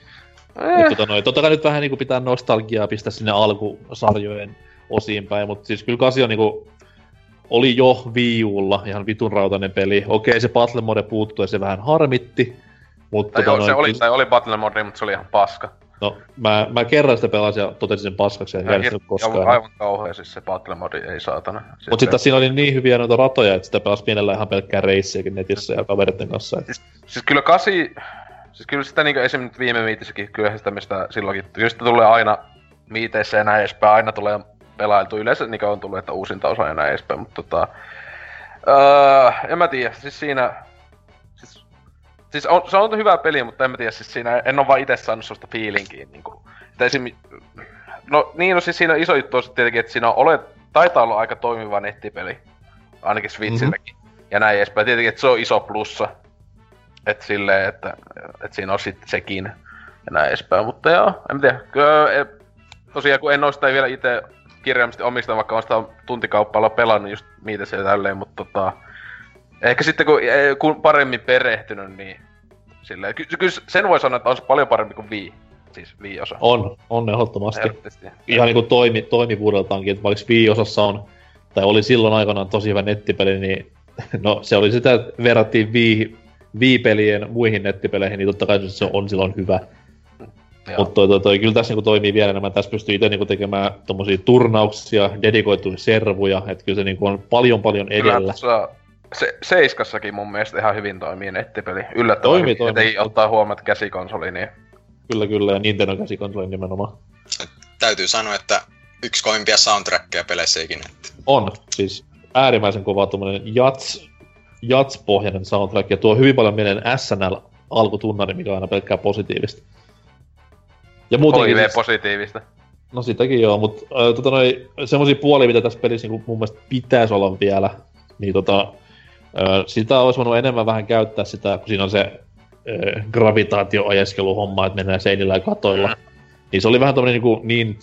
Eh, tota noin, totta kai nyt vähän niinku pitää nostalgiaa pistää sinne alkusarjojen osiin päin, mutta siis kyllä 8 on niinku, oli jo Wii Ulla ihan vitun rautainen peli. Okei, se Battle Mode puuttui ja se vähän harmitti, mutta tai tota joo, noin, se oli, tai oli Battle Mode, mutta se oli ihan paska. No, mä, mä kerran sitä pelasin ja totesin sen paskaksi, en Ja järjestänyt hir- koskaan. Joo, aivan kauhea siis se Battle Mode, ei saatana. Mutta sitten siinä oli niin hyviä noita ratoja, että sitä pelasi mielellään ihan pelkkää reissiäkin netissä ja kavereiden kanssa. Et Siis kyllä kasi, siis kyllä sitä niinku esim. viime viitissäkin, kyllä sitä mistä silloinkin, kyllä sitä tulee aina miiteissä ja näin edespäin, aina tulee pelailtu. Yleensä niinku on tullut, että uusinta osa ja näin edespäin, mutta tota... Öö, en mä tiedä, siis siinä... Siis, siis on, se on hyvä peli, mutta en mä tiedä, siis siinä en oo vaan itse saanut sellaista fiilinkiä niinku... Että esim... No niin, no siis siinä iso juttu on tietenkin, että siinä on olet, taitaa olla aika toimiva nettipeli. Ainakin Switchilläkin. Ja näin edespäin. Tietenkin, että se on iso plussa. Et silleen, että, että siinä on sitten sekin. Ja näin edespäin. Mutta joo, en tiedä. Kyllä, e, tosiaan kun en oo sitä vielä itse kirjaimisesti omista, vaikka on sitä tuntikauppailla pelannut just mitä siellä tälleen, mutta tota... Ehkä sitten kun, e, kun paremmin perehtynyt, niin silleen. Ky- kyllä sen voi sanoa, että on se paljon parempi kuin Wii. Siis Wii-osa. on, on ehdottomasti. Ihan niinku toimi, toimivuudeltaankin, että vaikka Wii-osassa on, tai oli silloin aikanaan tosi hyvä nettipeli, niin no se oli sitä, että verrattiin Wii, Wii-pelien muihin nettipeleihin, niin totta kai se on silloin hyvä. Mutta toi, toi, toi, kyllä tässä niinku toimii vielä enemmän. Tässä pystyy itse niinku tekemään tommosia turnauksia, dedikoituja servuja, että kyllä se niinku on paljon paljon Kyllä edellä. tuossa se, Seiskassakin mun mielestä ihan hyvin toimii nettipeli. Yllättävän Toimii, hyvin. toimii. Ettei ottaa että käsikonsoli, niin Kyllä, kyllä, ja Nintendo käsikonsoli nimenomaan. Täytyy sanoa, että yksi kovimpia soundtrackeja peleissä ikinä. On, siis äärimmäisen kova tommonen jats, jats-pohjainen soundtrack ja tuo hyvin paljon mieleen SNL-alkutunnari, mikä on aina pelkkää positiivista. Ja muutenkin siis, HIV-positiivista. no sitäkin joo, mutta äh, tota noi, semmosia puolia, mitä tässä pelissä niin mun mielestä pitäisi olla vielä, niin tota, äh, sitä olisi voinut enemmän vähän käyttää sitä, kun siinä on se äh, gravitaatioajeskeluhomma, että mennään seinillä ja katoilla. Niin se oli vähän tommonen niinku niin,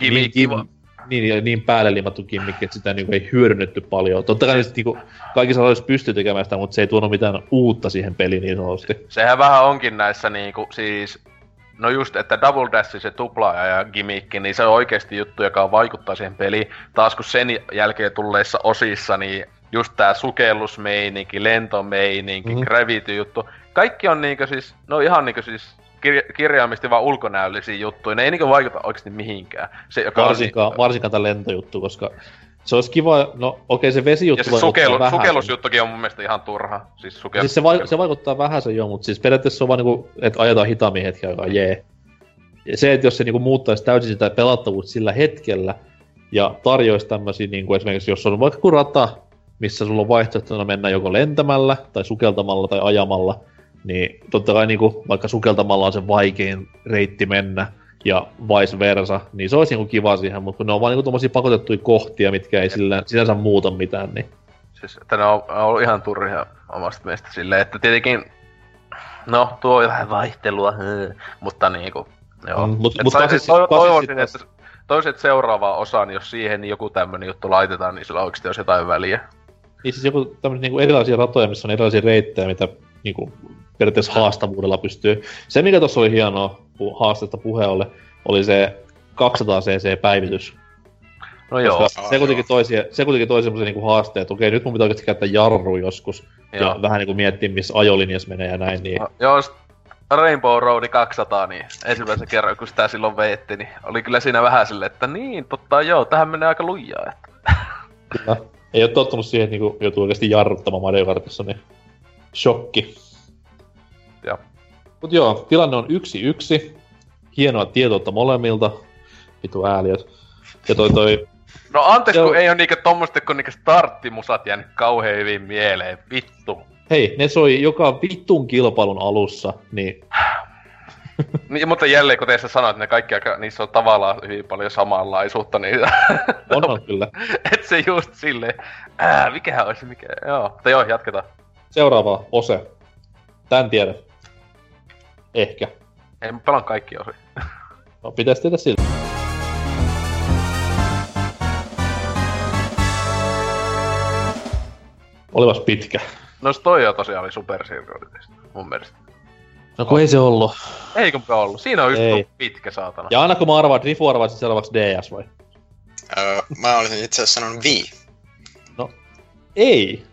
niin, kiva. Niin, niin, niin päälle limattu kimmikki, että sitä niinku ei hyödynnetty paljon. Totta kai nyt niinku, kaikissa olisi pysty tekemään sitä, mutta se ei tuonut mitään uutta siihen peliin niin sanotusti. Sehän vähän onkin näissä niinku, siis... No just, että Double Dash, se tupla ja gimmickki, niin se on oikeasti juttu, joka vaikuttaa siihen peliin. Taas kun sen jälkeen tulleissa osissa, niin just tää sukellusmeininki, lentomeininki, Mhm. mm-hmm. gravity-juttu. Kaikki on niinkö siis, no ihan niinkö siis kir- kirjaimisesti vaan ulkonäöllisiä juttuja. Ne ei niinkö vaikuta oikeasti mihinkään. Se, joka Varsinkaan, on, varsinkaan tämä lentojuttu, koska se olisi kiva, no okei se vesijuttu ja se sukelu, vähän. sukellusjuttukin on mun mielestä ihan turha. Siis, sukel... Siis se, vai, se vaikuttaa vähän se joo, mutta siis periaatteessa se on vaan niinku, että ajetaan hitaammin hetken aikaa, jee. Ja se, että jos se niinku muuttaisi täysin sitä pelattavuutta sillä hetkellä, ja tarjoisi tämmöisiä, niinku esimerkiksi jos on vaikka kun rata, missä sulla on vaihtoehtona mennä joko lentämällä, tai sukeltamalla, tai ajamalla, niin totta kai niinku, vaikka sukeltamalla on se vaikein reitti mennä, ja vice versa, niin se olisi niinku kiva siihen, mutta kun ne on vaan niinku tommosia pakotettuja kohtia, mitkä ei sillä, sinänsä muuta mitään, niin Siis, että ne on, ollut ihan turhia omasta mielestä silleen, että tietenkin... No, tuo on vähän vaihtelua, *laughs* mutta niinku... Joo. Mm, mut- mut klassis- toivoisin, että toivoisin, että seuraavaan osaan, jos siihen joku tämmönen juttu laitetaan, niin sillä oikeesti olisi jotain väliä. Niin siis joku tämmöisiä niinku erilaisia ratoja, missä on erilaisia reittejä, mitä niinku periaatteessa haastavuudella pystyy. Se, mikä tuossa oli hienoa pu- haastetta puheolle, oli se 200 cc päivitys. No joo, Koska se, kuitenkin toi, se kuitenkin toi semmoisen niinku haasteen, että okei, nyt mun pitää oikeasti käyttää jarru joskus. joo. Ja vähän niinku miettiä, missä ajolinjassa menee ja näin. Niin. No, joo, Rainbow Road 200, niin ensimmäisen kerran kun sitä silloin veetti, niin oli kyllä siinä vähän silleen, että niin, totta joo, tähän menee aika lujaa. Että. Kyllä. Ei ole tottunut siihen, että niinku joutuu oikeasti jarruttamaan Mario Kartissa, niin shokki. Joo. Mut joo, tilanne on yksi yksi. Hienoa tietoutta molemmilta. Vitu ääliöt. Ja toi toi... No anteeksi, Joo. kun ei oo niinkö tommoista, kun niinkö starttimusat jäänyt kauhean hyvin mieleen, vittu. Hei, ne soi joka vittun kilpailun alussa, niin *laughs* Niin, mutta jälleen kun teissä sanoit, että ne kaikki aika, niissä on tavallaan hyvin paljon samanlaisuutta, niin *laughs* on on kyllä. *laughs* et se just silleen, ää, mikähän olisi mikä, joo. Mutta joo, jatketaan. Seuraava ose. Tän tiedät. Ehkä. Ei mä pelaan kaikki osi. No, pitäis tehdä sillä. Olivas pitkä. No se toi jo tosiaan oli Super mun mielestä. No kun ei se ollut. Eikö ollut? Siinä on just Ei. pitkä saatana. Ja aina kun mä arvaan, Rifu arvaa seuraavaksi DS vai? Öö, mä olisin itse asiassa sanonut Wii. Ei.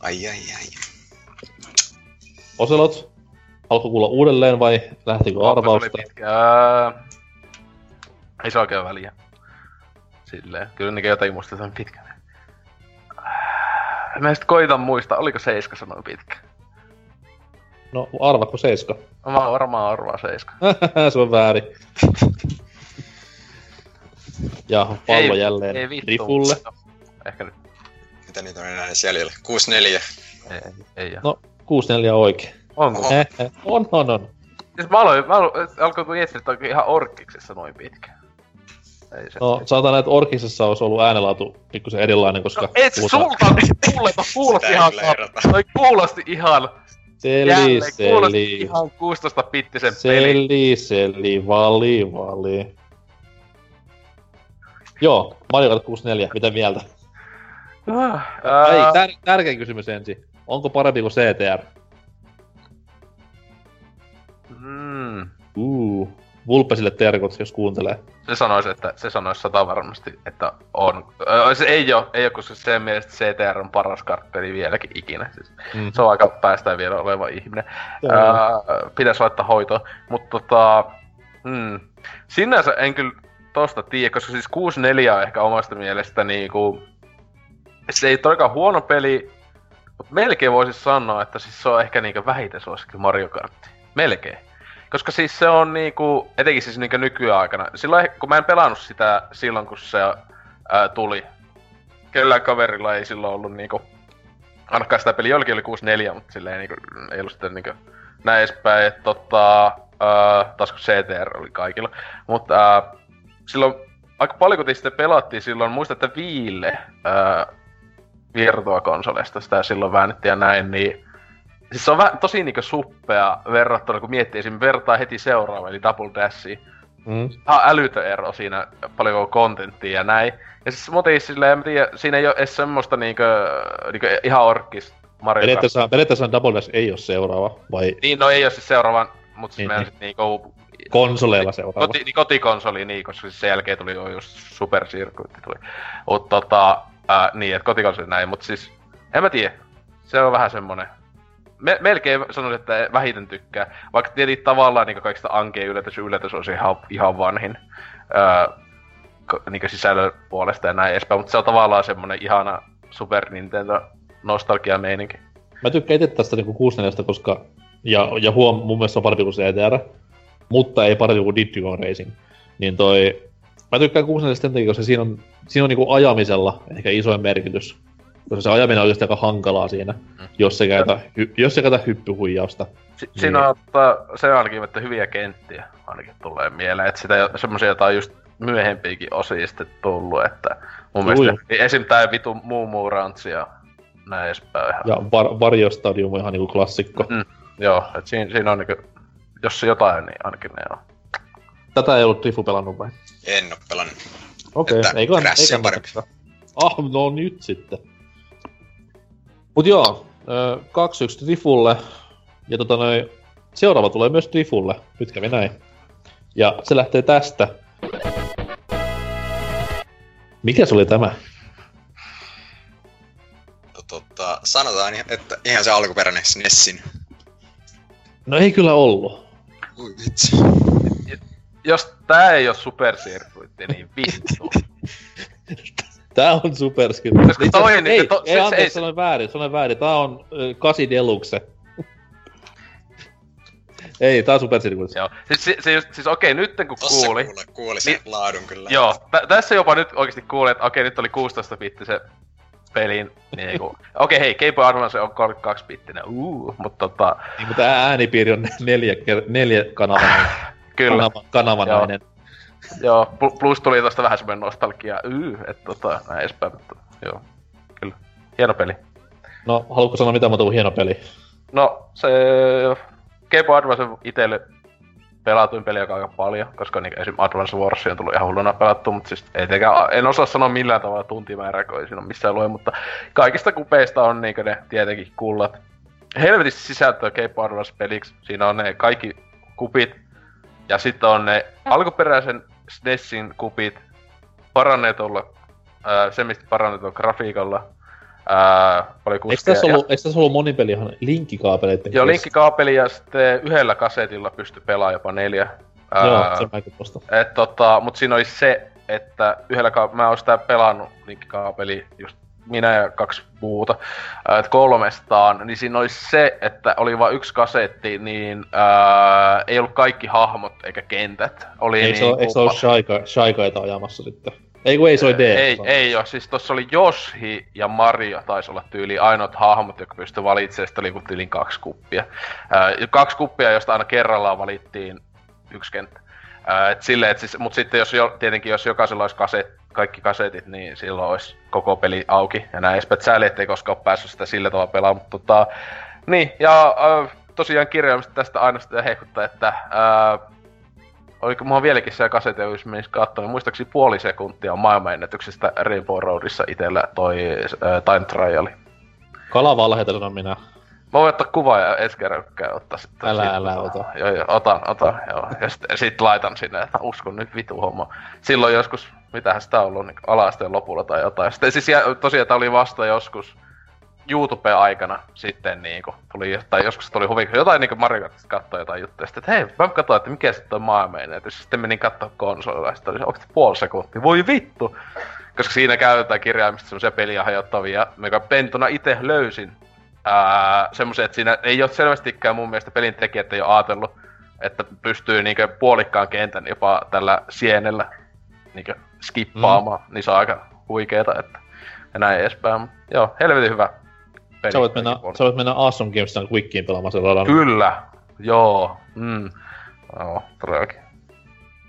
Ai ai ai. Oselot, haluatko kuulla uudelleen vai lähtikö arvausta? oli pitkä. Öö, ei se oikein väliä. Silleen. Kyllä niinkö jotain muista, on pitkä. Mä sit koitan muistaa, oliko seiska sanoin pitkä. No arvatko seiska? No, Mä varmaan arvaan seiska. *laughs* se on väärin. ja pallo Ei- jälleen Ei vittu. Rifulle. No, Ehkä nyt. Mitä niitä on enää jäljellä? 64. Ei, ei jää. No, 6-4 oikein. Onko? Eh, eh, on, on, on. Siis mä aloin, mä aloin, alkoi kun miettiä, että onkin ihan orkiksessa noin pitkä. Ei se. No, sanotaan, että Orkisessa olisi ollut äänenlaatu pikkusen erilainen, koska... No et puhutaan- sulta kuuleta, kuulosti ei ihan, toi kuulosti ihan, Seli, jälleen seli. ihan 16 pittisen peli. Seli, seli, vali, vali. Joo, Mario Kart 64, mitä mieltä? Ah, Ei, ää, tär- tärkein kysymys ensin. Onko parempi kuin CTR? Uu. Vulpesille terkut, jos kuuntelee. se sanoisi, että se sanoisi sata varmasti, että on. Öö, se ei oo, ei oo, koska sen mielestä CTR on paras kartteli vieläkin ikinä. Siis Mm. se on aika päästään vielä oleva ihminen. Ää, pitäisi laittaa hoitoon. Mutta tota, hmm, sinänsä en kyllä tosta tiedä, koska siis 6-4 on ehkä omasta mielestä niinku, se ei todellakaan huono peli, mutta melkein voisi sanoa, että siis se on ehkä niinku vähiten suosikki Mario Kartti. Melkein. Koska siis se on niinku, etenkin siis niinku nykyaikana, silloin kun mä en pelannut sitä silloin kun se ää, tuli, kellään kaverilla ei silloin ollut niinku ainakaan sitä peli jollekin oli 64, mutta silleen niinku, ei ollut sitten niinku näin edespäin, että tota, äh, taas kun CTR oli kaikilla. Mutta äh, silloin aika paljon kun sitten pelattiin silloin, muistan, että Viille äh, Virtua-konsoleista sitä silloin väännettiin ja näin, niin Siis se on vähän tosi niinku suppea verrattuna, kun miettii esim. vertaa heti seuraava, eli Double Dashi. Mm. Tämä on älytön ero siinä, paljon kontenttia ja näin. Ja siis muuten silleen, en tiedä, siinä ei ole edes semmoista niinkö, niinkö ihan orkis Mario. Periaatteessa, periaatteessa Double Dash ei ole seuraava, vai Niin, no ei ole siis seuraavan, mutta siis Niin, meidän niin. niinku... konsoleilla seuraava? Koti, niin kotikonsoli, niin, koska siis sen jälkeen tuli jo just Super Circuit tuli. Mut tota, ää, niin, että kotikonsoli näin, mutta siis, en mä tiedä. Se on vähän semmonen, me, melkein sanoisin, että vähiten tykkää. Vaikka tietenkin tavallaan niin kaikista ankeen yllätys yllätys on ihan, ihan vanhin öö, niin sisällön puolesta ja näin edespäin, mutta se on tavallaan semmonen ihana Super Nintendo nostalgia meininki. Mä tykkään itse tästä niinku 64, koska... Ja, ja huom, mun mielestä on parempi kuin CTR, mutta ei parempi kuin Diddy Racing. Niin toi... Mä tykkään 64 sen takia, koska siinä on, siinä on niinku ajamisella ehkä isoin merkitys. Koska se ajaminen on aika hankalaa siinä, Mm. jos se käytä, hy, jos se käytä hyppyhuijausta. Si- Niin. Siinä on ottaa, se ainakin, että hyviä kenttiä ainakin tulee mieleen. Että sitä semmoisia jotain just myöhempiäkin osia sitten tullut, että mun Juu, mielestä esim. tää vitu muu muu rantsi ja näin edespäin. Ja var, Vario Stadium on ihan niinku klassikko. Mm. Joo, et siinä, siinä on niinku, jos se jotain, niin ainakin ne on. Tätä ei ollut Trifu pelannut vai? En oo pelannut. Okei, Että okay. on parempi. Ah, no nyt sitten. Mut joo, ö, 2-1 Trifulle. Ja tota noin, seuraava tulee myös Trifulle. Nyt kävi näin. Ja se lähtee tästä. Mikä se oli tämä? Tota, sanotaan, että ihan se alkuperäinen SNESin. No ei kyllä ollut. Ui vitsi. Jos tää ei oo Super Circuit, niin vittu. *laughs* Tää on Super Skill. Koska Itse- niin- ei, to- ei, se- anteeksi, ei- sanoin väärin, sanoin väärin. Tää on ö, 8 Deluxe. *laughs* ei, tää on Super Circuit. Joo. Siis, se, se just, siis okei, nyt kun Tossa kuuli. kuule, kuuli sen Niin- laadun kyllä. Joo, tä- tässä jopa nyt oikeasti kuulee, että okei, nyt oli 16-bittisen pelin. Niin kuin, *laughs* okei, hei, Game Boy Advance on 32-bittinen, uu, mutta tota, Niin, mutta äänipiiri on neljä, neljä kanavanainen. *laughs* kyllä. Kanava, kanavanainen. Joo, pl- plus tuli tosta vähän semmoinen nostalgia, yy, että tota, näin edespäin, mutta joo, kyllä. Hieno peli. No, haluatko sanoa mitä muuta kuin hieno peli? No, se Game Boy Advance on itelle pelatuin peli aika, aika paljon, koska niin esim. Advance Wars on tullut ihan hulluna pelattu, mutta siis ei tekään, en osaa sanoa millään tavalla tuntimäärää, kun ei siinä ole missään lue, mutta kaikista kupeista on niin ne tietenkin kullat. Helvetisti sisältöä Game Boy Advance peliksi, siinä on ne kaikki kupit, ja sitten on ne alkuperäisen SNESin kupit parannetulla, ää, semistä parannetulla grafiikalla, ää, paljon Eikö tässä ja- ollut, eikö tässä ollut monipeli ihan linkkikaapeleiden Joo, linkkikaapeli ja sitten yhdellä kasetilla pysty pelaamaan jopa neljä. Joo, Ää, se mäkin tosta. et, tota, mut siinä olisi se, että yhdellä ka- mä oon sitä pelannut linkkikaapeli just minä ja kaksi muuta, ää, et kolmestaan, niin siinä olisi se, että oli vain yksi kasetti, niin ää, ei ollut kaikki hahmot eikä kentät. Oli Eikö se ole, eikö se ole pa- Shaika, Shaikaita ajamassa sitten? Ei kun ei, se oli D. ei, ei joo, siis tossa oli Yoshi ja Mario taisi olla tyyli ainoat hahmot, jotka pystyi valitsemaan, sitten oli joku tyylin kaksi kuppia. Ää, kaksi kuppia, josta aina kerrallaan valittiin yksi kenttä. Ää, et silleen, et siis, mut sitten jos jo, tietenkin jos jokaisella olisi kaset, kaikki kasetit, niin silloin olisi koko peli auki ja näin edespäin. Sääli, ettei koskaan päässyt sitä sillä tavalla pelaamaan, mutta tota, niin, ja äh, tosiaan kirjaimista tästä aina sitä hehkuttaa, että äh, oliko mulla vieläkin siellä kasetti, jos menis katsomaan, muistaakseni puoli sekuntia on maailmanennätyksestä Rainbow Roadissa itellä toi äh, Time Trial. Kalavalheita sanon minä. Mä voin ottaa kuva ja ensi kerran ottaa sitten. Älä, sit, älä ota. Joo, joo, otan, otan, joo. Ja sit, sit laitan sinne, että uskon nyt vitu homma. Silloin joskus, mitähän sitä on ollut, niin ala-asteen lopulla tai jotain. Sitten siis tosiaan tää oli vasta joskus YouTube-aikana sitten niinku tuli, tai joskus tuli huvi, jotain niinku Mario Kartista kattoi jotain juttuja, sitten, että hei, mä katsoin, että mikä sitten on maailmanennätys. Sitten menin katsoa konsolilla, sitten oli, onko puoli sekuntia, voi vittu! Koska siinä käytetään kirjaimista semmoisia peliä hajottavia, mikä pentuna itse löysin semmoisia, että siinä ei ole selvästikään mun mielestä pelin tekijät ei ole ajatellut, että pystyy niinkö puolikkaan kentän jopa tällä sienellä niinkö skippaamaan, mm. niin se on aika huikeeta, että ja näin edespäin. Joo, helvetin hyvä. peli. Sä voit mennä, sä voit mennä Awesome Gamestaan Quickiin pelaamaan sen radan. Kyllä, joo. Mm. Joo, todellakin.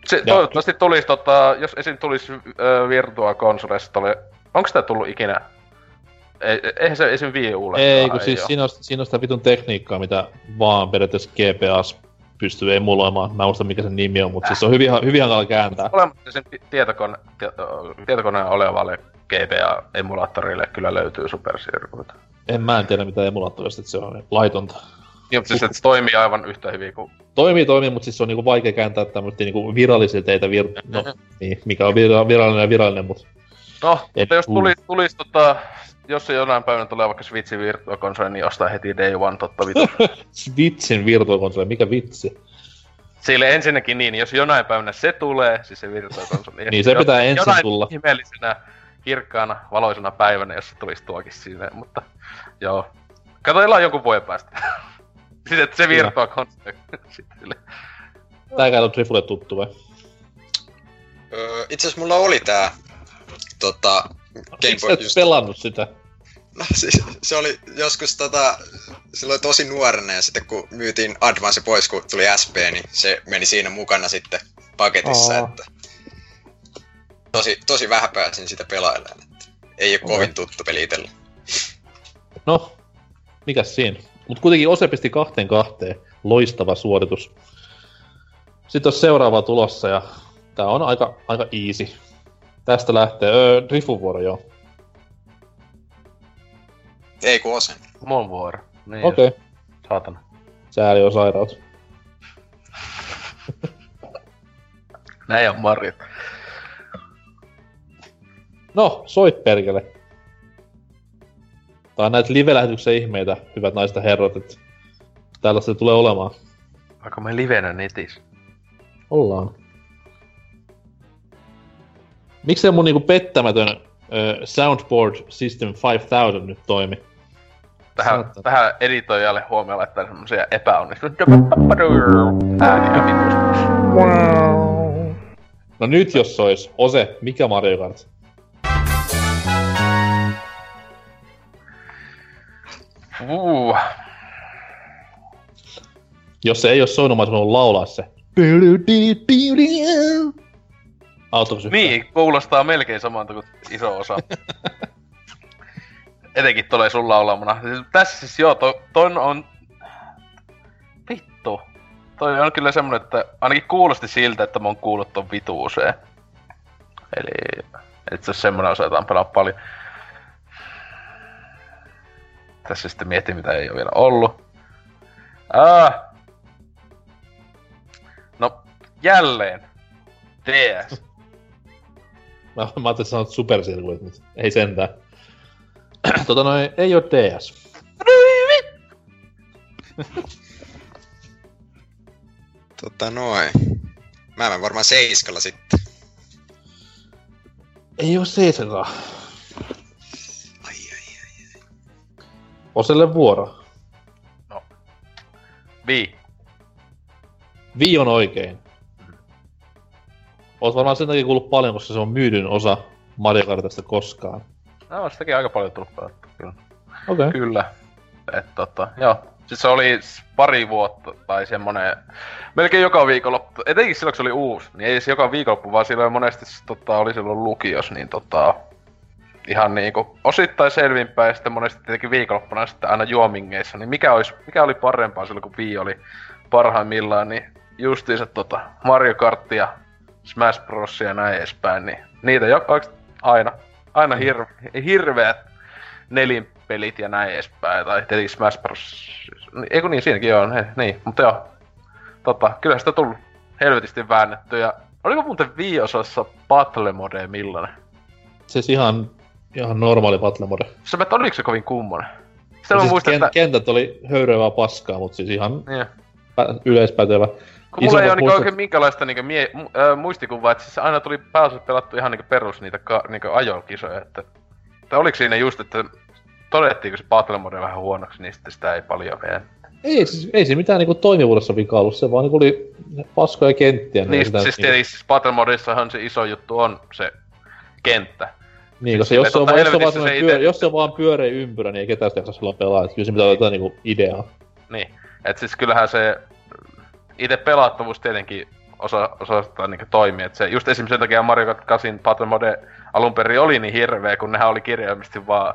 Se, Ja- toivottavasti tulisi, tota, jos esim. tulisi äh, Virtua Consolesta, oli... onko sitä tullut ikinä? Ei, eihän se esim. Wii Ulle. Ei, kun siis siinä on, siinä on sitä vitun tekniikkaa, mitä vaan periaatteessa GPAs pystyy emuloimaan. Mä en muista mikä sen nimi on, mutta siis se on hyvin, hyvin hankala kääntää. Olemassa sen tietokone, tie, tietokoneen olevalle GBA-emulaattorille kyllä löytyy supersirkuita. En mä en tiedä mitä emulaattorista, että se on laitonta. Niin, mutta siis että se toimii aivan yhtä hyvin kuin... Toimii, toimii, mutta siis se on niinku vaikea kääntää tämmöistä niinku virallisia teitä, vir... no, niin, mikä on vira- virallinen ja virallinen, mutta No, mutta jos tulisi, tulis, tota, jos se jonain päivänä tulee vaikka Switchin Virtua Console, niin ostaa heti Day One totta vitu. *laughs* Switchin Virtual Console, mikä vitsi? Sille ensinnäkin niin, jos jonain päivänä se tulee, siis se Virtua Console. Niin, se pitää ensin jonain tulla. ihmeellisenä, kirkkaana, valoisena päivänä, jos se tulisi tuokin sinne, mutta joo. Katoillaan jonkun vuoden päästä. *laughs* siis että se. Sitten *laughs* sille. Tääkään on Trifulle tuttu vai? Öö, itse asiassa mulla oli tää tota, Game Miksi Boy et just... pelannut sitä? No, *laughs* siis, se oli joskus tota, silloin tosi nuorena ja sitten kun myytiin Advance pois, kun tuli SP, niin se meni siinä mukana sitten paketissa, Aa. että tosi, tosi vähän pääsin sitä pelailemaan. Että ei ole kovin tuttu peli itselle. No, mikäs siinä? Mut kuitenkin Ose pisti kahteen kahteen. Loistava suoritus. Sitten on seuraava tulossa ja tää on aika, aika easy. Tästä lähtee, öö, Rifun vuoro joo. Ei kun osen. Mun vuoro. Niin, Okei, okay. Saatana. sääli on sairaus. *laughs* Näin on Mario. No, soit perkele. Tää on näitä live-lähetyksen ihmeitä, hyvät naiset ja herrat, että tällaista se tulee olemaan. Vaikka me livenä netis. Ollaan. Miksei mun niinku pettämätön ö, Soundboard System 5000 nyt toimi? Tähän, tähän editoijalle huomioon laittaa semmosia epäonnistuneita ääniä. No nyt jos se ois Ose, mikä Mario Kart? Uh, Jos se ei oo soinut, mä ois voinut laulaa se. Auttaako se niin, kuulostaa melkein samalta kuin iso osa. *laughs* Etenkin tulee sun laulamana. Siis, tässä siis joo, to, ton on... Vittu. Toi on kyllä semmonen, että ainakin kuulosti siltä, että mä oon kuullut ton vitu usein. Eli... Et se on semmonen osa, jota on pelaa paljon. Tässä sitten miettii, mitä ei ole vielä ollut. Ah. No, jälleen. DS. Mä, mä ajattelin, että sanot supersirkuit, mutta ei sentään. tota noin, ei oo DS. Tota noin. Mä menen varmaan seiskalla sitten. Ei oo seisakaan. Ai ai ai. Oselle vuoro. Vii. Vi on oikein. Oot varmaan sen takia kuullut paljon, koska se on myydyn osa Mario Kartista koskaan. No, on sitäkin aika paljon tullut pelattua, kyllä. Okei. Okay. Kyllä. Et tota, joo. Sitten se oli pari vuotta tai semmonen, melkein joka viikonloppu, etenkin silloin kun se oli uusi, niin ei se joka viikonloppu, vaan silloin monesti tota, oli silloin lukios, niin tota, ihan niinku osittain selvinpäin ja sitten monesti tietenkin viikonloppuna sitten aina juomingeissa, niin mikä, olisi, mikä oli parempaa silloin kun Wii oli parhaimmillaan, niin justiinsa tota Mario Karttia, Smash Bros ja näin edespäin, niin niitä jo oikeesti aina, aina hir, hirveät nelinpelit ja näin edespäin, tai tietenkin Smash Bros. Eikö niin, siinäkin on, he, niin, mutta joo. Tota, kyllä sitä tullut helvetisti väännetty, ja oliko muuten viiosassa Battle Mode millainen? Siis ihan, ihan normaali battle mode. Se että oliko se kovin kummonen? Sitä mä siis muistan, ken- että... kentät oli höyryävää paskaa, mutta siis ihan Niin. pä- yleispätevä. Kun mulla ei ole niinku oikein minkälaista niinku mie- äh, muistikuvaa, että siis aina tuli pääosat pelattu ihan niinku perus niitä ka- niinku ajokisoja, että... Tai oliko siinä just, että todettiinko se Battle Mode vähän huonoksi, niin sitten sitä ei paljon vielä. Ei, siis, ei siinä mitään niinku toimivuudessa vika ollut, se vaan niinku oli paskoja kenttiä. Niin, sitä siis niinku- tietysti siis Battle Modissahan se iso juttu on se kenttä. Niin, koska Siis jos se, on, jos, se vaan se semmoinen ite- pyö, jos se on vaan pyöreä ympyrä, niin ei ketään sitä jaksa silloin pelaa. Kyllä se pitää olla jotain niinku ideaa. Niin. Et siis kyllähän se itse pelattavuus tietenkin osa, osastaan niin toimii. Et se, just esimerkiksi sen takia Mario Kart 8 Battle Mode alun perin oli niin hirveä, kun nehän oli kirjaimisesti vaan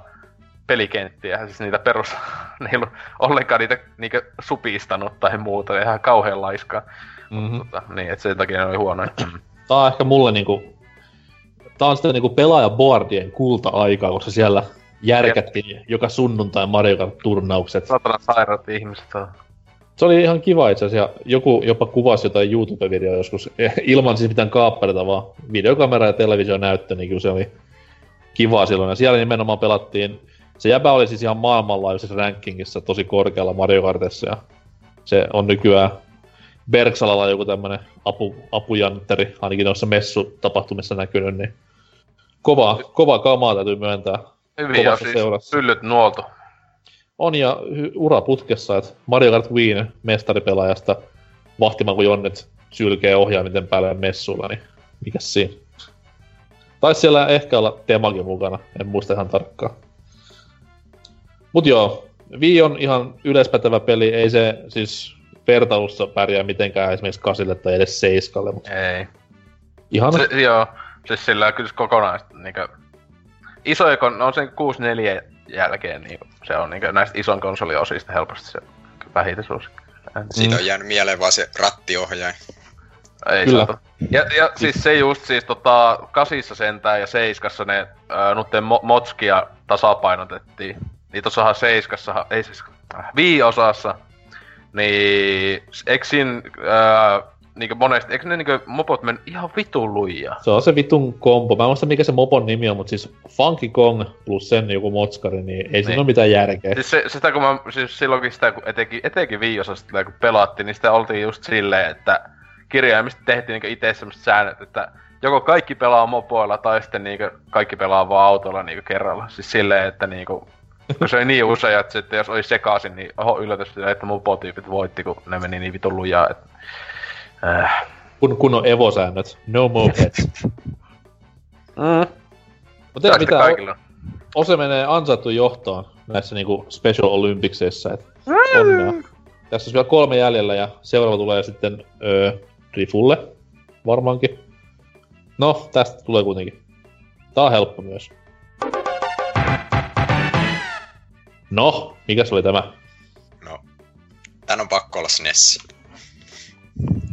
pelikenttiä, siis niitä perus, *laughs* ne ei ollut ollenkaan niitä niinkö supistanut tai muuta, ihan kauhean laiskaa. Mm-hmm. Tota, niin, että sen takia ne oli huonoja. Tää on ehkä mulle niinku... Tää on sitä niinku pelaajaboardien kulta-aikaa, koska siellä järkättiin joka sunnuntai Mario Kart-turnaukset. Satana sairaat ihmiset on. Se oli ihan kiva itse asiassa. ja Joku jopa kuvasi jotain YouTube-videoa joskus *laughs* ilman siis mitään kaappareita, vaan videokamera ja televisio näyttö, niin kyllä se oli kiva silloin. Ja siellä nimenomaan pelattiin, se jäbä oli siis ihan maailmanlaajuisessa rankingissa tosi korkealla Mario Kartissa ja se on nykyään Berksalalla joku tämmönen apu, apujantteri, ainakin noissa messutapahtumissa näkynyt, niin kova, kova kamaa täytyy myöntää. Hyvin Kovassa siis seurassa. pyllyt nuoltu. On ja ura putkessa, että Mario Kart Wien mestaripelaajasta vahtimaan kun Jonnet sylkee ohjaimiten päälle messuilla, niin mikäs siinä? Taisi siellä ehkä olla Temakin mukana, en muista ihan tarkkaan. Mut joo, Wii on ihan yleispätevä peli, ei se siis vertailussa pärjää mitenkään esimerkiksi kasille tai edes seiskalle, mutta Ei. ihan Se, joo, siis sillä kyllä kokonaista niinkö... Iso ekon, on sen 64 jälkeen, niin se on niinkö näistä ison konsoliosista helposti se vähiten suosikki. Siitä on jäänyt mieleen vaan se rattiohjain. Ei Kyllä. saata. Ja, ja siis se just siis tota, kasissa sentään ja seiskassa ne ää, nutten mo- motskia tasapainotettiin. Niin tossahan seiskassa, ei siis äh, viiosassa, niin eikö siinä ää, niinkö monesti, eikö ne niinkö mopot mennyt ihan vitun lujaa? se on se vitun kompo. Mä en muista mikä se mopon nimi on, mutta siis Funky Kong plus sen joku motskari, niin ei Niin. siinä ole mitään järkeä. Siis se, sitä kun mä, siis silloinkin sitä, kun etenkin, etenkin viiosasta kun pelattiin, niin sitä oltiin just silleen, että kirjaimisesti tehtiin niinku itse semmoset säännöt, että joko kaikki pelaa mopoilla tai sitten niinku kaikki pelaa vaan autolla niinku kerralla. Siis silleen, että niinku, kun se oli niin usein, että sitten jos oli sekaisin, niin oho yllätys, että mopotyypit voitti, kun ne meni niin vitun lujaa. Että, äh. kun, kun on Evo-säännöt. No mopeds. *laughs* Mm. Mutta ei mitään, kaikilla. Ose menee ansaittu johtoon näissä niinku Special Olympicsissa. Et onnea. Tässä on vielä kolme jäljellä ja seuraava tulee sitten öö, Rifulle varmaankin. No, tästä tulee kuitenkin. Tää on helppo myös. No, mikä se oli tämä? No, tän on pakko olla SNES.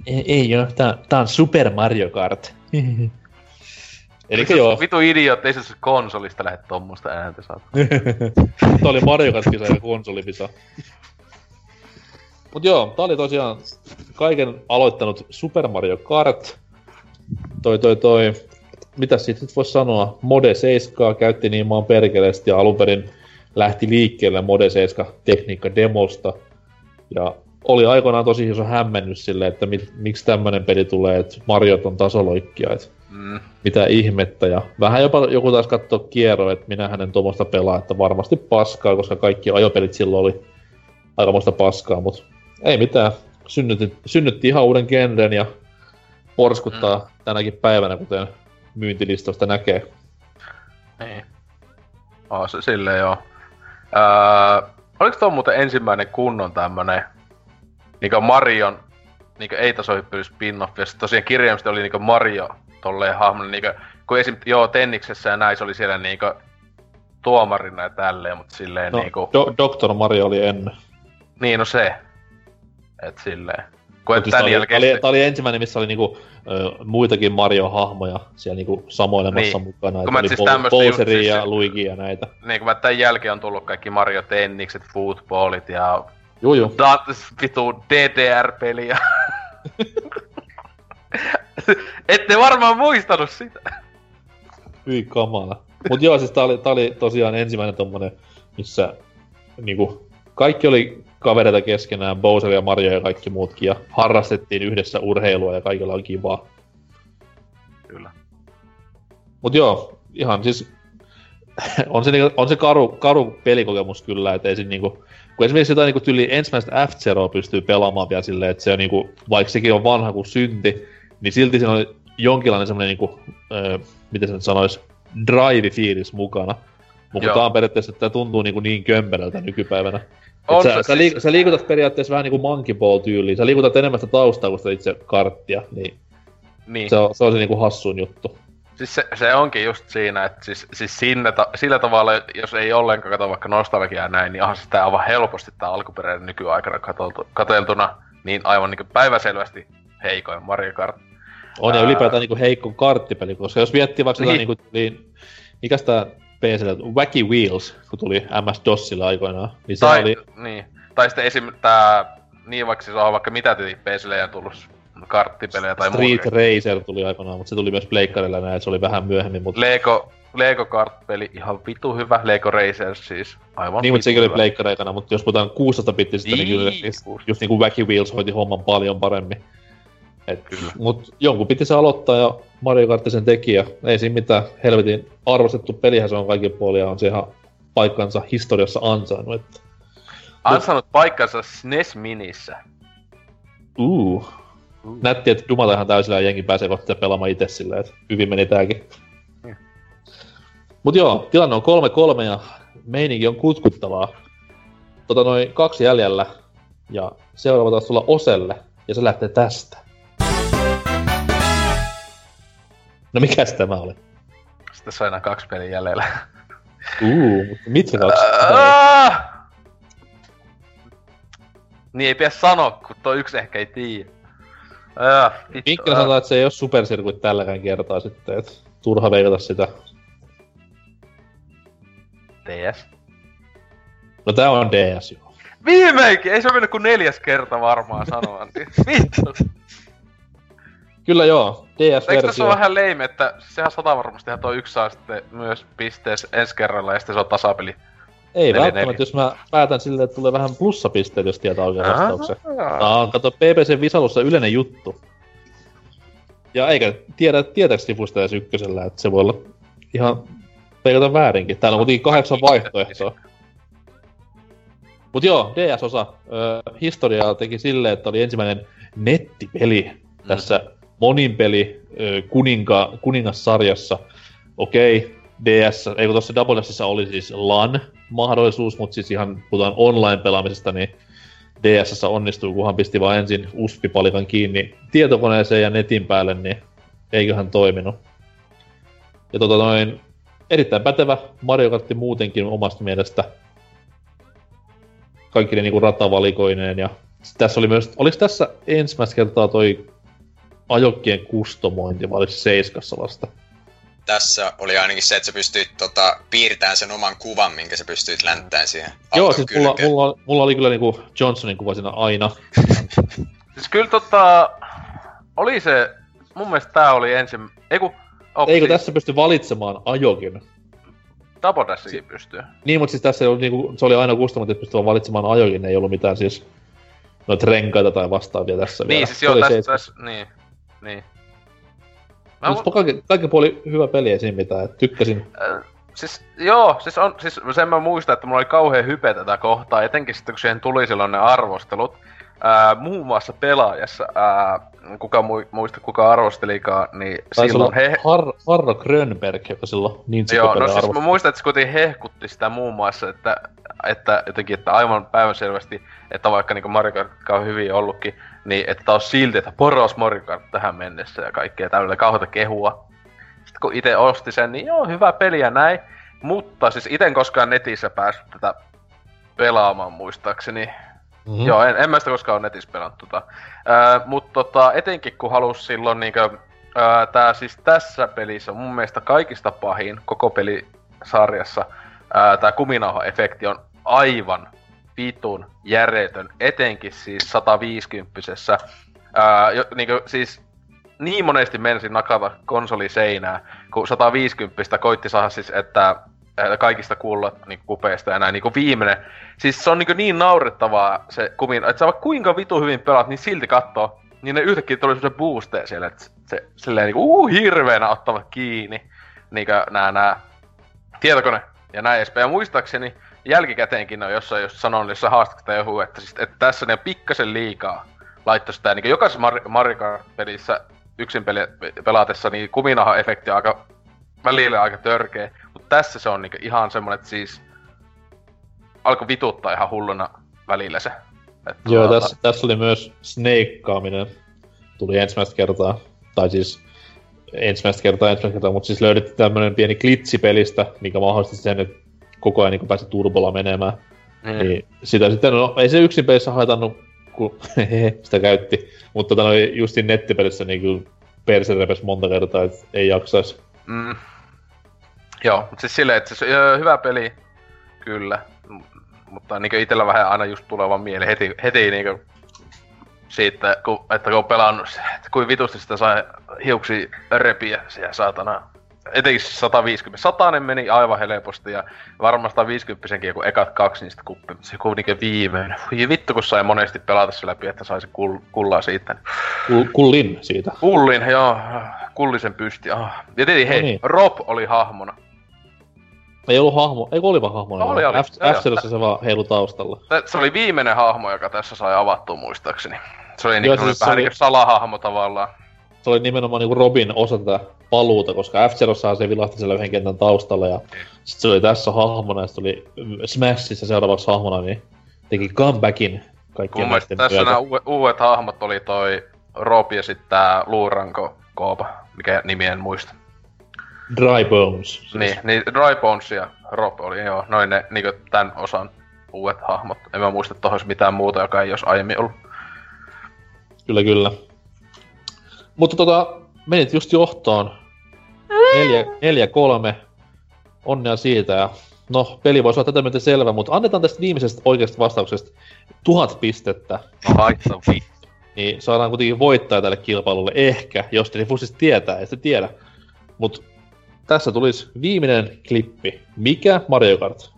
Ei, ei joo, tää, tää on Super Mario Kart. *laughs* Eli joo, Vitu idiot, ei se se konsolista lähde tommosta ääntä saada. *laughs* Tää oli Mario Kart-kisa ja konsolipisa. Mut joo, tää oli tosiaan kaiken aloittanut Super Mario Kart. Toi toi toi, mitä siitä nyt voisi sanoa, Mode 7 käytti niin maan perkeleesti ja alun perin lähti liikkeelle Mode 7 tekniikka demosta. Ja oli aikoinaan tosi iso hämmennys silleen, että mit, miksi tämmönen peli tulee, että Mariot on tasoloikkia, että Mm. mitä ihmettä. Ja vähän jopa joku taas katsoo kierro, että minä hänen tuommoista pelaa, että varmasti paskaa, koska kaikki ajopelit silloin oli aikamoista paskaa, mutta ei mitään. Synnytti, synnytti ihan uuden genren ja porskuttaa mm. tänäkin päivänä, kuten myyntilistoista näkee. Niin. Oh, se silleen joo. Öö, oliko tuo muuten ensimmäinen kunnon tämmönen niinku Marion niinku ei tasohyppely spin-off, ja sit tosiaan kirjaimisesti oli niinku Mario tolleen hahmona, niinku, kun esim. joo Tenniksessä ja näin se oli siellä niinku tuomarina ja tälleen, mutta silleen No, niinku, Do- Dr. Mario oli ennen. niin no se. Et silleen. Kun et Siis tää, oli, jälkeen... tää, oli, oli ensimmäinen, missä oli niinku, ö, muitakin Mario-hahmoja siellä niinku samoilemassa Niin. mukana. Kun mä siis Bo- Bowseria siis- ja Luigi ja näitä. Niin kun mä tän jälkeen on tullut kaikki Mario Tennikset, footballit ja Juu, juu. Dat, vitu DDR-peli ja... Ette varmaan muistanut sitä. Hyi kamala. Mut joo, siis tää oli, tää oli tosiaan ensimmäinen tommonen, missä niinku, kaikki oli kavereita keskenään, Bowser ja Mario ja kaikki muutkin, ja harrastettiin yhdessä urheilua ja kaikilla oli kivaa. Kyllä. Mut joo, ihan siis *laughs* on se, niinku, on se karu, karu pelikokemus kyllä, että ei se niinku, kun esimerkiksi jotain niinku tyli ensimmäistä f pystyy pelaamaan vielä silleen, että se on niinku, vaikka sekin on vanha kuin synti, niin silti siinä oli jonkinlainen semmoinen niinku, öö, miten se nyt sanois, drive-fiilis mukana. Mutta tää on periaatteessa, että tää tuntuu niinku niin kömpelöltä nykypäivänä. On sä, se sä, siis- liik- sä, liikutat periaatteessa vähän niinku monkey ball tyyliin. Sä liikutat enemmän sitä taustaa kuin sitä itse karttia, niin Niin. se on se, on se niinku hassuin juttu. Siis se, se onkin just siinä, että siis, siis sinne ta, sillä tavalla, jos ei ollenkaan kato vaikka nostalgiaa näin, niin onhan sitä aivan helposti tää alkuperäinen nykyaikana katoltu, kateltuna, niin aivan niin päiväselvästi heikoin Mario Kart. On ja Ää. ylipäätään niinku heikko karttipeli, koska jos miettii vaikka sitä Niin. niinku tuli, mikäs tää PClle, Wacky Wheels, kun tuli MS-DOSilla aikoinaan, niin se Tai, oli, niin. tai sitten esim. tää, niin vaikka siis on vaikka mitä tyyppeisille ja tullut karttipelejä tai Street muuta. Racer tuli aikoinaan, mutta se tuli myös pleikkarilla näin, se oli vähän myöhemmin, mutta Lego, Lego Kart-peli ihan vitu hyvä, Lego Racers siis, aivan niin, mutta sekin oli pleikkareikana, mutta jos puhutaan 16 bittisistä, niin, Niin, kyllä just, kuusi. just niinku Wacky Wheels hoiti homman paljon paremmin. Et, Kyllä. mut jonkun piti se aloittaa ja Mario Kart sen teki ja ei siinä mitään helvetin arvostettu pelihän se on kaikin puolin ja on se ihan paikkansa historiassa ansainnut. Että, Ansainnut paikkansa SNES Minissä. uh. Nätti, että dumata ihan täysillä ja jengi pääsee kohta pelaamaan itse silleen, että hyvin meni tääkin. Mm. Mut joo, tilanne on 3-3 ja meininki on kutkuttavaa. Tota noin kaksi jäljellä ja seuraava taas tulla Oselle ja se lähtee tästä. No mikäs tämä oli? Sitten sai enää kaksi peliä jäljellä. Uu, mutta mitkä kaksi? Niin ei pidä sanoa, kun toi yksi ehkä ei tiedä. Ah, vittu. Minkkinä sanotaan, että se ei ole Super Circuit tälläkään kertaa sitten, että turha veikata sitä. DS. No tää on DS joo. Viimeinkin! Ei se ole mennyt kuin neljäs kerta varmaan sanoa. niin *laughs* Vittu. Kyllä joo, Eikö tässä DS-versio. ole vähän leime, että sehän sata varmastihan toi yksi saa sitten myös pisteessä ensi kerralla ja sitten se on tasapeli. Ei välttämättä, neljä. jos mä päätän silleen, että tulee vähän plussapisteet, jos tietää oikein vastauksen. Tää on, kato, PPC Visalussa yleinen juttu. Ja eikä tiedä, tietääks Tifusta edes ykkösellä, että se voi olla ihan peikata väärinkin. Täällä on kuitenkin kahdeksan vaihtoehtoa. Mut joo, DS-osa ö, historiaa teki silleen, että oli ensimmäinen nettipeli tässä moninpeli ö, kuninka, kuningassarjassa. Okei, DS, ei kun tuossa Double Dashissa oli siis LAN-mahdollisuus, mutta siis ihan puhutaan online-pelaamisesta, niin DSS onnistuu, kunhan pisti vaan ensin USB-palikan kiinni tietokoneeseen ja netin päälle, niin eiköhän toiminut. Ja tota noin, erittäin pätevä Mario Kart muutenkin omasta mielestä. Kaikki ne niinku ratavalikoineen ja tässä oli myös, oliko tässä ensimmäistä kertaa toi ajokkien kustomointi vai oliko se seiskassa vasta? Tässä oli ainakin se, että sä pystyit tota, piirtämään sen oman kuvan, minkä sä pystyit länttämään siihen Joo, siis mulla, mulla, mulla, oli kyllä niinku Johnsonin kuva siinä aina. *laughs* Siis kyllä tota... Oli se... Mun mielestä tää oli ensin... Eiku... Oh, Eikö siis tässä pysty valitsemaan ajokin? Double Dashikin pystyy. Niin, mutta siis tässä ei ollut niinku, se oli aina kustomointi, että pystyi vaan valitsemaan ajokin, ei ollut mitään siis noita renkaita tai vastaavia tässä Niin, vielä. siis joo, oli tässä, tässä, niin, niin. Mä, Mutta kaikki, kaikki puoli hyvä peli, ei siinä mitään, et tykkäsin. äh, siis, joo, siis, on, siis sen mä muistan, että mulla oli kauhean hype tätä kohtaa, etenkin sitten kun siihen tuli silloin ne arvostelut. Ää, muun muassa pelaajassa, ää, kuka mu- muista kuka arvostelikaan, niin Taisi silloin he... Har, Harro Grönberg, joka silloin niin Joo, no siis mä muistan, että se kuitenkin hehkutti sitä muun muassa, että, että jotenkin, että aivan päivänselvästi, että vaikka niin Mario Kart on hyvin ollutkin, niin että tää on silti, että paras Mario Kart tähän mennessä ja kaikkea täydellä kauheata kehua. Sitten kun itse osti sen, niin joo, hyvä peli ja näin. Mutta siis ite en koskaan netissä päässyt tätä pelaamaan muistaakseni. Mhm. Mm. Joo, en, en mä sitä koskaan ole netissä pelannut tota. Öö, Mutta tota, etenkin kun halus silloin niinkö, öö, tää siis tässä pelissä mun mielestä kaikista pahin koko pelisarjassa. Öö, tää kuminauha-efekti on aivan vitun järjetön, etenkin siis 150 öö, jo, niinkö, siis niin monesti menisin nakata konsoliseinää, kun 150 koitti saada siis, että kaikista kuulla niin kupeista ja näin niin viimeinen. Siis se on niin, niin naurettavaa se kumin, että sä kuinka vitu hyvin pelaat, niin silti katsoo, niin ne yhtäkkiä tuli semmoisen boosteja siellä, että se silleen niin uu hirveänä ottavat kiinni, niin nää, nää tietokone ja näin edespäin. Ja muistaakseni jälkikäteenkin on jossain just sanonut jossain haastattelussa joku, että, siis, että tässä ne pikkasen liikaa laittoi sitä, niin jokaisessa Mar- Mario Kart-pelissä yksin peli- pelatessa, niin kuminaha-efekti on aika välillä aika törkeä. Mutta tässä se on niinku ihan semmonen, että siis alkoi vituttaa ihan hulluna välillä se. Että Joo, tuota, tässä, tässä oli myös snakeaaminen. Tuli ensimmäistä kertaa. Tai siis ensimmäistä kertaa, ensimmäistä kertaa, mutta siis löydettiin tämmönen pieni klitsi pelistä, mikä mahdollisti sen, että koko ajan niin pääsi turbolla menemään. Niin. Niin sitä sitten, no ei se yksin pelissä haitannut, kun *laughs* sitä käytti. Mutta tota, justiin nettipelissä niin kyllä perse repes monta kertaa, että ei jaksais. Mm. Joo, mutta siis silleen, että se öö, hyvä peli, kyllä. M- mutta niinku itellä vähän aina just tuleva mieli heti, heti niinku siitä, kun, että kun on pelannut, että kuin vitusti sitä sai hiuksi repiä siellä saatana. Etenkin se 150. Satanen meni aivan helposti ja varmaan 150 kun ekat kaksi niistä kuppi, mutta se kuitenkin viimeinen. Voi vittu kun sai monesti pelata se läpi, että sai se kull- kullaa siitä. Kul, kullin siitä. Kullin, joo. Kullisen pysti. Ah. Ja tietenkin hei, No niin. Rob oli hahmona. Ei ollut hahmo, ei olipa hahmona. Oli, oli. F, Joo, f se vaan heilu taustalla. Se oli viimeinen hahmo, joka tässä sai avattua muistaakseni. Se oli niinku siis se vähän oli- niinku salahahmo tavallaan. Se oli nimenomaan niinku Robin osa tätä paluuta, koska f se vilahti siellä yhden kentän taustalla ja sit se oli tässä hahmona ja sit oli Smashissa seuraavaksi hahmona, niin teki comebackin kaikkien Mun mielestä tässä nämä uudet, uudet hahmot oli toi Rob ja sitten tää Luuranko Koopa, mikä nimi en muista. Dry Bones. Siis. Niin, niin Dry Bones ja Rob oli joo, noin ne niinku tän osan uudet hahmot. En mä muista, että tohon mitään muuta, joka ei olisi aiemmin ollut. Kyllä, kyllä. Mutta tota, menit just johtoon. Neljä, neljä kolme. Onnea siitä ja no, peli voisi olla tätä myöten selvä, mutta annetaan tästä viimeisestä oikeasta vastauksesta tuhat pistettä, haittaa niin saadaan kuitenkin voittaja tälle kilpailulle ehkä, jos te siis tietää, ei sitä tiedä. Mutta tässä tulisi viimeinen klippi. Mikä Mario Kart?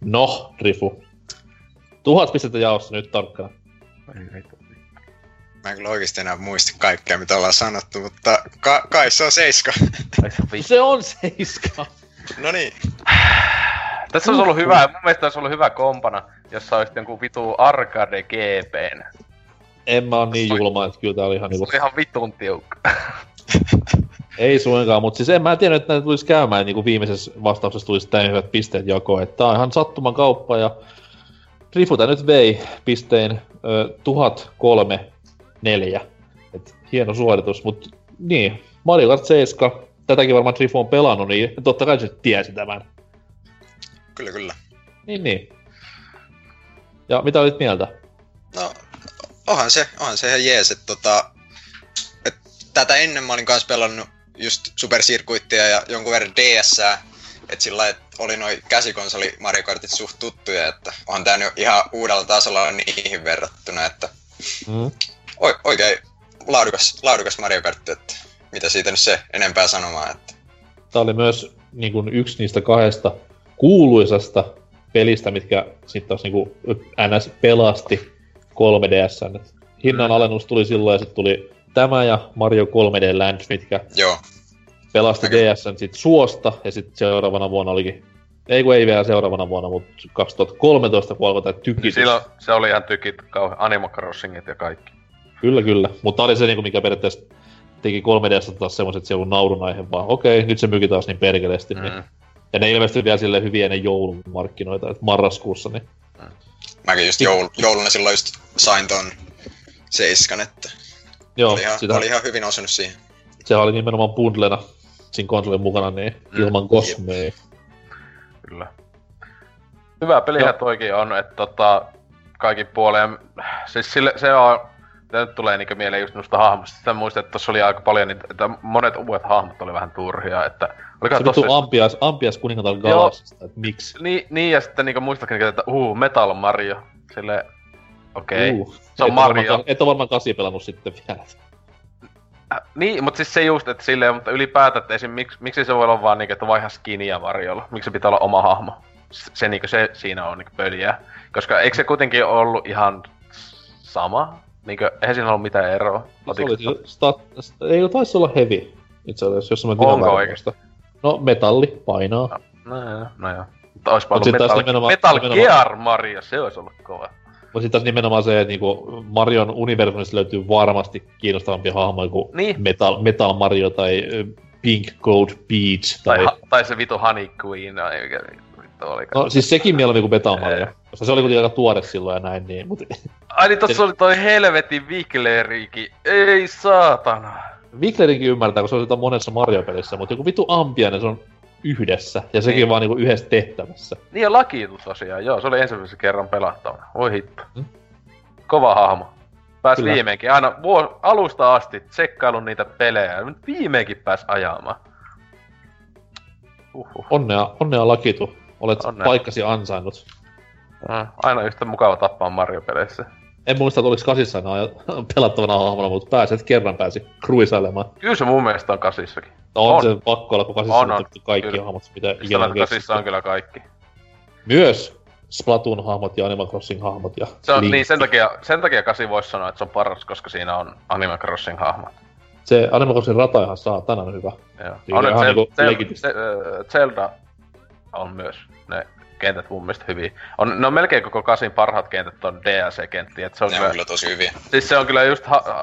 No, Rifu. Tuhat pistettä jaossa nyt tarkkana. Mä en kyllä oikeesti enää muista kaikkea, mitä ollaan sanottu, mutta ka- kai se on seiska. Se. Se on seiska. no niin. Tässä olisi ollut hyvä, mun mielestä olisi ollut hyvä kompana, jos sä olisit jonkun vitu arcade GPn. En mä oo niin julma, että kyllä tää oli ihan Se niinku... oli ihan vitun tiukka. *laughs* Ei suinkaan, mutta siis en mä tiedä, että näitä tulisi käymään niinku viimeisessä vastauksessa tulisi näin hyvät pisteet jakoon. Että tää on ihan sattuman kauppa ja Rifu tää nyt vei pistein ö, 1003 4. Et hieno suoritus, mutta niin, Mario Kart 7, tätäkin varmaan Rifu on pelannut, niin totta kai se tiesi tämän. Kyllä, kyllä. Niin, niin. Ja mitä olit mieltä? No, onhan se, onhan se ihan jees, että tota, et tätä ennen mä olin kanssa pelannut just Super Circuittia ja jonkun verran ds että sillä lailla, että oli noin käsikonsoli Mario Kartit suht tuttuja, että onhan tää nyt ihan uudella tasolla niihin verrattuna, että Mm. o- oikein laadukas, laadukas Mario Kart, että mitä siitä nyt se enempää sanomaan, että Tämä oli myös niin kuin, yksi niistä kahdesta kuuluisasta pelistä, mitkä sitten taas niin kuin, NS pelasti 3DSn. Et Hinnan alennus tuli silloin ja sitten tuli tämä ja Mario 3D Land, mitkä joo, pelasti DSn sit suosta ja sitten seuraavana vuonna olikin ei kun ei vielä seuraavana vuonna, mutta 2013 kun alkoi tää tykitys. Silloin se oli ihan tykit, kauhean Animal Crossingit ja kaikki. Kyllä, kyllä. Mutta oli se, niinku, mikä periaatteessa teki 3Dstä taas semmoset, että se ei ollut naurun aihe, vaan okei, nyt se myki taas niin perkeleesti. Mm. Niin. Mm. Ja ne ilmestyi vielä sille hyvin ennen joulun markkinoita, että marraskuussa, niin mäkin just joul, jouluna silloin just sain ton seiskan, että joo, oli, ihan, sitä, oli ihan hyvin osunut siihen. sehän oli nimenomaan bundlena siinä konsolin mukana, niin Mm. ilman kosmea. Kyllä. Hyvä pelihän Joo. toikin on, että tota, kaikin puoleen, siis sille, se on, Tää nyt tulee niinku mieleen just noista hahmosta. Sitten muistan, että tossa oli aika paljon niitä, että monet uudet hahmot oli vähän turhia, että... Olikohan Se tossa... ampias, ampias kuningatar Galaksista, että miksi? Niin, niin, ja sitten niinku muistakin, että uu, Metal Mario. Sille okei. Okay. Uh, Se on varmaan Mario. ka- Et oo varmaan kasi pelannut sitten vielä. Äh, niin, mutta siis se just, että silleen, mutta ylipäätään, että esim, miksi, miksi se voi olla vaan niinku, että vaihda skiniä Mariolla? Miksi se pitää olla oma hahmo? Se, se niinku se siinä on niinku pöliä. Koska eikö se kuitenkin ollut ihan sama? Niinku, eihän siinä ollut mitään eroa. Se oli, stat, ei taisi olla heavy, itse asiassa, jos mä Onko tiedän oikeesti? No, metalli, painaa. No joo, no joo. Mutta oispa Mut ollut taas Metal, Metal Gear Mario, se olisi ollut kova. Mutta sitten nimenomaan se, että niinku Marion universumista löytyy varmasti kiinnostavampia hahmoja kuin Niin. Metal, Metal Mario tai Pink Gold Peach. Tai, Tai, ha, tai se vitu Honey Queen, ai mikä vittu olikaan. no siis sekin mieluummin kuin Metal Mario. Koska se oli kuitenkin aika tuore silloin ja näin, niin, mutta Ai niin tossa oli toi helvetin Wiglerikin. Ei saatana. Wiglerinkin ymmärtää, kun se on sitä monessa Mario-pelissä, mutta joku vitu Ampiainen se on yhdessä, ja sekin Niin. vaan niinku yhdessä tehtävässä. Niin ja lakiitus tosiaan, joo, se oli ensimmäisen kerran pelattavana. Voi hitto. Hmm. Kova hahmo. Pääs Kyllä. viimeinkin, aina vuos, alusta asti tsekkailun niitä pelejä, nyt viimeinkin pääs ajamaan. Uhuh. Onnea, onnea Lakitu, olet Onnea. paikkasi ansainnut. Mm, Aina yhtä mukava tappaa Mario-peleissä. En muista, että oliko kasissa aina *laughs* pelattavana hahmona, mutta pääset kerran pääsi kruisailemaan. Kyllä se mun mielestä on kasissakin. No on, On. se pakko olla, kun kasissa On, on, on. kaikki Kyllä. hahmot, mitä ikinä Kyllä on kasissa on kyllä kaikki. Myös Splatoon-hahmot ja Animal Crossing-hahmot ja Se on, Link. niin sen takia, sen takia kasi voisi sanoa, että se on paras, koska siinä on Animal Crossing hahmot. Se Animal Crossing rata ihan saatana hyvä. Joo. Siinä On, on ihan Zel- niinku Zel- legitisti. se, ö, Zelda on myös ne kentät mun mielestä hyviä. On, ne on melkein koko kasin parhaat kentät on DLC-kenttiä. Et se on Ne on kyllä, kyllä tosi hyviä. siis se on kyllä just, ha, äh,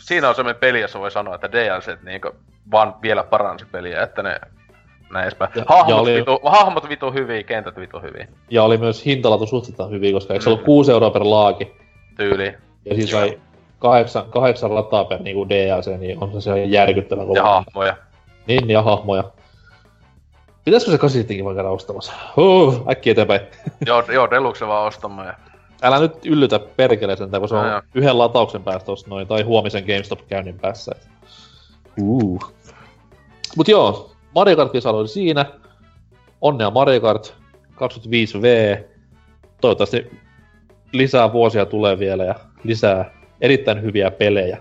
siinä on semmoinen peli, jossa voi sanoa, että DLC niinku vaan vielä paransi peliä, että ne näin edespäin. Ja- Hahmot, ja oli- vitu, hahmot vitu hyviä, kentät vitu hyviä. Ja oli myös hintalatu suhteeltaan hyviä, koska eikö se Mm. ollut 6 euroa per laaki? Tyyli. Ja siis sai kahdeksan, kahdeksan rataa per niinku DLC, niin on se ihan järkyttävän kova. Ja hahmoja. Niin, ja hahmoja. Pitäisikö se kasi sittenkin vaan käydä ostamassa? Huh, äkkiä eteenpäin. *laughs* joo, joo, Deluxe vaan ostamaan. Ja... Älä nyt yllytä perkeleen sen, kun se on No yhden latauksen päästä noin, tai huomisen GameStop-käynnin päässä. et. Uh. Mut joo, Mario kart oli siinä. Onnea Mario Kart 25V. Toivottavasti lisää vuosia tulee vielä ja lisää erittäin hyviä pelejä.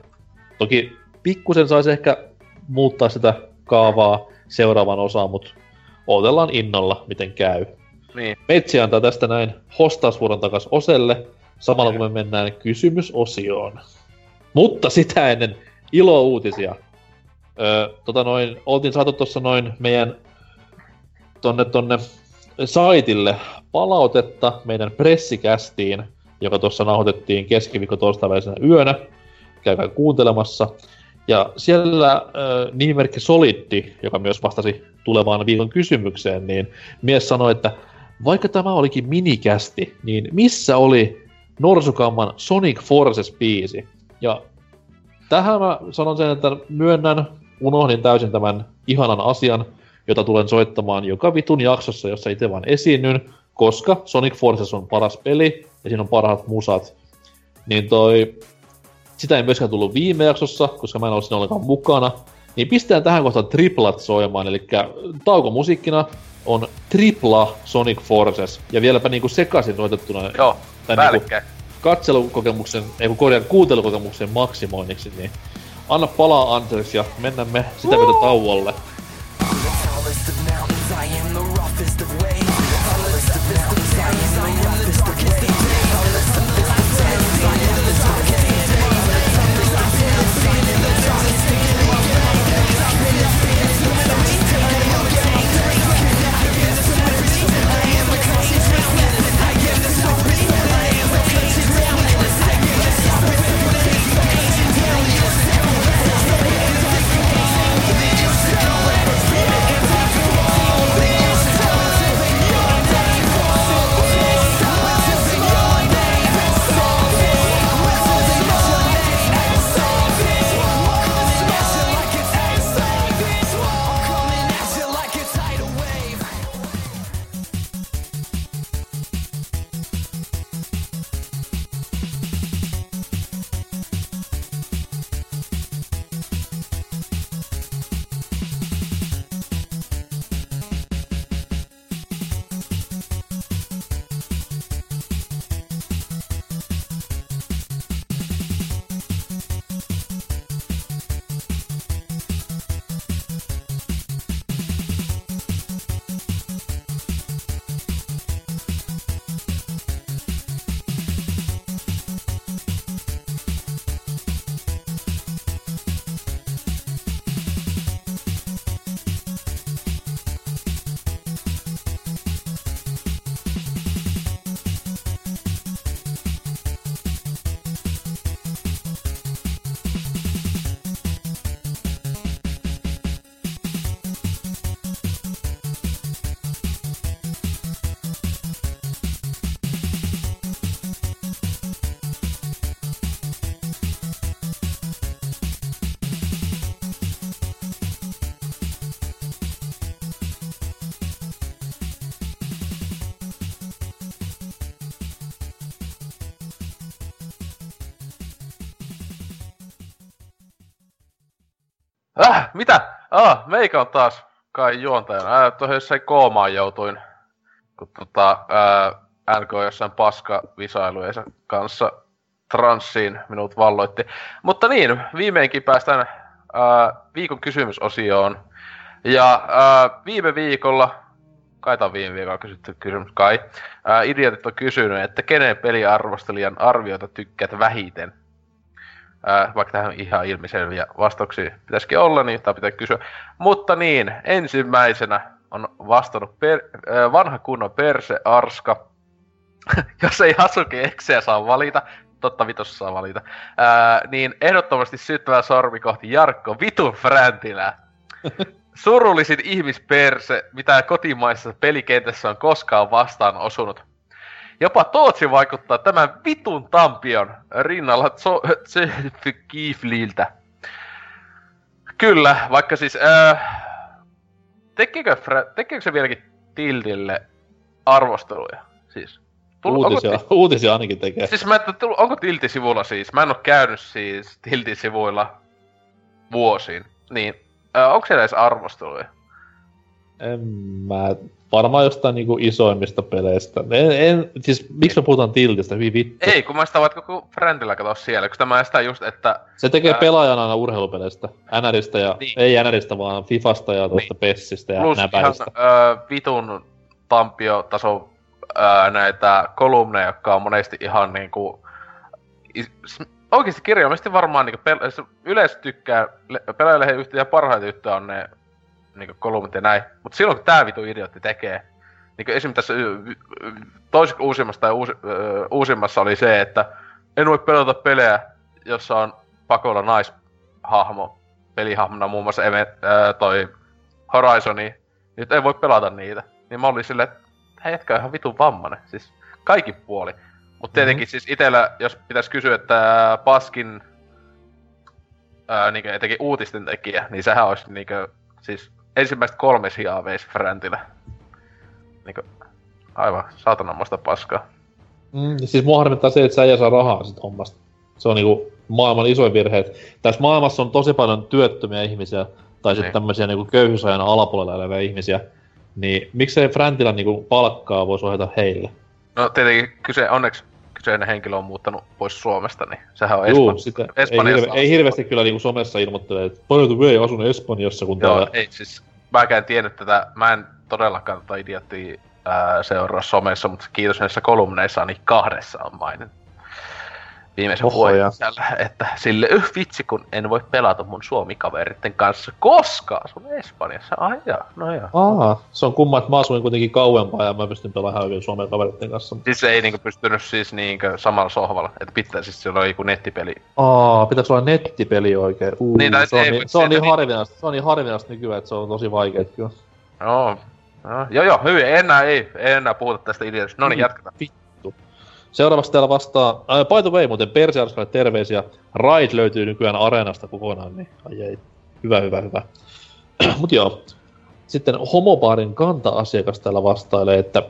Toki pikkusen saisi ehkä muuttaa sitä kaavaa seuraavan osaan, mutta odotellaan innolla, miten käy. Niin. Metsi antaa tästä näin hostausvuoron takas Oselle, samalla kun me mennään kysymysosioon. Mutta sitä ennen ilo-uutisia. Öö, tota noin, oltiin saatu tuossa noin meidän tonne tonne saitille palautetta meidän pressikästiin, joka tuossa nauhoitettiin keskiviikko torstaiväisenä yönä. Käykää kuuntelemassa. Ja siellä äh, nimimerkki Soliddi, joka myös vastasi tulevaan viikon kysymykseen, niin mies sanoi, että vaikka tämä olikin minikästi, niin missä oli Norsukamman Sonic Forces-biisi? Ja tähän mä sanon sen, että myönnän, unohdin täysin tämän ihanan asian, jota tulen soittamaan joka vitun jaksossa, jossa itse vaan esiinnyn, koska Sonic Forces on paras peli ja siinä on parhaat musat. Niin toi, sitä ei myöskään tullut viime jaksossa, koska mä en ollut siinä ollenkaan mukana. Niin pistetään tähän kohtaan triplat soimaan, eli taukomusiikkina on tripla Sonic Forces, ja vieläpä niinku sekaisin soitettuna Joo, tai niinku katselukokemuksen, ei kun korjaan kuuntelukokemuksen maksimoinniksi, niin anna palaa Anteeksi ja mennään me sitä myötä tauolle. tallest meikä on taas kai juontajana. Tuohon jossain koomaan joutuin, kun tota, äh, NK jossain paska visailujensa kanssa transsiin minut valloitti. Mutta niin, viimeinkin päästään äh, viikon kysymysosioon. Ja äh, viime viikolla, kai on viime viikolla kysytty kysymys, kai, äh, idiotit on kysynyt, että kenen peliarvostelijan arviota tykkäät vähiten. Äh, vaikka tähän ihan ilmiselviä vastauksia pitäisikin olla, niin tämä pitää kysyä. Mutta niin, ensimmäisenä on vastannut per, äh, vanha kunnon Perse Arska. *laughs* Jos ei Hasuki Exeä saa valita, totta vitossa saa valita, ää, niin ehdottomasti syttävä sormi kohti Jarkko Vitun Fräntilää. *laughs* Surullisin ihmisperse, mitä kotimaisessa pelikentässä on koskaan vastaan osunut. Jopa Tootsi vaikuttaa tämän vitun tampion rinnalla Zöfy *laughs* Kiefliltä. Kyllä, vaikka siis... Ää, tekeekö, Fra- tekeekö se vieläkin Tildille arvosteluja? Siis, Tull- Uutisia, onko, *laughs* uutisia ainakin tekee. siis mä, että tull- onko Tilti-sivulla siis? Mä en oo käynyt siis Tilti-sivuilla vuosiin. Niin, ää, onko siellä edes arvosteluja? En mä... Varmaan jostain niinku isoimmista peleistä. En, en, siis miksi me puhutaan tiltistä, hyvin vittu. Ei, kun mä sitä vaikka koko Friendillä katsoa siellä, kun tämä sitä just, että... Se tekee Ää. pelaajana aina urheilupeleistä. NRistä ja, Niin. ei NRistä vaan Fifasta ja tuosta Niin. Pessistä ja Plus ihan näpäistä. öö, vitun tampiotaso öö, näitä kolumneja, jotka on monesti ihan niinku... is- Oikeesti kirjaimellisesti varmaan niinku pel- yleensä tykkää, le- pelaajille yhtä ja parhaita juttuja on ne niinku kolumnit ja näin. Mut silloin kun tää vitu idiotti tekee, niinku esim. tässä toiseksi uusimmassa tai uusi, öö, uusimmassa oli se, että en voi pelata pelejä, jossa on pakolla naishahmo pelihahmona muun muassa Eve, öö, toi Horizoni, nyt ei voi pelata niitä. Niin mä olin silleen, että jätkä on ihan vitun vammanen, siis kaikin puoli. Mut tietenkin mm-hmm. siis itellä, jos pitäisi kysyä, että Paskin ää, niinkö etenkin uutisten tekijä, niin sehän olisi niinkö, siis ensimmäistä kolme sijaa veisi Frantille. Niinkö, aivan saatanammoista paskaa. Mm, siis mua harmittaa se, että sä ei saa rahaa sit hommasta. Se on niinku maailman isoin virhe. et Tässä maailmassa on tosi paljon työttömiä ihmisiä, tai sitten Niin. tämmöisiä niinku köyhyysajan alapuolella eläviä ihmisiä. Niin miksei Fräntilä niinku palkkaa voisi ohjata heille? No tietenkin kyse, onneksi kyseinen henkilö on muuttanut pois Suomesta, niin sehän on Juu, Espan- sitä, ei, Espanjassa hirve, ei hirveästi kyllä niinku somessa ilmoittele, että by the way, asun Espanjassa, kun Joo, täällä... ei siis, mäkään tiennyt tätä, mä en todellakaan tätä idioottia ää, seuraa somessa, mutta kiitos näissä kolumneissa, niin kahdessa on mainittu viimeisen Oho, vuoden sisällä, että sille yh vitsi kun en voi pelata mun suomikaveritten kanssa, koska asun Espanjassa. Ai jaa, no joo. Aa, se on kumma, että mä asuin kuitenkin kauempaa ja mä pystyn pelaamaan hyvin Suomen kaveritten kanssa. Siis ei niinku pystynyt siis niinkö samalla sohvalla, että pitää siis siellä on joku nettipeli. Aa, pitääkö olla nettipeli oikein? Uu, Niin, se, on, ei, niin, se on niin niin- harvinaista, se on niin harvinaista nykyään, että se on tosi vaikeet kyllä. Joo, no, joo joo, hyvin, enää ei, enää puhuta tästä ideasta. No niin, Mm. jatketaan. Vittu. Seuraavaksi täällä vastaa, äh, by the way, muuten Persiarskalle terveisiä. Raid löytyy nykyään Areenasta kokonaan, niin ai ei. Hyvä, hyvä, hyvä. *clears throat* Mut joo. Sitten homobaarin kanta-asiakas täällä vastailee, että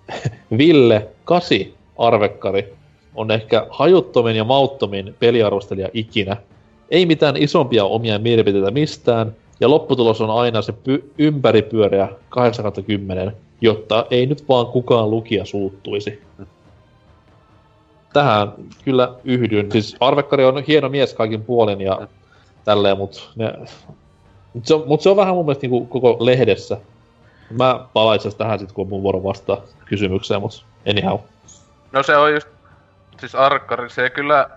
*laughs* Ville Kasi Arvekkari on ehkä hajuttomin ja mauttomin peliarvostelija ikinä. Ei mitään isompia omia mielipiteitä mistään, ja lopputulos on aina se py- ympäripyöreä 8-10, jotta ei nyt vaan kukaan lukija suuttuisi. Tähän kyllä yhdyn. Siis Arvekkari on hieno mies kaikin puolin ja tälleen, mutta ne... Mut se, on, mut se on vähän mun mielestä niinku koko lehdessä. Mä palaan itse asiassa tähän sit, kun on mun vuoro vastaa kysymykseen, mut anyhow. No se on just, siis arkkari, se kyllä,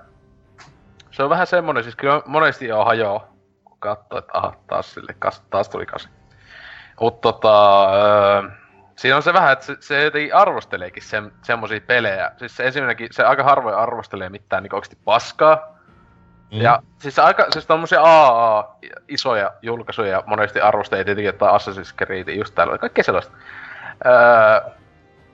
se on vähän semmonen, siis kyllä monesti jo hajoaa, kun katsoo, että aha, taas sille, kas, taas tuli kasi. Mut tota, öö, siinä on se vähän, että se, se jotenkin arvosteleekin se, semmosia pelejä. Siis se ensinnäkin, se aika harvoin arvostelee mitään niin oikeesti paskaa. Mm. Ja siis aika, siis tommosia AA isoja julkaisuja monesti arvostelee tietenkin, että Assassin's Creed just täällä, kaikkea sellaista. Öö,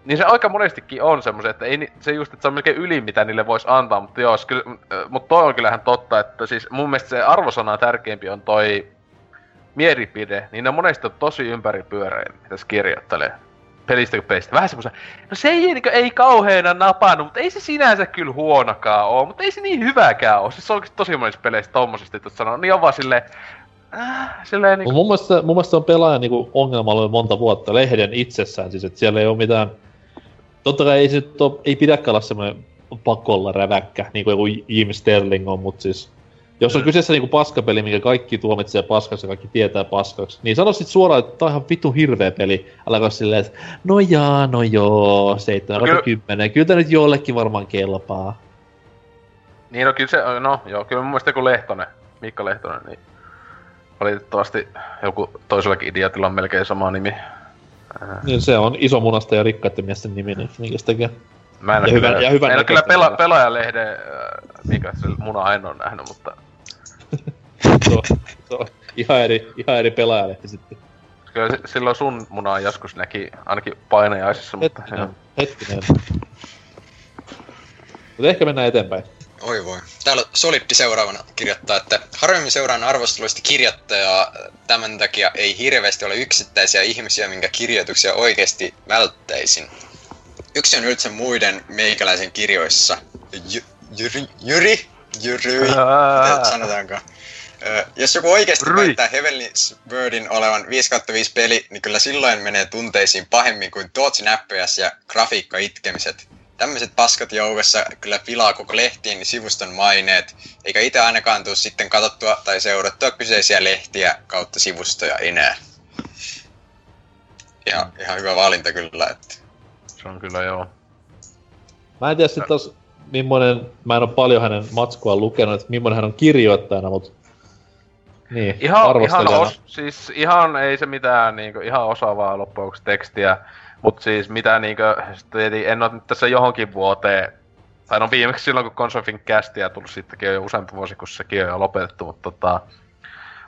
niin se aika monestikin on semmoisia, että ei se just, että se on melkein yli, mitä niille voisi antaa, mutta joo, kyllä, mutta toi on kyllähän totta, että siis mun mielestä se arvosana tärkeämpi on toi mielipide, niin ne monesti on tosi ympäripyöreä, mitä se kirjoittelee. Pelistä kuin pelistä. Vähän semmoisen, no se ei, niin ei kauheena napannut, mutta ei se sinänsä kyllä huonokaan oo, mutta ei se niin hyväkään oo. Siis se on tosi monissa peleissä tommosista, että sanoo, niin on vaan silleen, äh, silleen Mut niinku... mun mielestä, mun mielestä on pelaajan niinku ongelma ollut monta vuotta lehden itsessään, siis että siellä ei ole mitään... Totta kai ei nyt oo, ei pidäkään olla semmoinen pakolla räväkkä, niin kuin joku Jim Sterling on, mutta siis... Jos on kyseessä niinku paskapeli, minkä kaikki tuomitsee paskaksi ja kaikki tietää paskaksi, niin sano sit suoraan, että tää on ihan vitun hirveä peli. Älä silleen, että no jaa, no joo, 7 No kyllä- 10, kyllä tää nyt jollekin varmaan kelpaa. Niin no kyllä se, no joo, kyllä mun mielestä joku Lehtonen, Mikka Lehtonen, niin valitettavasti joku toisellakin idiotilla on melkein sama nimi. Niin se on iso munasta ja rikkaiden miesten nimi, niin minkä se tekee. Mä en Ja hyvän- kyllä, ja hyvän en kyllä pela, pelaajalehden, mikä se muna en oo nähnyt, mutta Se on, se on ihan eri, ihan eri pelaajalehti sitten. kyllä si- silloin sun munaa joskus näki ainakin painajaisissa, mutta joo. Hetkinen. Hetkinen. Mutta ehkä mennään eteenpäin. Oi voi. Täällä Soliddi seuraavana kirjoittaa, että harvemmin seuraan arvosteluista kirjoittajaa, tämän takia ei hirveästi ole yksittäisiä ihmisiä, minkä kirjoituksia oikeasti välttäisin. Yksi on ylitse muiden meikäläisen kirjoissa. Jy- Jyri? Jyri? Miten sanotaanko? Jos joku oikeasti väittää Heavenly Birdin olevan 5 5 peli, niin kyllä silloin menee tunteisiin pahemmin kuin Tootsin FPS ja grafiikka itkemiset. Tämmöiset paskat joukossa kyllä pilaa koko lehtien ja sivuston maineet, eikä itse ainakaan tuu sitten katsottua tai seurattua kyseisiä lehtiä kautta sivustoja enää. Ja ihan hyvä valinta kyllä, että Se on kyllä joo. Mä en tiedä sit taas, millainen, mä en oo paljon hänen matskua lukenut, että millainen hän on kirjoittajana, mut... Niin, Ihan, ihan, os, siis ihan ei se mitään niinku, ihan osaavaa loppujen tekstiä, mut siis mitä sitten en oo nyt tässä johonkin vuoteen, tai no viimeksi silloin kun Consolfin kästiä tullut sittenkin on jo useampi vuosi, kun sekin on jo lopetettu, mutta tota,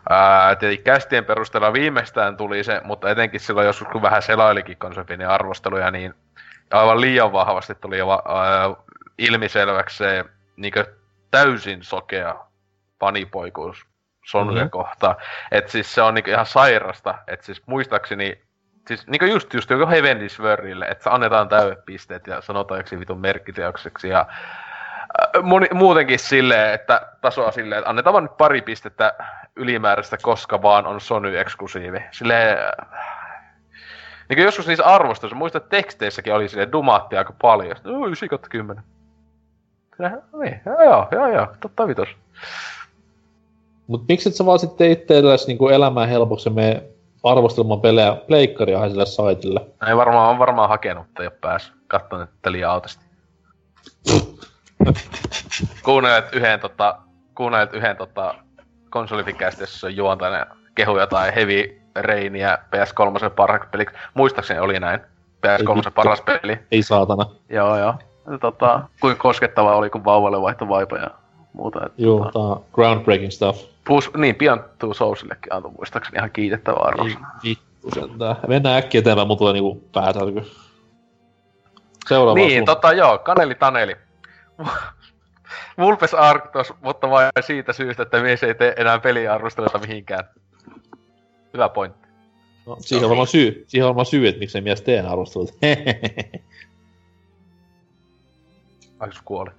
ää, tietenkin kästien perusteella viimeistään tuli se, mutta etenkin silloin joskus kun vähän selailikin Consolfinin arvosteluja, niin aivan liian vahvasti tuli jo va- ää, ilmiselväksi se niin täysin sokea panipoikuus Sonya mm-hmm. kohta. Että siis se on niin ihan sairasta. Että siis muistaakseni siis niinku just just joku Heavenly Worldille, että annetaan täydepisteet ja sanotaan yksi vitun merkkiteokseksi ja äh, moni, muutenkin silleen, että tasoa silleen, että annetaan vaan nyt pari pistettä ylimääräistä, koska vaan on Sony eksklusiivi. Silleen, äh, niin joskus niissä arvostuissa, muista teksteissäkin oli sille dumaatti aika paljon. No, 10. Kyllä, no niin, joo joo, joo, joo totta vitos. Mut miksi et sä vaan sitten itsellesi niinku elämään helpoksi me arvostelman pelejä pleikkariahan sillä saitilla? No ei varmaan, on varmaan hakenut, mutta ei ole päässyt. Katson, että liian autisti. *laughs* kuunnelet yhden tota, kuunnelet yhden tota, konsolifikäistä, jossa on juontainen kehu jotain Heavy Rainia PS3 parhaaksi peliksi. Muistaakseni oli näin. PS3 paras peli. Ei saatana. Joo, joo. Tota, kuinka koskettavaa oli, kun vauvalle vaihtoi vaipa ja muuta. Et, Joo, tota, tää on groundbreaking stuff. plus, niin, pian tuu Soulsillekin antoi muistaakseni ihan kiitettävä Ei arvosana. vittu sentään. Mennään äkkiä eteenpäin, mun tulee niinku päätärky. Seuraava Niin, sun. tota joo, Kaneli Taneli. *laughs* Vulpes Arctos, mutta vain siitä syystä, että mies ei tee enää peliarvosteluita mihinkään. Hyvä pointti. No, siihen on varmaan syy, siihen on varmaan syy, että miksei mies tee arvostelut. *laughs* Se kuoli.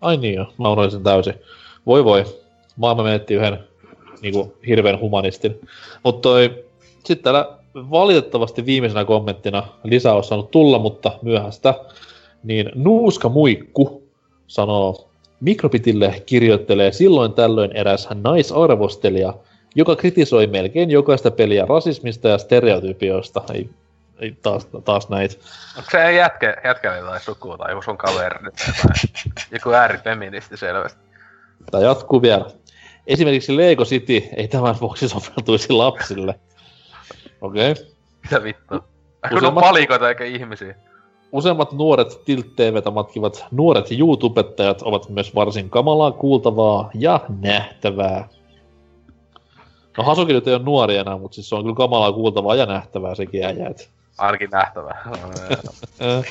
Ai niin joo, mä unohdin sen täysin. Voi voi, maailma menetti yhden niinku, hirveän humanistin. Mutta sitten täällä valitettavasti viimeisenä kommenttina lisää on saanut tulla, mutta myöhäistä. Niin Nuuska Muikku sanoo, Mikrobitille kirjoittelee silloin tällöin eräs naisarvostelija, joka kritisoi melkein jokaista peliä rasismista ja stereotypioista. Ei, ei taas, taas näitä. Onko se jätkä, jätkällä jotain sukua tai joku sun kaveri tai? Joku äärifeministi selvästi. Tämä jatkuu vielä. Esimerkiksi Lego City ei tämän vuoksi soveltuisi lapsille. Okei. Okay. Mitä vittua? Kun on palikoita eikä ihmisiä. Useimmat nuoret Tilt TVtä matkivat nuoret YouTubettajat ovat myös varsin kamalaa kuultavaa ja nähtävää. No Hasuki nyt ei ole nuori enää, mutta siis se on kyllä kamalaa kuultavaa ja nähtävää sekin äijä. et. Ainakin nähtävä. Äh,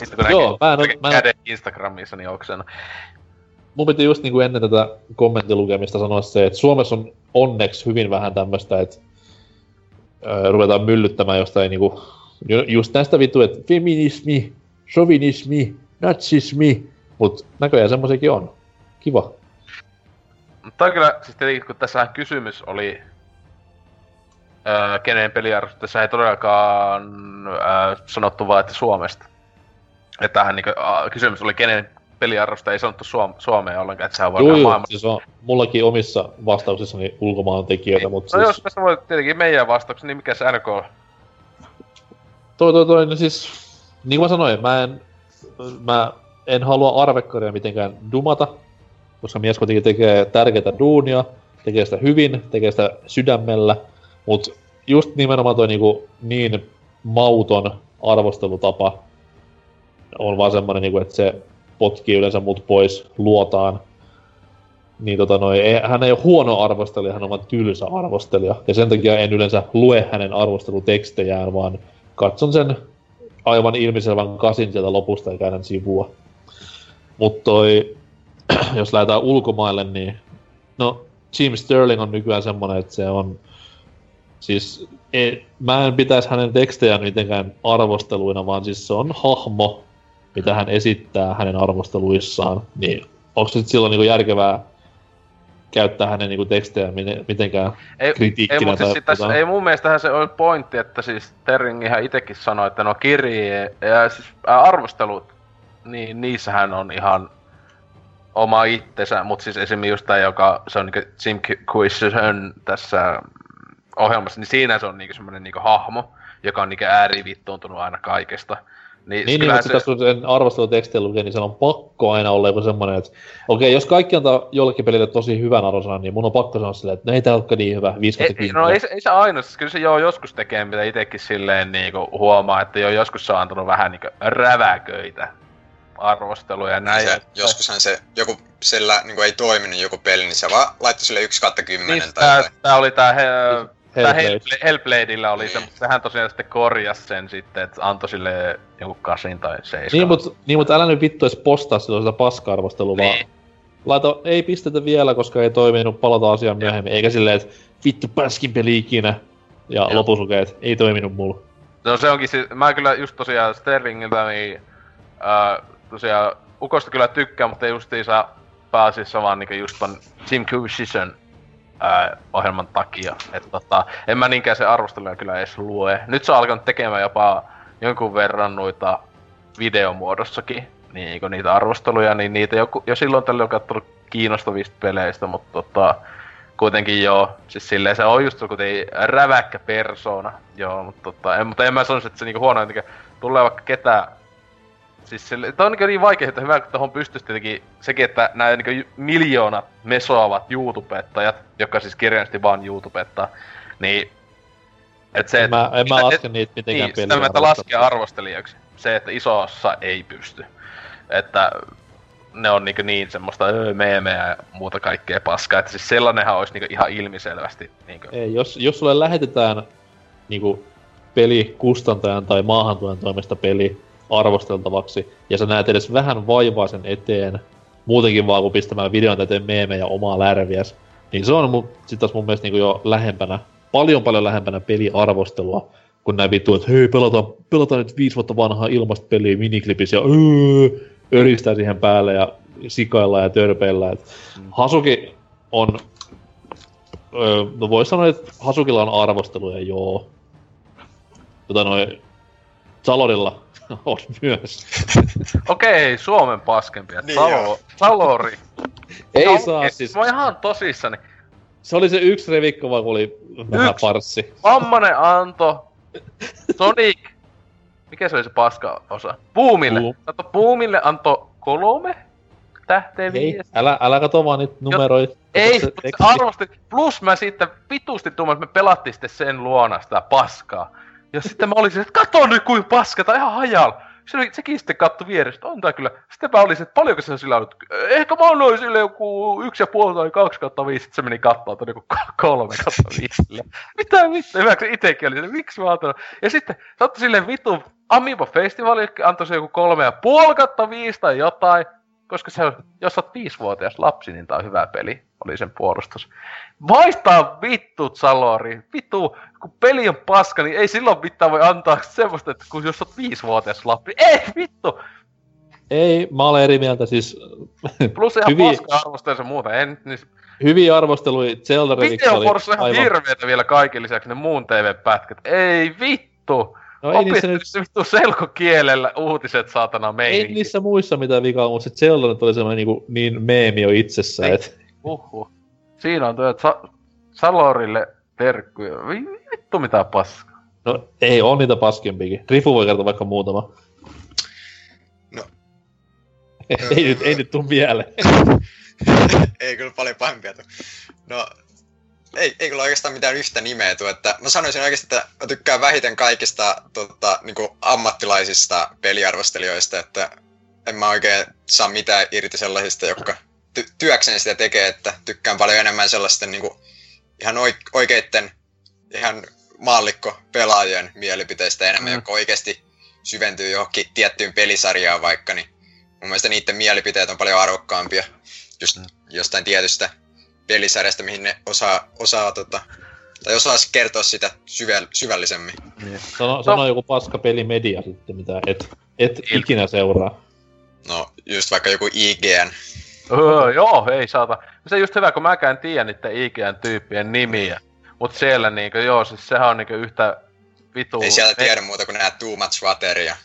Vittu kun Joo, näkee mä en mä en- käden Instagramissa, niin oksena. mun piti just niinku ennen tätä kommenttilukemista sanoa se, että Suomessa on onneksi hyvin vähän tämmöistä, että öö, ruvetaan myllyttämään jostain niinku, ju- just näistä vittu, että feminismi, chauvinismi, natsismi, mut näköjään semmosiakin on. Kiva. Mutta on kyllä, siis tietenkin kun tässä kysymys oli, öö, kenen peliarvosta, tässä ei todellakaan öö, sanottu vaan, että Suomesta. Että tähän niin kysymys oli, kenen peliarvosta ei sanottu Suom- Suomeen ollenkaan, että sehän voi olla joo, maailman. siis on mullakin omissa vastauksissani ulkomaan tekijöitä, mutta No siis... jos tässä voi tietenkin meidän vastauksen, niin mikä se NK on? Toi, toi, toi, no siis, niin kuin mä sanoin, mä en, mä en halua arvekkaria mitenkään dumata, koska mies kuitenkin tekee tärkeää duunia, tekee sitä hyvin, tekee sitä sydämellä, mutta just nimenomaan toi niinku niin mauton arvostelutapa on vaan semmonen, niinku, että se potkii yleensä mut pois luotaan. Niin tota noi, ei, hän ei ole huono arvostelija, hän on vaan tylsä arvostelija. Ja sen takia en yleensä lue hänen arvostelutekstejään, vaan katson sen aivan ilmiselvän kasin sieltä lopusta ja käännän sivua. Mutta toi, *clears throat* jos lähdetään ulkomaille, niin no Jim Sterling on nykyään semmonen, että se on siis ei, mä en pitäisi hänen tekstejään mitenkään arvosteluina, vaan siis se on hahmo, mitä hän esittää hänen arvosteluissaan, niin onko se silloin niinku järkevää käyttää hänen niinku tekstejään miten- mitenkään Ei, kritiikkinä ei, mutta siis tässä, ei mun mielestähän se on pointti, että siis Terring ihan itekin sanoi, että no kirje ja siis ää, arvostelut, niin niissähän on ihan oma itsensä, mutta siis esimerkiksi just tää, joka se on niinku Jim Quizzen tässä ohjelmassa, niin siinä se on niinku semmonen niinku hahmo, joka on niinku äärivittuuntunut aina kaikesta. Niin, Niin, niin mutta se... tässä sen arvostelutekstiä lukee, niin se on pakko aina olla joku semmoinen, että okei, jos kaikki antaa jollekin pelille tosi hyvän arvosanan, niin mun on pakko sanoa silleen, että no ei tää olekaan niin hyvä, 50 Ei, no ei, se- ei se aina, siis kyllä se joo joskus tekee, mitä itekin silleen niinku huomaa, että joo joskus se on antanut vähän niinku räväköitä arvosteluja ja näin. Se, joskushan se, joku sillä niin ei toiminut joku peli, niin se vaan laittoi sille 1 kautta 10 Niin, tai tää, tää oli tää, he, Hellblade. Hellblade. Hellbladeillä oli se, mutta sehän tosiaan sitten korjasi sen sitten, että antoi sille joku kasin tai seiskan. Niin, mutta niin, mut älä nyt vittu edes postaa silloin sitä paska-arvostelua, Niin. vaan laita, ei pistetä vielä, koska ei toiminut, palata asiaan myöhemmin. Eikä silleen, että vittu paskin peli ikinä. Ja Joo. lopussa lukee, että ei toiminut mulla. No se onkin siis, mä kyllä just tosiaan Sterlingiltä niin, ää, tosiaan Ukosta kyllä tykkään, mutta justiinsa pääasiassa vaan niinku just ton Jim Cushion ää, ohjelman takia. Että tota, en mä niinkään se arvosteluja kyllä edes lue. Nyt se on alkanut tekemään jopa jonkun verran noita videomuodossakin, niin niitä arvosteluja, niin niitä jo, jo silloin tällöin on katsonut kiinnostavista peleistä, mutta tota, kuitenkin joo, siis silleen se on just kuten räväkkä persona, joo, mutta tota, en, mutta en mä sanoisi, että se niinku huono, tulee vaikka ketä, siis sille, tää on niinku niin vaikea, että hyvä, että tuohon pystyisi tietenkin sekin, että nämä niinku miljoonat mesoavat YouTubettajat, jotka siis kirjallisesti vaan YouTubettaa, niin et se, En mä, en mä laske niitä mitenkään niin, sitä mä laskea arvostelijaksi. Se, että isossa ei pysty. Että ne on niinku niin semmoista öö, meemeä ja muuta kaikkea paskaa. Että siis sellainenhan olisi niinku ihan ilmiselvästi niinku... Ei, jos, jos sulle lähetetään niinku pelikustantajan tai maahantuojan toimesta peli arvosteltavaksi, ja sä näet edes vähän vaivaa sen eteen, muutenkin vaan kuin pistämään videon eteen meemejä omaa lärviäs, niin se on mu- sit taas mun mielestä niinku jo lähempänä, paljon paljon lähempänä peliarvostelua, kun näin vittu, että hei, pelataan, pelataan nyt viisi vuotta vanhaa ilmasta peliä miniklipissä ja öö, öristää siihen päälle ja sikailla ja törpeillä. Et Hasuki on Öö, no voi sanoa, että Hasukilla on arvosteluja, joo. Tota noin, Salorilla *laughs* on myös. *laughs* Okei, Suomen paskempia. Niin Salo. Salori. Ei No, saa siis. Mä ihan tosissani. Se oli se yksi revikko vaan, oli vähän Yksi? parssi. Vammanen anto. Sonic. Mikä se oli se paska osa? Boomille. Boom. Kato, Boomille anto kolme tähteä Ei, älä, älä kato vaan niitä numeroita. Ei, arvostin. Plus mä sitten vitusti tuumaan, että me pelattiin sitten sen luona sitä paskaa. Ja sitten mä olisin, että kato nyt kuin paska, tää on ihan hajalla. Se sekin sitten katto vierestä, on tää kyllä. Sitten mä olisin, että paljonko se on sillä ollut. Ehkä mä annoin sille joku yksi ja puoli tai kaksi kautta viisi. Sitten se meni kattoo, että joku ko- kolme kautta viisi. Mitä vittu, hyväksi itekin oli silleen, miksi mä antanut. Ja sitten se otti silleen vitu Amiibo Festival, antoi se joku kolme ja puoli kautta viisi tai jotain. Koska se on, jos oot viisivuotias lapsi, niin tää on hyvä peli, oli sen puolustus. Vaihtaa vittut, Salori. Vittu, kun peli on paska, niin ei silloin mitään voi antaa semmoista, että kun jos oot viisivuotias lapsi. Ei, vittu! Ei, mä olen eri mieltä, siis *laughs* Plus ihan Hyviä- paska arvostelussa muuta. En, niin, hyviä arvosteluja Zelda Redux oli Videoforce on aivan... hirveetä vielä kaiken lisäksi ne muun TV-pätkät. Ei vittu! No ei niissä, nyt, Opittu vittu selkokielellä uutiset saatana ei meininki. niissä muissa mitään vikaa, mutta se Zelda nyt oli semmoinen niinku, niin meemi jo itsessään, Ei. että Uhuh. Siinä on tuo, että Sa- Salorille terkkuja. Vi- Vittu mitä paskaa. no ei, on niitä paskempiakin. Rifu voi kertoa vaikka muutama. No. *laughs* ei, nyt, ei nyt tuu mieleen. *laughs* ei kyllä paljon pahempia tuu. No, ei, ei kyllä oikeastaan mitään yhtä nimeä tuu, että mä sanoisin oikeasti, että mä tykkään vähiten kaikista tota, niin ammattilaisista peliarvostelijoista, että en mä oikein saa mitään irti sellaisista, jotka ty- työkseen sitä tekee, että tykkään paljon enemmän sellaisten niin ihan oik- oikeitten, ihan maallikko pelaajien mielipiteistä enemmän, Mm. mm. jotka oikeasti syventyy johonkin tiettyyn pelisarjaan vaikka, niin mun mielestä niiden mielipiteet on paljon arvokkaampia just Mm. jostain tietystä pelisarjasta, mihin ne osaa, osaa tota, tai osaa kertoa sitä syväl, syvällisemmin. Sano, sano joku paska pelimedia sitten, mitä et, et Il- ikinä seuraa. No, just vaikka joku IGN. Öö, joo, ei saata. Se on just hyvä, kun mäkään en tiedä niiden IGN tyyppien nimiä. Mut siellä niinkö, joo, siis sehän on niinkö yhtä vitu... Ei sieltä tiedä muuta kuin nää Too Much Water ja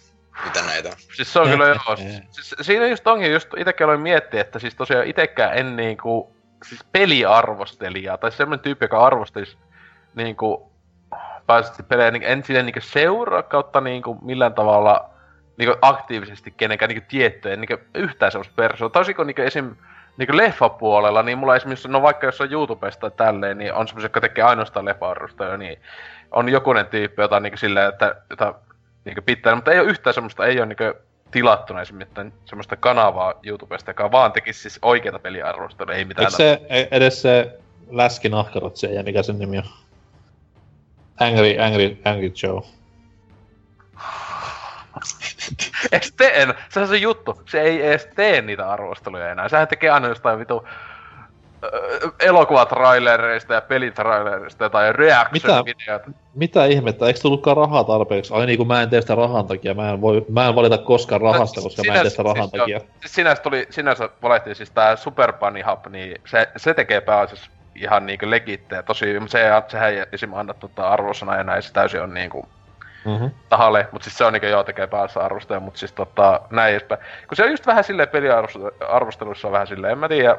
mitä näitä on. Siis se on kyllä joo. Siis, siinä just onkin, just itekin aloin miettiä, että siis tosiaan itekään en niinku, siis peliarvostelija, tai semmoinen tyyppi, joka arvostelisi niinku, pääsesti pelejä, niin en sille niinku seuraa kautta niinku millään tavalla niinku aktiivisesti kenenkään niinku tiettyä, en niinku yhtään semmoista persoonaa. Toisiko niinku esim niinku leffapuolella, niin mulla esimerkiksi, no vaikka jos on YouTubesta tai tälleen, niin on semmoisia, jotka tekee ainoastaan leffa niin on jokunen tyyppi, jota niinku silleen, että jota niinku pitää, mutta ei ole yhtään semmoista, ei ole niinku tilattuna esimerkiksi semmoista kanavaa YouTubesta, joka vaan tekisi siis oikeita peliarvostelua, ei mitään. Eikö se e- edes se läski nahkarotse ja mikä sen nimi on? Angry, Angry, Angry Joe. *laughs* Eikö tee? Sehän on se juttu. Se ei edes tee niitä arvosteluja enää. Sehän tekee aina jostain vitu elokuvatrailereista ja pelitrailereista tai reaction-videoita. Mitä ihmettä, eikö tullutkaan rahaa tarpeeksi? Ai niin kuin mä en tee sitä rahan takia, mä en, voi, mä en valita koskaan rahasta, koska mä en tee sitä rahan siis, takia. Joo, siis sinänsä, tuli, sinänsä valittiin siis tää Super Bunny Hub, niin se, se tekee pääasiassa ihan niinku legittejä. Tosi, se, sehän ei esim. anna tota arvosana ja näin, se täysin on niinku Mm-hmm. tahalle, mutta siis se on niinku joo tekee päässä arvostaja, mutta siis tota, näin edespäin. Kun se on just vähän silleen peliarvosteluissa on vähän silleen, en mä tiedä,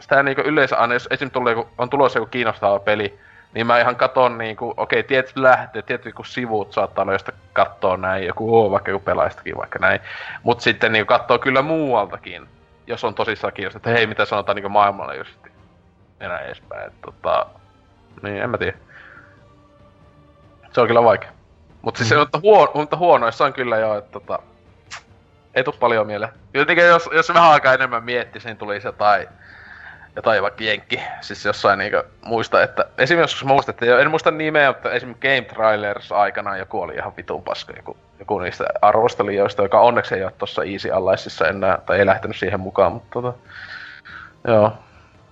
sitä niinku yleensä aina, jos esim. Tulee, on tulossa joku kiinnostava peli, niin mä ihan katon niinku, okei, tietyt lähteet, tietyt joku sivut saattaa olla, josta kattoo näin, joku oo, vaikka joku pelaistakin vaikka näin. Mut sitten niinku kattoo kyllä muualtakin, jos on tosissaan kiinnostunut, että hei, mitä sanotaan niinku maailmalla just näin edespäin, että tota, niin en mä tiedä. Se on kyllä vaikea. Mutta siis mm. mutta, huono, mutta huonoissa on kyllä jo, että tota, ei tuu paljon mieleen. Jotenkin jos, jos vähän aikaa enemmän miettisi, niin tulisi jotain, jotain vaikka jenkki. Siis jossain niinku muista, että esimerkiksi joskus muistettiin, en muista nimeä, mutta esimerkiksi Game Trailers aikana joku oli ihan vitun paska, joku, joku niistä arvostelijoista, joka onneksi ei ole tossa Easy Alliesissa enää, tai ei lähtenyt siihen mukaan, mutta tota, joo.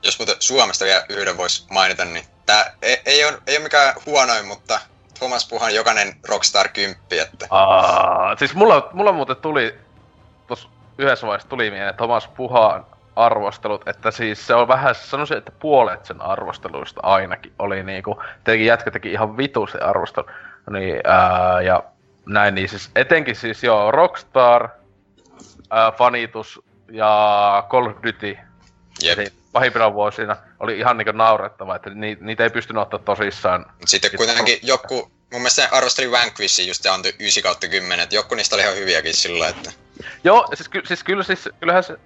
Jos muuten Suomesta vielä yhden voisi mainita, niin tää ei, ei, ole, ei ole mikään huonoin, mutta Thomas Puhan jokainen Rockstar 10, että Aa, siis mulla, mulla muuten tuli, tuossa yhdessä vaiheessa tuli mieleen Thomas Puhaan arvostelut, että siis se on vähän, sanoisin, että puolet sen arvosteluista ainakin oli niinku, tietenkin jätkä teki ihan vitusti arvostelu, niin, ää, ja näin, niin siis etenkin siis joo, Rockstar, ää, fanitus ja Call of Duty, jep. Eli pahimpina vuosina oli ihan niinku naurettava, että ni, niitä ei pystynyt ottaa tosissaan. Sitten kuitenkin joku, mun mielestä se arvosteli Vanquishin just antoi 9 kautta 10, että joku niistä oli ihan hyviäkin sillä, että Joo, siis, ky- siis, kyllä, siis kyllähän se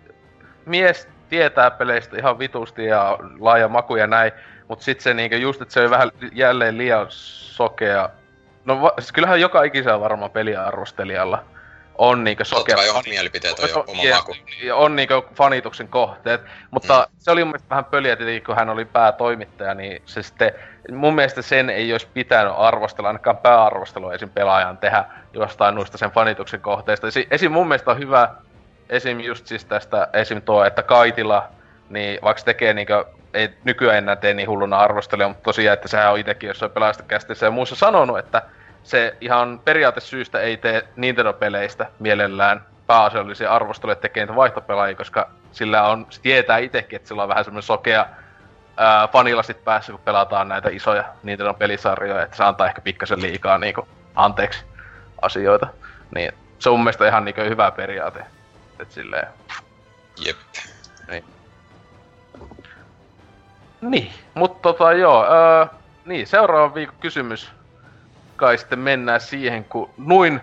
mies tietää peleistä ihan vitusti ja laaja maku ja näin, mutta sitten se niinku just, että se oli vähän jälleen liian sokea. No va- siis kyllähän joka ikisellä varmaan peliarvostelijalla on niinku totta sokea. kai omat mielipiteet on jo oma ja- maku. ja on niinku fanituksen kohteet, mutta mm. se oli mun mielestä vähän pöliä tietenkin, kun hän oli päätoimittaja, niin se sitten, mun mielestä sen ei olisi pitänyt arvostella, ainakaan pääarvostelua esim. pelaajan tehdä jostain noista sen fanituksen kohteista. Esi- Esim. mun mielestä on hyvä, esim. just siis tästä, esim. tuo, että Kaitila, niin vaikka se tekee niinku, ei nykyään enää tee niin hulluna arvostelua, mutta tosiaan, että sehän on itekin jossain pelaajastakästissä ja muissa sanonut, että se ihan periaatesyystä ei tee Nintendo-peleistä mielellään pääasiallisia arvosteluja tekee niitä vaihtopelaajia, koska sillä on, se tietää itsekin, että sillä on vähän semmoinen sokea ää, fanilasit päässä, kun pelataan näitä isoja Nintendo pelisarjoja, että se antaa ehkä pikkasen liikaa niinku, anteeksi asioita. Niin se on mun mielestä ihan niinku hyvä periaate. Et silleen, Jep. Niin, mutta tota joo, öö, niin, seuraava viikon kysymys kai sitten mennään siihen, kun noin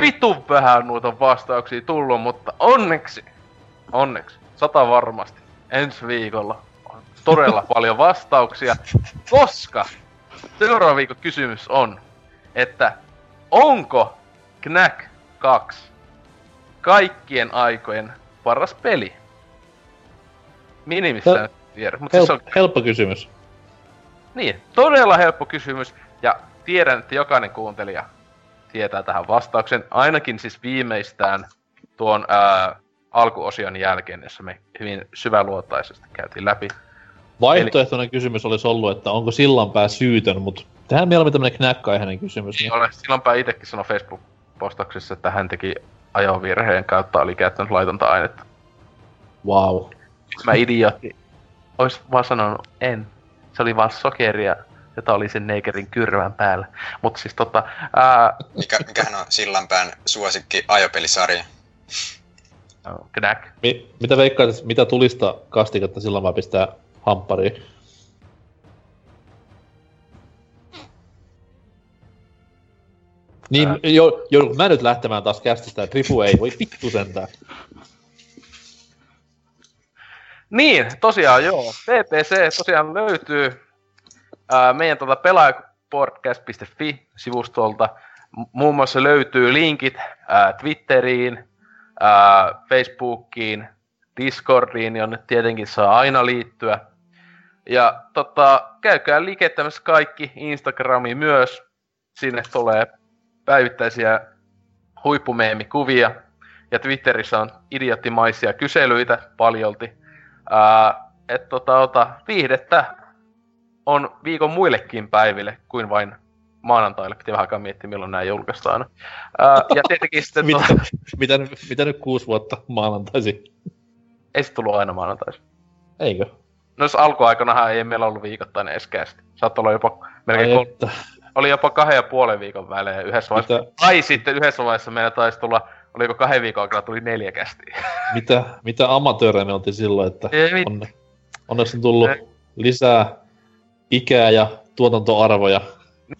vitun vähän noita vastauksia tullut, mutta onneksi, onneksi, sata varmasti, ensi viikolla on todella *laughs* paljon vastauksia, koska seuraava viikon kysymys on, että onko Knack 2 kaikkien aikojen paras peli? Minimissään Hel- tiedä, mutta siis se on Help, helppo kysymys. niin, todella helppo kysymys. Ja tiedän, että jokainen kuuntelija tietää tähän vastauksen. Ainakin siis viimeistään tuon ää, alkuosion jälkeen, jossa me hyvin syväluotaisesti käytiin läpi. Vaihtoehtoinen kysymys olisi ollut, että onko Sillanpää syytön, mutta tähän mieluummin tämmönen knäkkäiheinen kysymys. Niin ole, silloinpä itsekin sanoi Facebook-postauksessa, että hän teki ajovirheen kautta oli käyttänyt laitonta ainetta. Wow. Mä idiootti. Ois vaan sanonut, en. Se oli vaan sokeria, jota oli sen neikerin kyrvän päällä. Mutta siis tota, ää, Mikä, mikähän on Sillanpään suosikki ajopelisarja? Knack. Mi- mitä veikkaat, mitä tulista kastiketta Sillanpää pistää hamppariin? Niin, jo, joudunko mä nyt lähtemään taas kästistä, että Rifu ei voi vittu sentään. Niin, tosiaan joo. PPC tosiaan löytyy ää, meidän tuota pelaajapodcast.fi-sivustolta. Muun muassa löytyy linkit ää, Twitteriin, ää, Facebookiin, Discordiin, jonne tietenkin saa aina liittyä. Ja tota, käykää liikettämässä kaikki, Instagramiin myös. Sinne tulee päivittäisiä huippumeemikuvia. Ja Twitterissä on idioottimaisia kyselyitä paljolti. Ää, et tota, ota, viihdettä on viikon muillekin päiville kuin vain maanantaille. Piti vähän aikaa miettiä, milloin nämä julkaistaan. Ää, ja tietenkin sitten, *laughs* Mitä, tota, mitä, nyt- mitä nyt kuusi vuotta maanantaisi? ei se tullut aina maanantaisin. Eikö? No jos alkuaikoinahan ei meillä ollut viikoittainen edes kästi. Saattoi olla jopa, melkein Ai kol- että, oli jopa kahden ja puolen viikon välein yhdessä vaiheessa. mitä, Tai sitten yhdessä vaiheessa meillä taisi tulla, oliko kahden viikon aikana tuli neljä kästiä. *laughs* mitä, mitä amatöörejä me oltiin silloin, että Ei on, onneksi on tullut Ei. lisää ikää ja tuotantoarvoja.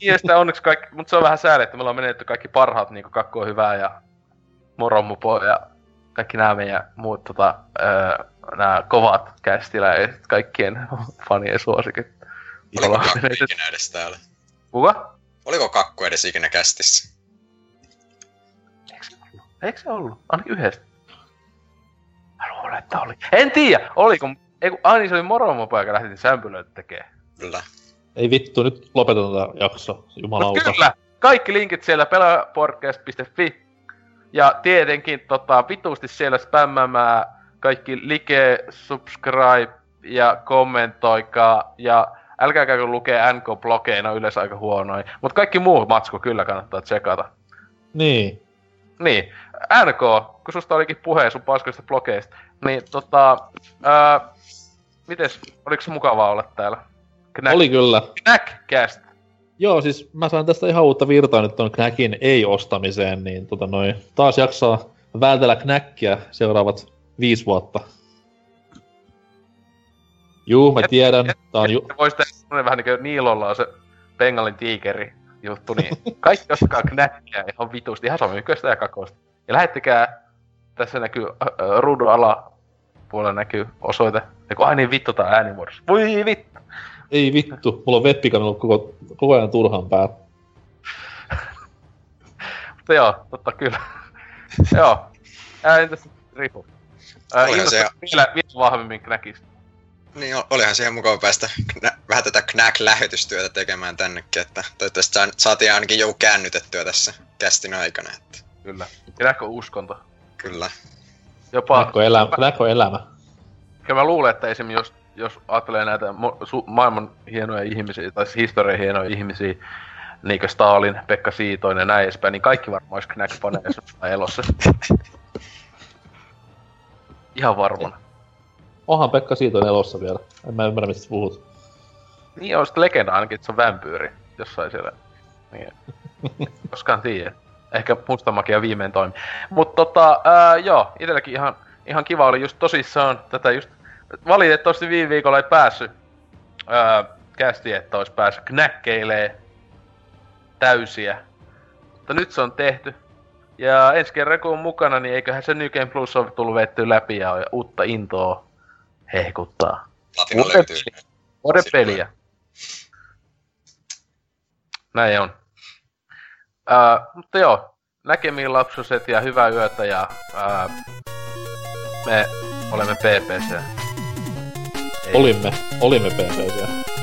Niin ja sitä onneksi kaikki, mutta se on vähän sääli, että me ollaan menetty kaikki parhaat, niinku Kakku on hyvää ja Moromupo ja kaikki nämä meidän muut tota, öö, nämä kovat kästiläiset, kaikkien fanien suosikit. Ikinä edes täällä? Kuka? Oliko kakku edes ikinä kästissä? Eikö se ollut? Eikö se ollut? Ainakin yhdestä. Mä luulen, että oli. En tiedä, oliko. Ei kun, ai niin se oli Moromupo, joka lähti sämpylöitä tekemään. Kyllä. Ei vittu, nyt lopetetaan tätä jaksoa, Mut jumalauta. kyllä, kaikki linkit siellä pelapodcast.fi. Ja tietenkin tota, vitusti siellä spämmämää kaikki like, subscribe ja kommentoikaa. Ja älkää käykö lukee NK-blogeja, ne on yleensä aika huonoja. Mutta kaikki muu matsku kyllä kannattaa tsekata. Niin. Niin, NK, kun susta olikin puhe sun paskoista blogeista, niin tota, ää, mites, oliko se mukavaa olla täällä? Knack, Oli kyllä. Knackcast. Joo, siis mä sain tästä ihan uutta virtaa nyt ton Knackin ei-ostamiseen, niin tota noin, taas jaksaa vältellä Knackia seuraavat viisi vuotta. Juu, mä tiedän, et- tää on ju- Voisi tehdä semmonen vähän niinku Niilolla on se Bengalin tiikeri juttu, niin kaikki ostakaa knäkkiä ihan vitusti, ihan samyköistä ja kakosta. Ja lähettäkää, tässä näkyy äh, äh, ruudun alapuolella näkyy osoite. Ja kun ai niin vittu tää äänimuodossa. Voi vittu. ei vittu, mulla on webbikamera koko, koko ajan turhaan päällä. Mutta joo, totta kyllä. *laughs* joo. Ää, entäs Rifu? Ää, Olihan innostaa se- vielä, vielä vahvemmin knäkistä. Niin, olihan siihen mukava päästä knä- vähän tätä Knack-lähetystyötä tekemään tännekin, että toivottavasti saan- saatiin ainakin joku käännytettyä tässä kästin aikana, että Kyllä. On uskonto. kyllä. Jopa, Knack on elämä. Knack on elämä. Ja mä luulen, että esim. jos, jos ajattelee näitä mo- su- maailman hienoja ihmisiä, tai siis historian hienoja ihmisiä, niinkö Stalin, Pekka Siitoinen ja näin edespäin, niin kaikki varmaan olisi Knack-paneessa elossa. *laughs* Ihan varmana. Onhan Pekka siitä on elossa vielä. En mä ymmärrä, mistä puhut. Niin on sitten legenda ainakin, että se on vampyyri jossain siellä. Niin. *laughs* Koskaan tiedä. Ehkä musta magia viimein toimi. Mutta tota, ää, joo, itselläkin ihan, ihan kiva oli just tosissaan tätä just... Valitettavasti viime viikolla ei päässyt ää, kästi, että olisi päässyt knäkkeilee täysiä. Mutta nyt se on tehty. Ja ensi kerran kun on mukana, niin eiköhän se New Game Plus ole tullut vetty läpi ja uutta intoa hehkuttaa. Vuoden- peliä. Näin on. Ää, mutta joo, näkemiin lapsuset ja hyvää yötä ja ää, me olemme PPC. Ei. Olimme, olimme PPC.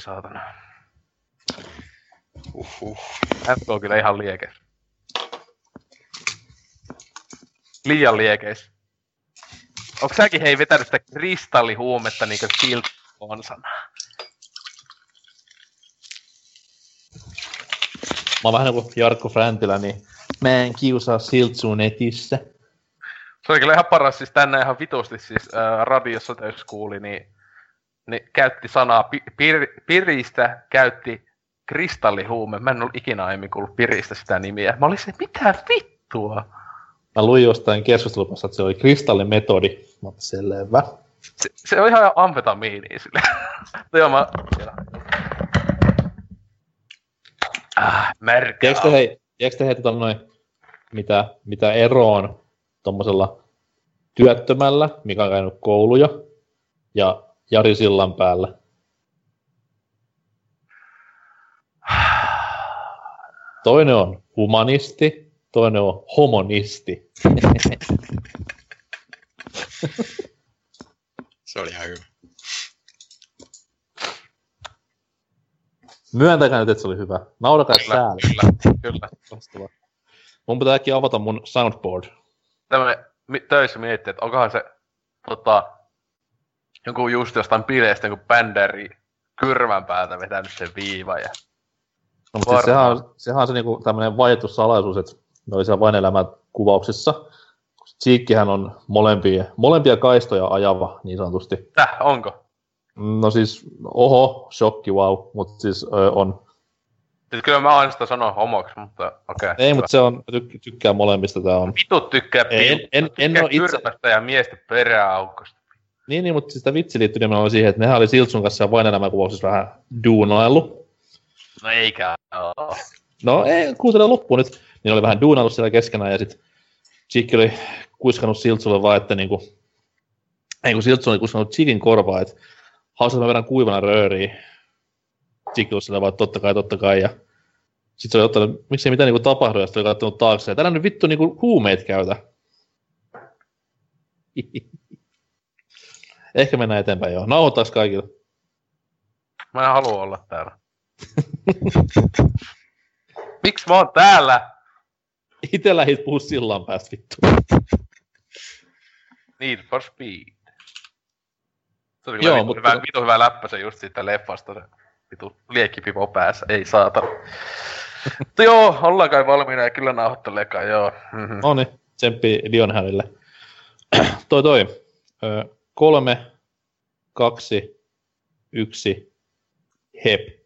Saatana. Uhuh. FK on kyllä ihan liekeis. Liian liekeis. Onko säkin hei vetänyt sitä kristallihuumetta niinkö Silt konsana? Mä oon vähän niinku Jarkko Fräntilä, niin mä en kiusaa Siltsuun netissä. Se oli kyllä ihan paras, siis tänne ihan vitusti siis ää, radiossa jos kuuli, niin, niin käytti sanaa pi, pir, piristä, käytti kristallihuume. Mä en ollut ikinä aiemmin kuullut piristä sitä nimiä. Mä olin se, mitä vittua? Mä luin jostain keskustelupassa, että se oli kristallimetodi. Mä oon selvä. Se, se on ihan amfetamiini sille. Mutta *laughs* joo, mä... Siellä. Ah, märkä. Tiedätkö te hei, tiedätkö te hei tota noin, mitä, mitä ero on tommosella Työttömällä, mikä on käynyt kouluja, ja Jari Sillan päällä. Toinen on humanisti, toinen on homonisti. Se oli ihan hyvä. Myöntäkää nyt, että se oli hyvä. Naurakaa Kyllä, sääli. kyllä, kyllä. Loistavaa. Mun pitää äkkiä avata mun soundboard. Tämä mi- töissä miettii, että onkohan se tota, joku just jostain bileistä joku bänderi kyrmän päältä vetänyt sen viivan ja No, mutta siis sehän, on, sehän on se niinku tämmönen vaiettu salaisuus, että ne oli siellä vain elämän kuvauksissa. Cheekkihän on molempia, molempia kaistoja ajava, niin sanotusti. Täh, onko? No siis, oho, shokki, wow, mutta siis ö, on. Siis kyllä mä aina sitä sanon homoksi, mutta okei. Ei, mutta se on, tyk- tykkää molemmista, tää on. Vitut tykkää Ei, en- en- tykkää en itse- ja miestä peräaukosta. Niin, niin, mutta siis tämä vitsi liittyy nimenomaan siihen, että nehän oli Siltsun kanssa vain elämän kuvauksissa vähän duunaillut. No eikä oo. No ei, kuuntele loppuun nyt. Niin oli vähän duunaillut siellä keskenään ja sitten Chick oli kuiskannut Siltsulle vaan, että niinku, ei kun Siltsu oli kuiskannut Chickin korvaa, että hauska, mä vedän kuivana rööriä. Chick oli sillä vaan, totta kai, totta kai. Ja sitten se oli ottanut, miksei mitään niinku tapahdu, ja sitten oli kattonut taakse. että älä nyt vittu niinku huumeet käytä. *laughs* Ehkä mennään eteenpäin joo. Nauhoittaisi kaikille. Mä en halua olla täällä. *laughs* Miksi mä oon täällä? Itse lähit puhua sillan päästä vittu. Need for speed. Se oli Joo, vitu, mutta- hyvä, vitu hyvä läppä se just siitä leffasta se vitu liekkipipo päässä. Ei saata. Mutta joo, ollaan kai valmiina ja kyllä nauhoitteleekaan, joo. No niin, tsemppi Dionhärille. toi toi. Kolme, kaksi, yksi, hep.